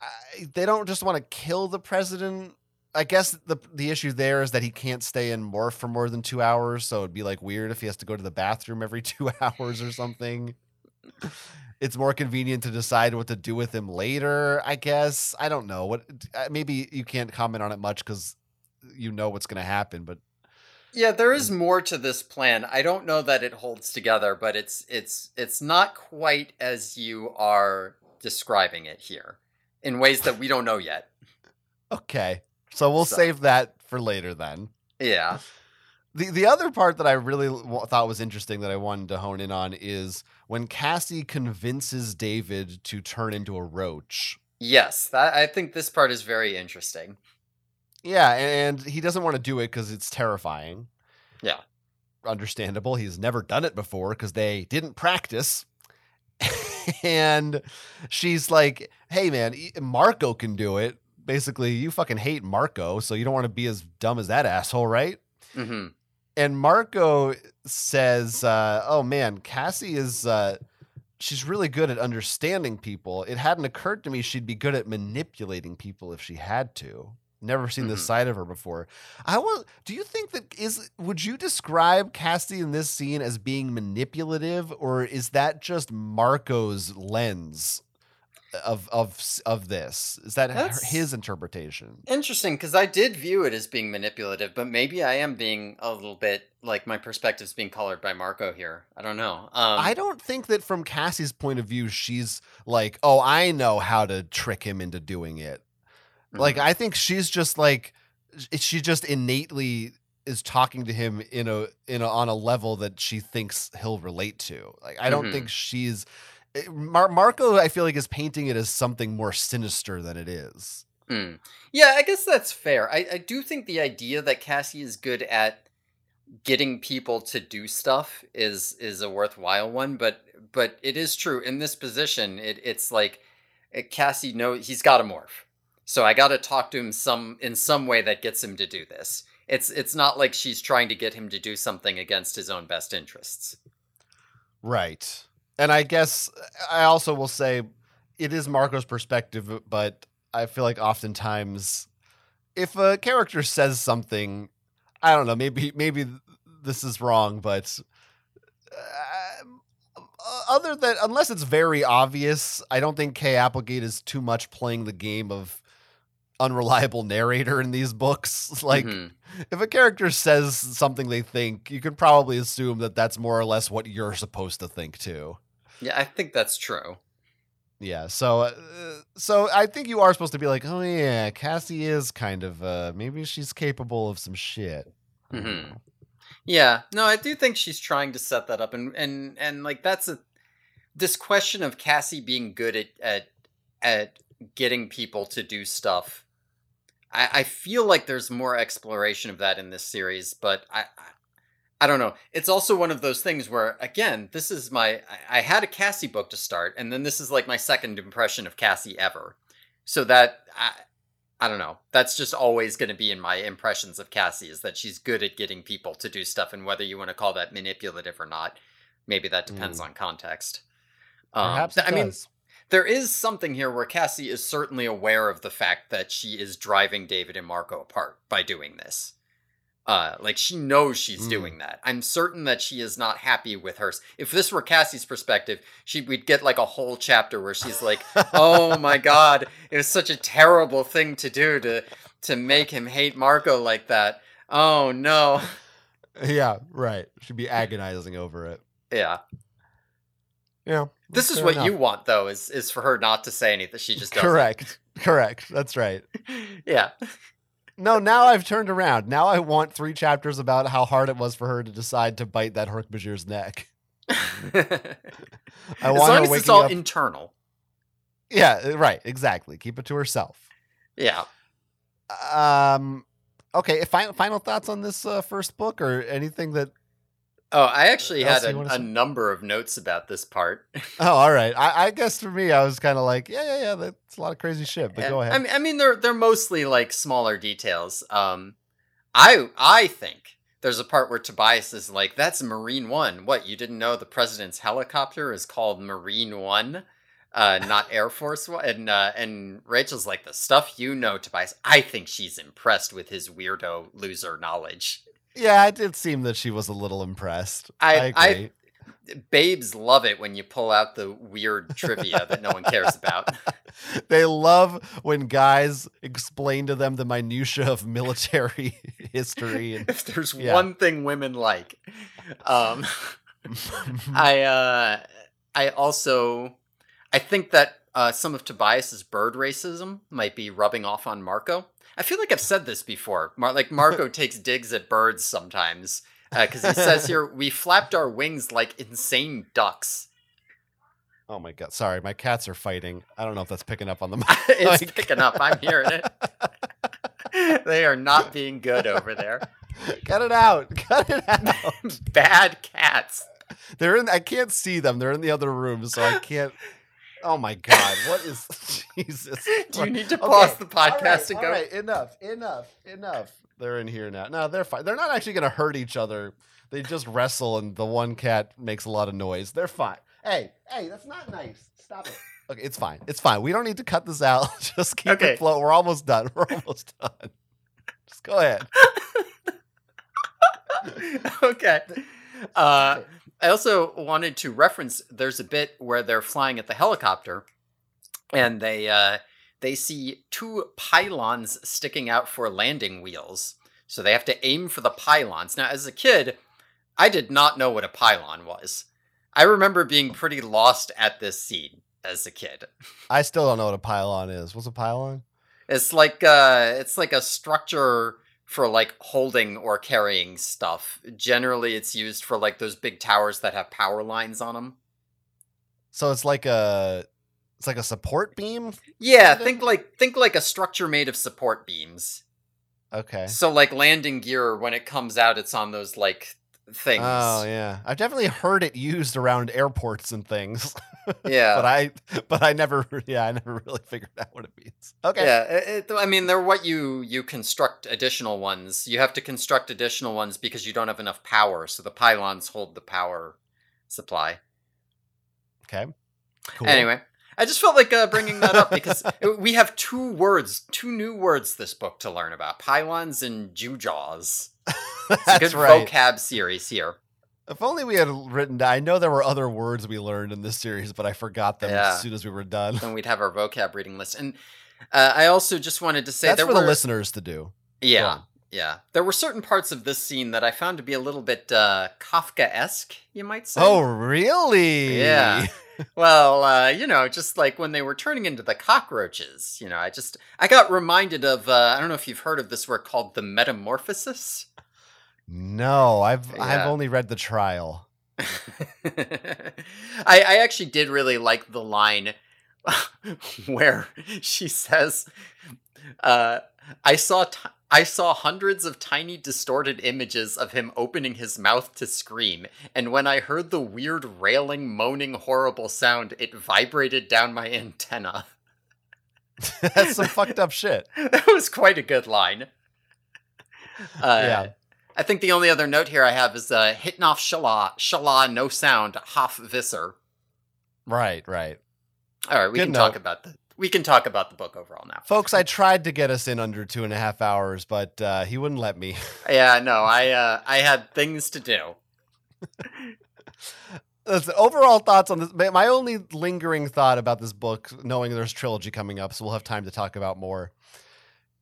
I, they don't just want to kill the president. I guess the the issue there is that he can't stay in morph for more than two hours, so it'd be like weird if he has to go to the bathroom every [LAUGHS] two hours or something. It's more convenient to decide what to do with him later. I guess I don't know what. uh, Maybe you can't comment on it much because you know what's going to happen, but Yeah, there is more to this plan. I don't know that it holds together, but it's it's it's not quite as you are describing it here in ways that we don't know yet. [LAUGHS] okay. So we'll So- save that for later then. Yeah. The the other part that I really w- thought was interesting that I wanted to hone in on is when Cassie convinces David to turn into a roach. Yes, that I think this part is very interesting. Yeah, and he doesn't want to do it because it's terrifying. Yeah. Understandable. He's never done it before because they didn't practice. [LAUGHS] and she's like, hey, man, Marco can do it. Basically, you fucking hate Marco, so you don't want to be as dumb as that asshole, right? hmm and Marco says, uh, "Oh man, Cassie is uh, she's really good at understanding people. It hadn't occurred to me she'd be good at manipulating people if she had to. Never seen this Mhm. side of her before. I was. Do you think that is? Would you describe Cassie in this scene as being manipulative, or is that just Marco's lens?" Of of of this is that That's- his interpretation? Interesting, because I did view it as being manipulative, but maybe I am being a little bit like my perspective's being colored by Marco here. I don't know. Um, I don't think that from Cassie's point of view, she's like, oh, I know how to trick him into doing it. Like, mhm. I think she's just like, she just innately is talking to him in a in a, on a level that she thinks he'll relate to. Like, I don't Mhm. think she's eh, Mar- Marco. I feel like is painting it as something more sinister than it is. Mm. Yeah, I guess that's fair. I, I do think the idea that Cassie is good at getting people to do stuff is is a worthwhile one, but but it is true in this position. It it's like uh, Cassie know he's got to morph, so I got to talk to him some in some way that gets him to do this. It's it's not like she's trying to get him to do something against his own best interests. Right. And I guess I also will say it is Marco's perspective, but I feel like oftentimes if a character says something, I don't know, maybe maybe this is wrong, but uh, other than unless it's very obvious, I don't think Kay Applegate is too much playing the game of unreliable narrator in these books. [LAUGHS] Like Mhm. if a character says something they think, you can probably assume that that's more or less what you're supposed to think too. Yeah, I think that's true. Yeah, so uh, so I think you are supposed to be like, oh yeah, Cassie is kind of uh maybe she's capable of some shit. Mhm. Yeah, no, I do think she's trying to set that up, and and and like that's a this question of Cassie being good at at at getting people to do stuff. I, I feel like there's more exploration of that in this series, but I, I don't know. It's also one of those things where again, this is my I, had a Cassie book to start, and then this is like my second impression of Cassie ever. So that I I don't know. That's just always going to be in my impressions of Cassie is that she's good at getting people to do stuff, and whether you want to call that manipulative or not, maybe that depends Mm. on context. Um, Perhaps I mean, there is something here where Cassie is certainly aware of the fact that she is driving David and Marco apart by doing this. Uh, like she knows she's Mm. doing that. I'm certain that she is not happy with her. If this were Cassie's perspective, she we'd get like a whole chapter where she's like, "Oh my [LAUGHS] god, it was such a terrible thing to do to to make him hate Marco like that." Oh no. yeah, right. She'd be agonizing over it. Yeah. Yeah. This is what enough. you want though is is for her not to say anything. She just does. Correct. Correct. That's right. [LAUGHS] yeah. No, now I've turned around. Now I want three chapters about how hard it was for her to decide to bite that Hork-Bajir's neck. [LAUGHS] I as want long as it's all up. internal. yeah, right. Exactly. Keep it to herself. Yeah. Um. Okay. Final final thoughts on this uh, first book, or anything that? Oh, I actually had a, a number of notes about this part. Oh, all right. I, I guess for me, I was kind of like, yeah, yeah, yeah. That's a lot of crazy shit. But And- go ahead. I mean, I mean, they're they're mostly like smaller details. Um, I I think there's a part where Tobias is like, "That's Marine One. What you didn't know? The president's helicopter is called Marine One, uh, not [LAUGHS] Air Force One." And uh, and Rachel's like, "The stuff you know, Tobias." I think she's impressed with his weirdo loser knowledge. Yeah, it did seem that she was a little impressed. I- I I- agree. Babes love it when you pull out the weird trivia that no one cares about. [LAUGHS] [LAUGHS] they love when guys explain to them the minutia of military [LAUGHS] history and if there's Yeah. one thing women like, um, I uh, I also I think that uh, some of Tobias's bird racism might be rubbing off on Marco. I feel like I've said this before. Mar- like Marco [LAUGHS] takes digs at birds sometimes uh, because he says here [LAUGHS] we flapped our wings like insane ducks. oh my god, sorry, my cats are fighting. I don't know if that's picking up on the [LAUGHS] mic. it's Like- picking up. I'm hearing it. they are not being good over there. Cut it out. Cut it out. Bad cats. They're in I can't see them. They're in the other room, so I can't Oh my god, what is [LAUGHS] Jesus? [LAUGHS] Do you need to Okay, pause the podcast right, and go? right, enough, enough, enough. They're in here now. No, they're fine. They're not actually gonna hurt each other. They just wrestle and the one cat makes a lot of noise. They're fine. Hey, hey, that's not nice. Stop it. Okay, it's fine. It's fine. We don't need to cut this out. [LAUGHS] Just keep Okay. it flow. We're almost done. We're almost done. Just go ahead. okay. Uh, I also wanted to reference. There's a bit where they're flying at the helicopter, and they uh, they see two pylons sticking out for landing wheels. So they have to aim for the pylons. Now, as a kid, I did not know what a pylon was. I remember being pretty lost at this scene as a kid. [LAUGHS] I still don't know what a pylon is. What's a pylon? It's like uh it's like a structure for like holding or carrying stuff. Generally it's used for like those big towers that have power lines on them. So it's like a it's like a support beam. Yeah, Kinda? think like think like a structure made of support beams. Okay. So like landing gear when it comes out it's on those like oh, things. Oh yeah, I've definitely heard it used around airports and things, [LAUGHS] yeah. but I but I never yeah I never really figured out what it means. Okay. Yeah, it, it- I mean they're what you you construct additional ones. You have to construct additional ones because you don't have enough power, so the pylons hold the power supply. Okay. Cool. Anyway, I just felt like uh, bringing that up because [LAUGHS] we have two words, two new words this book to learn about: pylons and gewgaws. It's a that's good right. vocab series here. If only we had written. down I know there were other words we learned in this series, but I forgot them Yeah. as soon as we were done. Then we'd have our vocab reading list. And uh, I also just wanted to say That's there for were the listeners to do. Yeah, yeah, there were certain parts of this scene that I found to be a little bit uh, Kafka-esque, you might say. Oh, really? Yeah. Well, uh, you know, just like when they were turning into the cockroaches, you know, I just I got reminded of uh, I don't know if you've heard of this work called The Metamorphosis. No, I've I've only read the trial. [LAUGHS] I I actually did really like the line [LAUGHS] where she says, uh, "I saw t- I saw hundreds of tiny distorted images of him opening his mouth to scream, and when I heard the weird railing, moaning, horrible sound, it vibrated down my antenna." [LAUGHS] That's some fucked up shit. that was quite a good line. Uh, Yeah. I think the only other note here I have is uh, hitting off shala, shala, no sound, hof visser. Right, right. All right, we Good can talk about the we can talk about the book overall now. Folks, I tried to get us in under two and a half hours, but uh, he wouldn't let me. [LAUGHS] Yeah, no, I uh, I had things to do. [LAUGHS] Listen, overall thoughts on this. my- My only lingering thought about this book, knowing there's trilogy coming up, so we'll have time to talk about more,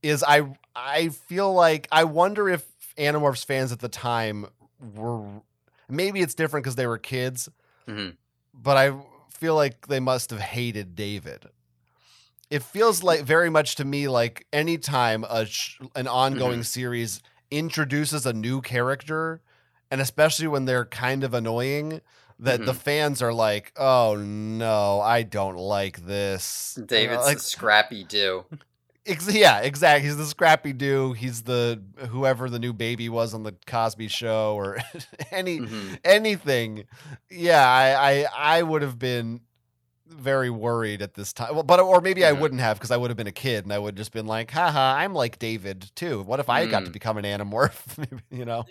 is I I feel like I wonder if Animorphs fans at the time were maybe it's different because they were kids, Mhm. but I feel like they must have hated David. it feels like very much to me like anytime a sh- an ongoing series introduces a new character and especially when they're kind of annoying that the fans are like oh no i don't like this Uh, David's like, a Scrappy-Doo. Ex- yeah exactly he's the Scrappy-Doo he's the whoever the new baby was on the cosby show or [LAUGHS] any Mhm. anything yeah i i, I would have been very worried at this time well, but or maybe i Mhm. wouldn't have because i would have been a kid and i would have just been like haha i'm like david too what if i got to Mm. become an Animorph [LAUGHS] you know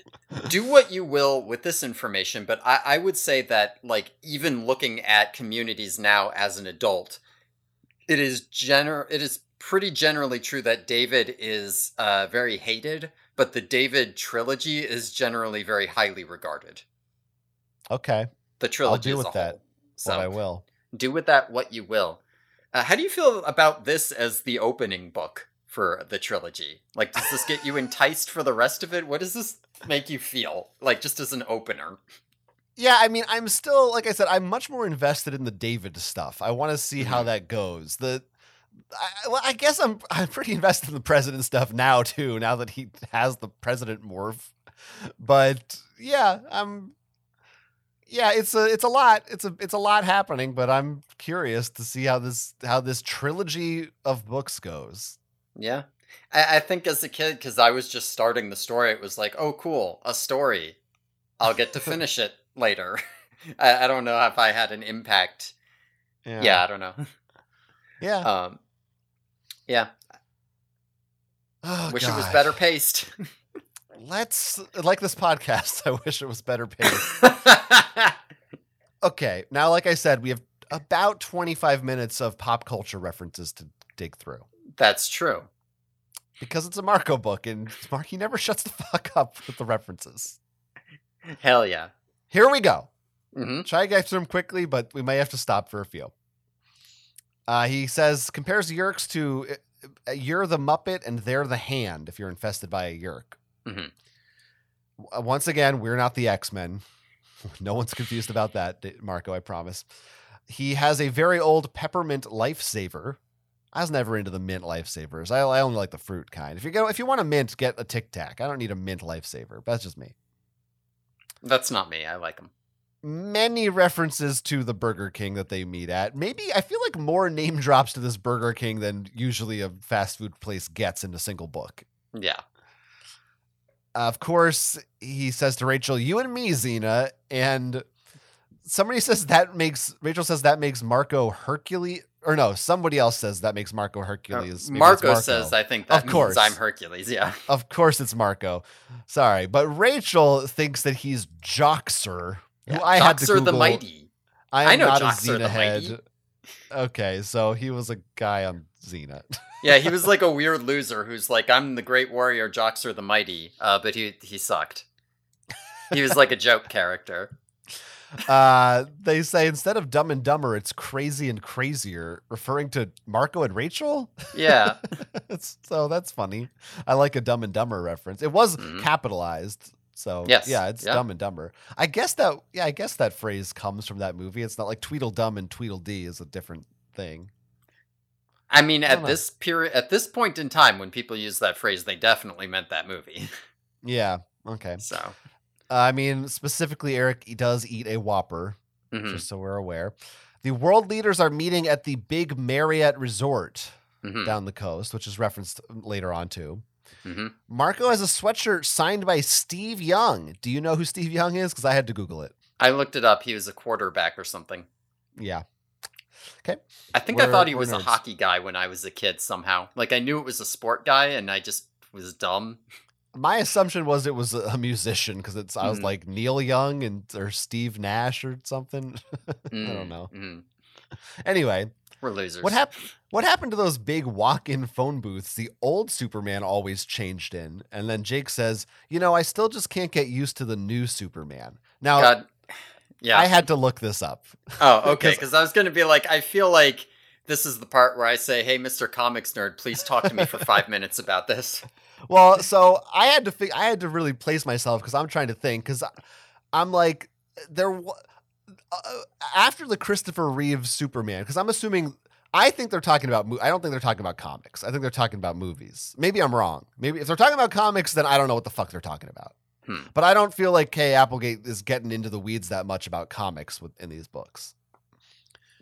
do what you will with this information, but I, I would say that, like, even looking at communities now as an adult, it is gener- it is pretty generally true that David is uh, very hated, but the David trilogy is generally very highly regarded. okay The trilogy I'll do with that. So what i will do with that what you will. Uh, how do you feel about this as the opening book for the trilogy? Like, does this get you [LAUGHS] enticed for the rest of it? What does this make you feel like, just as an opener? yeah i mean i'm still like i said i'm much more invested in the david stuff i want to see how Mhm. that goes the I, well, I guess I'm [LAUGHS] I'm pretty invested in the president stuff now too. Now that he has the president morph, but yeah, I'm yeah, it's a it's a lot. It's a it's a lot happening, but I'm curious to see how this how this trilogy of books goes. Yeah. I, I think as a kid, because I was just starting the story, it was like, oh, cool, a story. I'll get to [LAUGHS] finish it later. [LAUGHS] I, I don't know if I had an impact. Yeah, I don't know. yeah. Um, yeah, Oh, wish it was better paced. Let's like this podcast. [LAUGHS] I wish it was better paced. [LAUGHS] okay, now like I said, we have about 25 minutes of pop culture references to dig through. That's true. because it's a Marco book, and Marky never [LAUGHS] shuts the fuck up with the references. Hell yeah. Here we go. hmm Try to get through them quickly, but we may have to stop for a few. Uh, he says compares Yeerks to uh, you're the Muppet and they're the hand if you're infested by a Yeerk. Mhm. Once again, we're not the X Men. [LAUGHS] no one's confused about that, Marco. I promise. He has a very old peppermint lifesaver. I was never into the mint lifesavers. I, I only like the fruit kind. If you go, if you want a mint, get a Tic Tac. I don't need a mint lifesaver. But that's just me. That's not me. I like them. Many references to the Burger King that they meet at. Maybe I feel like more name [LAUGHS] drops to this Burger King than usually a fast food place gets in a single book. Yeah. Uh, of course, he says to Rachel, "You and me, Xena," and somebody says that makes Rachel says that makes Marco Hercules, or no, somebody else says that makes Marco uh, Hercules. Maybe it's Marco, says, I think that Of course. I'm Hercules. Yeah. Of course, it's Marco. Sorry, but Rachel thinks that he's Joxer, who I had to Google. the Mighty. I I know not Joxer the head. Mighty. Okay, so he was a guy on Xena. [LAUGHS] Yeah, he was like a [LAUGHS] weird loser who's like, I'm the great warrior Joxer the Mighty, uh, but he he sucked. He was like a joke character. [LAUGHS] uh, they say instead of Dumb and Dumber, it's Crazy and Crazier, referring to Marco and Rachel. Yeah. So that's funny. I like a Dumb and Dumber reference. It was Mhm. capitalized. So Yes, yeah, it's yeah. Dumb and Dumber. I guess that yeah, I guess that phrase comes from that movie. It's not like Tweedledum and Tweedledee is a different thing. I mean, I at know. this period, at this point in time, when people use that phrase, they definitely meant that movie. Yeah. Okay. [LAUGHS] So, Uh, I mean, specifically, Eric he does eat a Whopper. mhm, just so we're aware. The world leaders are meeting at the big Marriott Resort mhm, down the coast, which is referenced later on too. Mhm. Marco has a sweatshirt signed by Steve Young. Do you know who Steve Young is? Because I had to Google it. I looked it up. He was a quarterback or something. Yeah. Okay. I think I We're- thought he was a hockey guy when I was a kid somehow. Like I knew it was a sport guy, and I just was dumb. My assumption was it was a musician because it's I was Mhm. like Neil Young and or Steve Nash or something. [LAUGHS] I don't Mm, know. mhm. Anyway, We're losers. what happened? What happened to those big walk-in phone booths the old Superman always changed in? And then Jake says, "You know, I still just can't get used to the new Superman." Now, God. [SIGHS] Yeah. I had to look this up. oh, okay. [LAUGHS] because- I was going to be like, I feel like this is the part where I say, "Hey, Mr. Comics nerd, please talk to me for five [LAUGHS] minutes about this." Well, so I had to fig- I had to really place myself because I'm trying to think because I'm like there uh, after the Christopher Reeve Superman because I'm assuming I think they're talking about. mo- I don't think they're talking about comics. I think they're talking about movies. Maybe I'm wrong. Maybe if they're talking about comics, then I don't know what the fuck they're talking about. Hmm. But I don't feel like Kay Applegate is getting into the weeds that much about comics in these books.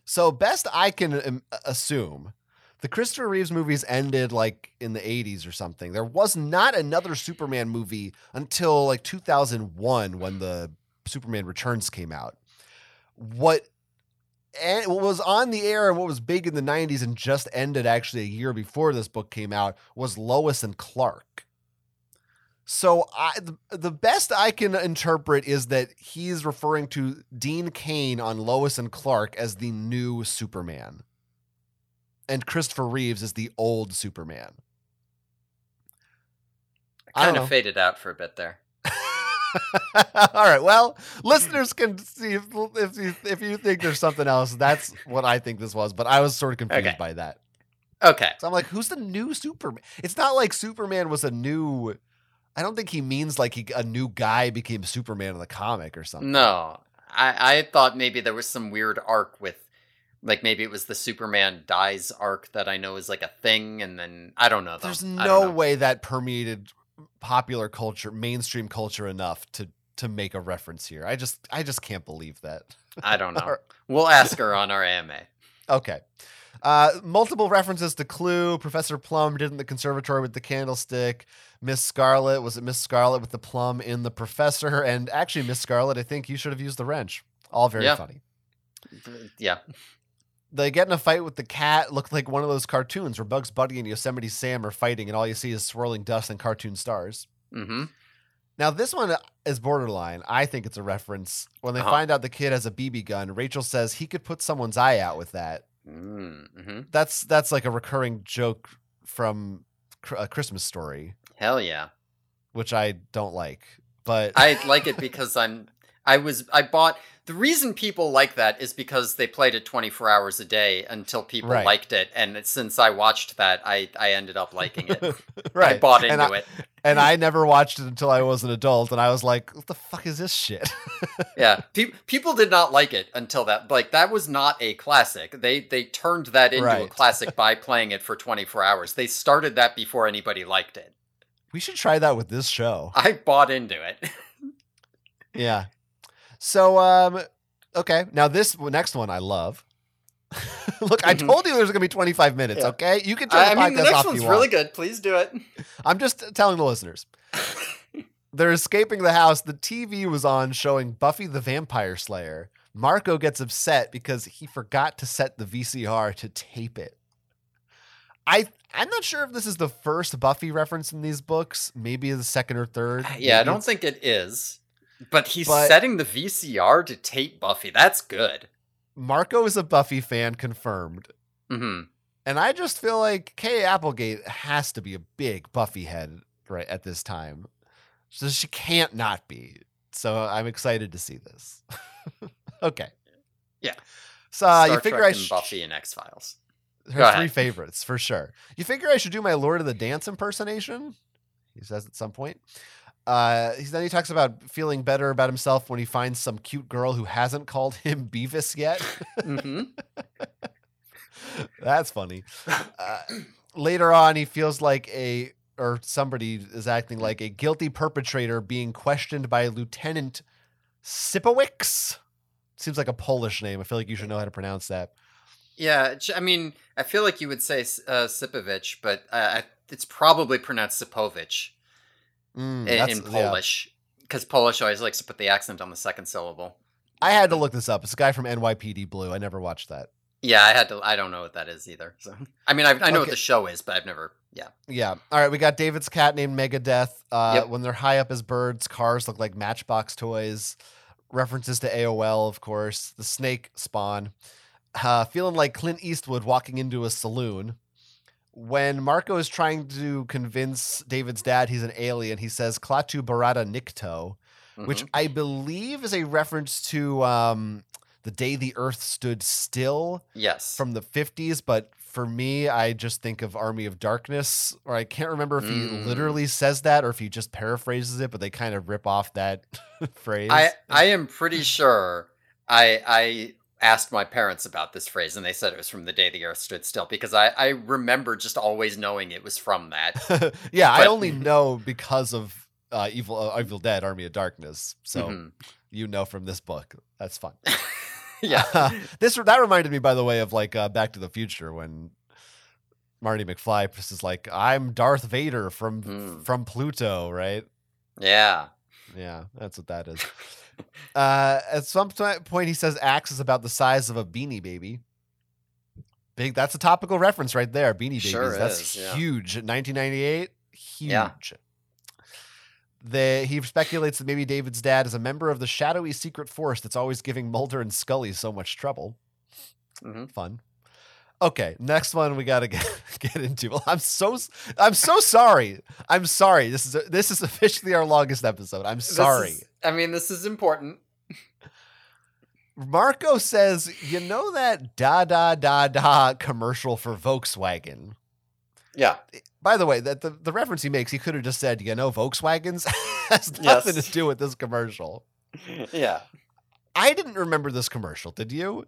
So best I can um, assume, the Christopher Reeves movies ended like in the 80s or something. There was not another Superman movie until like 2001 when the Superman Returns came out. What and what was on the air and what was big in the 90s and just ended actually a year before this book came out was Lois and Clark. So I the, the best I can interpret is that he's referring to Dean Cain on Lois and Clark as the new Superman. And Christopher Reeves is the old Superman. I Kind know. of faded out for a bit there. [LAUGHS] All right. Well, listeners can see if if you, if you think there's something else. That's what I think this was, but I was sort of confused Okay. by that. Okay. So I'm like, who's the new Superman? It's not like Superman was a new. I don't think he means like he, a new guy became Superman in the comic or something. No, I I thought maybe there was some weird arc with, like maybe it was the Superman dies arc that I know is like a thing, and then I don't know. Though. There's no know. way that permeated popular culture, mainstream culture enough to to make a reference here. I just I just can't believe that. I don't know. [LAUGHS] We'll ask her on our AMA. [LAUGHS] Okay. Uh, multiple references to Clue. Professor Plum did in the conservatory with the candlestick. Miss Scarlet was it Miss Scarlet with the plum in the professor? And actually, Miss Scarlet, I think you should have used the wrench. All very Yeah. funny. Yeah. They get in a fight with the cat. Looked like one of those cartoons where Bugs Bunny and Yosemite Sam are fighting, and all you see is swirling dust and cartoon stars. Mm-hmm. Now, this one is borderline. I think it's a reference. When they Uh-huh. find out the kid has a BB gun, Rachel says he could put someone's eye out with that. Mm-hmm. That's that's like a recurring joke from a Christmas story, Hell yeah. which I don't like. But I like it [LAUGHS] because I'm. I was. I bought. The reason people like that is because they played it 24 hours a day until people Right. liked it, and since I watched that, I I ended up liking it. [LAUGHS] right, I bought and into I, it. and I never watched it until I was an adult, and I was like, "What the fuck is this shit?" [LAUGHS] Yeah, Pe- people did not like it until that. Like that was not a classic. They they turned that into a classic by playing it for 24 hours. They started that before anybody liked it. we should try that with this show. I bought into it. [LAUGHS] Yeah. So, um, okay. Now this next one I love. [LAUGHS] Look, I Mhm. told you there's going to be 25 minutes. Yeah. Okay, you can turn I the I mean, the next one's really want. good. Please do it. [LAUGHS] I'm just telling the listeners. [LAUGHS] They're escaping the house. The TV was on showing Buffy the Vampire Slayer. Marco gets upset because he forgot to set the VCR to tape it. I I'm not sure if this is the first Buffy reference in these books. Maybe the second or third. Yeah, I don't think it is. But he's But- setting the VCR to tape Buffy. That's good. Marco is a Buffy fan confirmed. hmm And I just feel like Kay Applegate has to be a big Buffy head right at this time. So she can't not be. So I'm excited to see this. [LAUGHS] okay. Yeah. So uh, you figure Trek I and Buffy and X Files. her Go three ahead. favorites for sure. You figure I should do my Lord of the Dance impersonation? He says at some point. Uh, then he talks about feeling better about himself when he finds some cute girl who hasn't called him [LAUGHS] Beavis yet. hmm [LAUGHS] That's funny. Uh, later on, he feels like a, or somebody is acting like a guilty perpetrator being questioned by Lieutenant Sipowicz. Seems like a Polish name. I feel like you should know how to pronounce that. Yeah, I mean, I feel like you would say uh, Sipovich, but uh, it's probably pronounced Sipovich Mm, in, that's- in yeah. Polish. Because Polish always likes to put the accent on the second syllable. I had to look this up. It's a guy from NYPD Blue. I never watched that. Yeah, I had to. I don't know what that is either. So, I mean, I, I know what the show is, but I've never. Yeah. Yeah. All right. We got David's cat named Megadeth. Uh, Yep. When they're high up as birds, cars look like Matchbox toys. References to AOL, of course. The snake spawn. Uh, feeling like Clint Eastwood walking into a saloon. When Marco is trying to convince David's dad he's an alien, he says Klaatu Barada Nikto, which Mhm. I believe is a reference to um, the day the Earth stood still yes. from the 50s, but for me, I just think of Army of Darkness, or I can't remember if he Mm. literally says that or if he just paraphrases it, but they kind of rip off that [LAUGHS] phrase. I I am pretty sure I I asked my parents about this phrase, and they said it was from the day the Earth stood still because I I remember just always knowing it was from that. [LAUGHS] yeah, I only [LAUGHS] know because of uh, Evil uh, Evil Dead: Army of Darkness. So Mhm. you know from this book. That's fun. [LAUGHS] yeah. this that reminded me, by the way, of like uh, Back to the Future when Marty McFly is like, "I'm Darth Vader from Mm. from Pluto," right? Yeah. Yeah, that's what that is. Uh, at some point, he says Ax is about the size of a beanie baby. Big. That's a topical reference right there. Beanie babies. Sure that's is, yeah. huge. 1998. Huge. Yeah. The, he speculates that maybe David's dad is a member of the shadowy secret force that's always giving Mulder and Scully so much trouble. Mhm. Fun. Okay, next one we got to [LAUGHS] get get into. Well, I'm so I'm so sorry. I'm sorry. This is this is officially our longest episode. I'm This sorry. is- I mean, this is important. Marco says, "You know that da da da da commercial for Volkswagen." Yeah. By the way, that the, the reference he makes, he could have just said, "You know, Volkswagens [LAUGHS] has nothing Yes. to do with this commercial." [LAUGHS] Yeah. I didn't remember this commercial. Did you?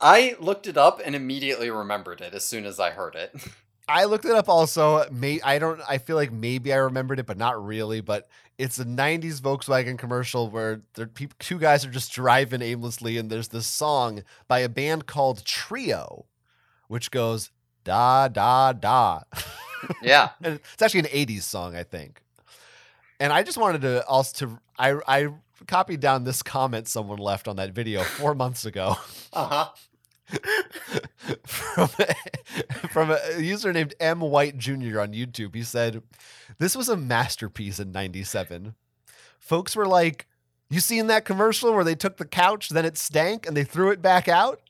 I looked it up and immediately remembered it as soon as I heard it. [LAUGHS] I looked it up also. May I don't I feel like maybe I remembered it, but not really. But it's a '90s Volkswagen commercial where there peop two guys are just driving aimlessly, and there's this song by a band called Trio, which goes da da da. yeah. [LAUGHS] it's actually an '80s song, I think. And I just wanted to also to I I copied down this comment someone left on that video four months ago. Uh huh. [LAUGHS] from from a user named M White Jr. on YouTube. He said, "This was a masterpiece in '97. Folks were like, you seen that commercial where they took the couch, then it stank, and they threw it back out?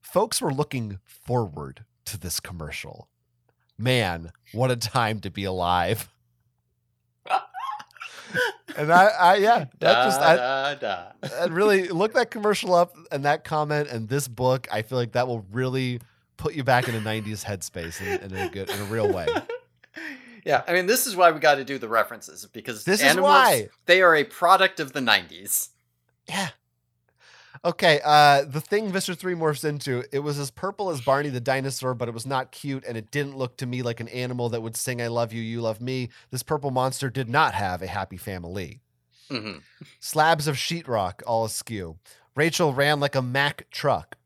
Folks were looking forward to this commercial. Man, what a time to be alive." And I, I yeah, that just I, da, da. really look that commercial up and that comment and this book. I feel like that will really put you back in a '90s headspace in, in a good, in a real way. [LAUGHS] yeah, I mean, this is why we got to do the references because This is why. they are a product of the '90s. Yeah. Okay. Uh, the thing Visser Three morphs into it was as purple as Barney the dinosaur, but it was not cute, and it didn't look to me like an animal that would sing "I love you, you love me." This purple monster did not have a happy family. hmm Slabs of sheetrock all askew. Rachel ran like a Mack truck.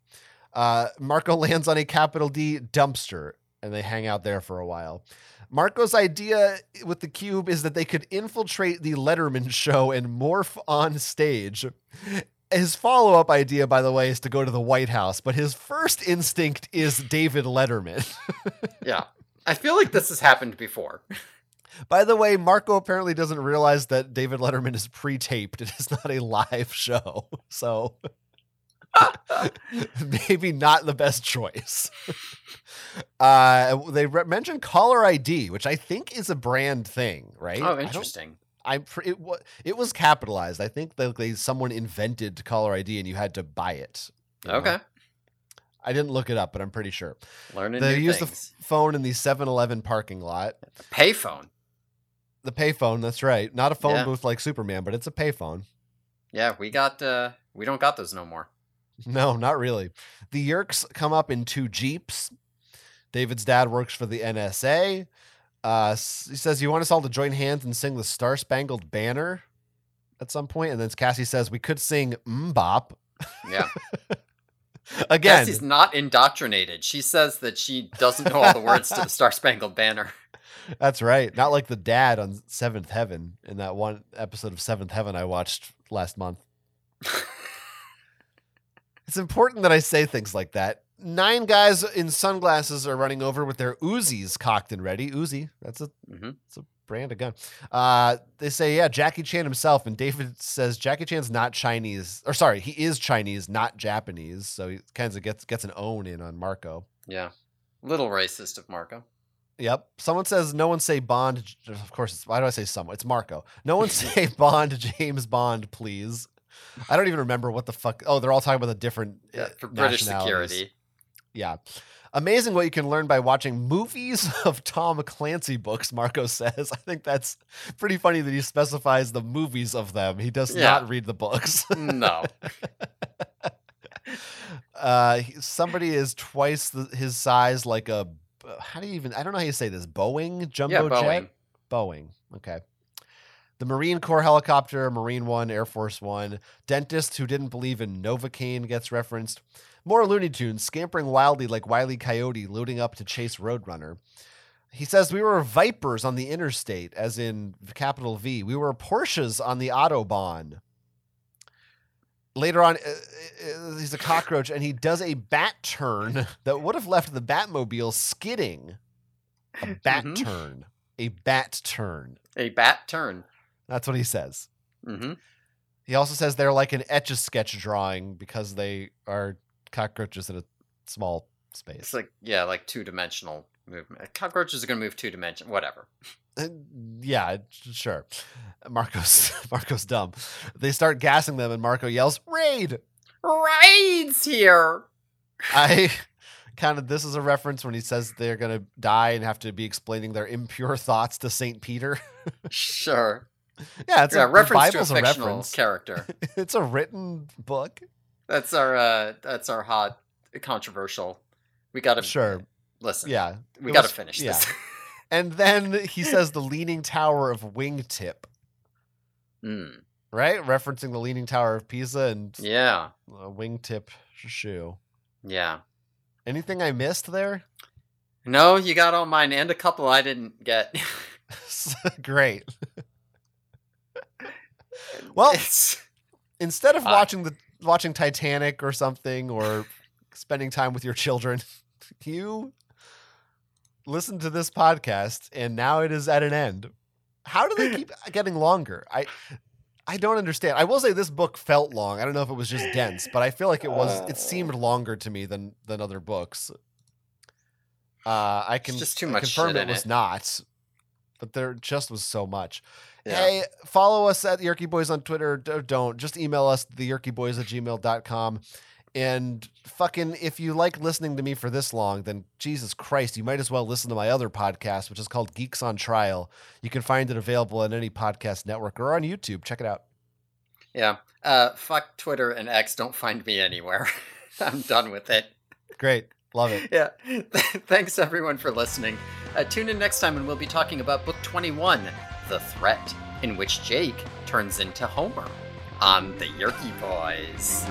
Uh, Marco [LAUGHS] lands on a capital D dumpster, and they hang out there for a while. Marco's idea with the cube is that they could infiltrate the Letterman show and morph on stage. His follow up idea, by the way, is to go to the White House, but his first instinct is David Letterman. [LAUGHS] Yeah, I feel like this has happened before. By the way, Marco apparently doesn't realize that David Letterman is pre-taped. It is not a live show, [LAUGHS] so [LAUGHS] maybe not the best choice. Uh, they re- mentioned caller ID, which I think is a brand thing, right? Oh, interesting. I'm it, it was capitalized. I think that they someone invented caller ID and you had to buy it. you know? Okay, I didn't look it up, but I'm pretty sure learning they new used the things. f- phone in the 7-Eleven parking lot. Payphone. The payphone, that's right. Not a phone Yeah. booth like Superman, but it's a payphone. Yeah, we got. uh We don't got those no more. No, not really. The Yeerks come up in two Jeeps. David's dad works for the NSA. Uh, he says, You want us all to join hands and sing the Star Spangled Banner at some point? And then Cassie says, We could sing MMMBop. Yeah, [LAUGHS] Again, Cassie's not indoctrinated. She says that she doesn't know all the words to the [LAUGHS] Star Spangled Banner. that's right. Not like the dad on Seventh Heaven in that one episode of Seventh Heaven I watched last month. [LAUGHS] It's important that I say things like that. Nine guys in sunglasses are running over with their Uzis cocked and ready. Uzi, that's a hmm it's a brand of gun. Uh, they say, yeah, Jackie Chan himself, and David says Jackie Chan's not Chinese, or sorry, he is Chinese, not Japanese. So he kind of gets gets an own in on Marco. Yeah, little racist of Marco. Yep. Someone says no one say Bond. Of course, it's, why do I say someone? It's Marco. No one [LAUGHS] say Bond, James Bond, please. I don't even remember what the fuck. Oh, they're all talking about the different Yeah, uh, for British security. Yeah. Amazing what you can learn by watching movies [LAUGHS] of Tom Clancy books, Marco says. I think that's pretty funny that he specifies the movies of them. He does Yeah. not read the books. No. [LAUGHS] uh, somebody is twice the, his size, like a. How do you even? I don't know how you say this. Boeing jumbo yeah, Boeing. jet. Boeing. Okay. The Marine Corps helicopter, Marine One, Air Force One. Dentist who didn't believe in Novocaine gets referenced. More Looney Tunes scampering wildly like Wile E. Coyote, loading up to chase Roadrunner. He says we were vipers on the interstate, as in capital V. We were Porsches on the autobahn. Later on, uh, uh, he's a cockroach, and he does a bat turn [LAUGHS] that would have left the Batmobile skidding. A bat Mhm. turn. A bat turn. A bat turn. That's what he says. hmm He also says they're like an etch a sketch drawing because they are cockroaches in a small space. It's like yeah, like two dimensional movement. Cockroaches are gonna move two dimension. Whatever. Uh, yeah, sure. Marco's [LAUGHS] Marco's dumb. They start gassing them, and Marco yells, "Raid!" Raids here. I [LAUGHS] kind of this is a reference when he says they're gonna die and have to be explaining their impure thoughts to Saint Peter. Sure. [LAUGHS] yeah, it's yeah, a reference Bible's to a a fictional reference. character. it's a written book. That's our uh that's our hot controversial. We gotta Sure. listen. Yeah, We gotta was- finish yeah. this. [LAUGHS] And then he says the Leaning Tower of Wingtip, Mm, right? Referencing the Leaning Tower of Pisa and yeah. a wingtip shoe. Yeah. Anything I missed there? No, you got all mine and a couple I didn't get. [LAUGHS] [LAUGHS] Great. Well, It's- instead of watching the watching Titanic or something or [LAUGHS] spending time with your children, [LAUGHS] you listen to this podcast and now it is at an end. How do they [LAUGHS] keep getting longer? I I don't understand. I will say this book felt long. I don't know if it was just dense, but I feel like it was it seemed longer to me than than other books. Uh I can just too much confirm it was it. not. But there just was so much. Yeah. Hey, follow us at the Yeerky Boys on Twitter. Don't. Just email us, theyeerkyboys at gmail.com. And fucking, if you like listening to me for this long, then Jesus Christ, you might as well listen to my other podcast, which is called Geeks on Trial. You can find it available on any podcast network or on YouTube. Check it out. Yeah. Uh, fuck Twitter and X. Don't find me anywhere. [LAUGHS] I'm done with it. Great. Love it. Yeah. [LAUGHS] Thanks everyone for listening. Uh, tune in next time and we'll be talking about book 21, The Threat, in which Jake turns into Homer on the Yeerky Boys.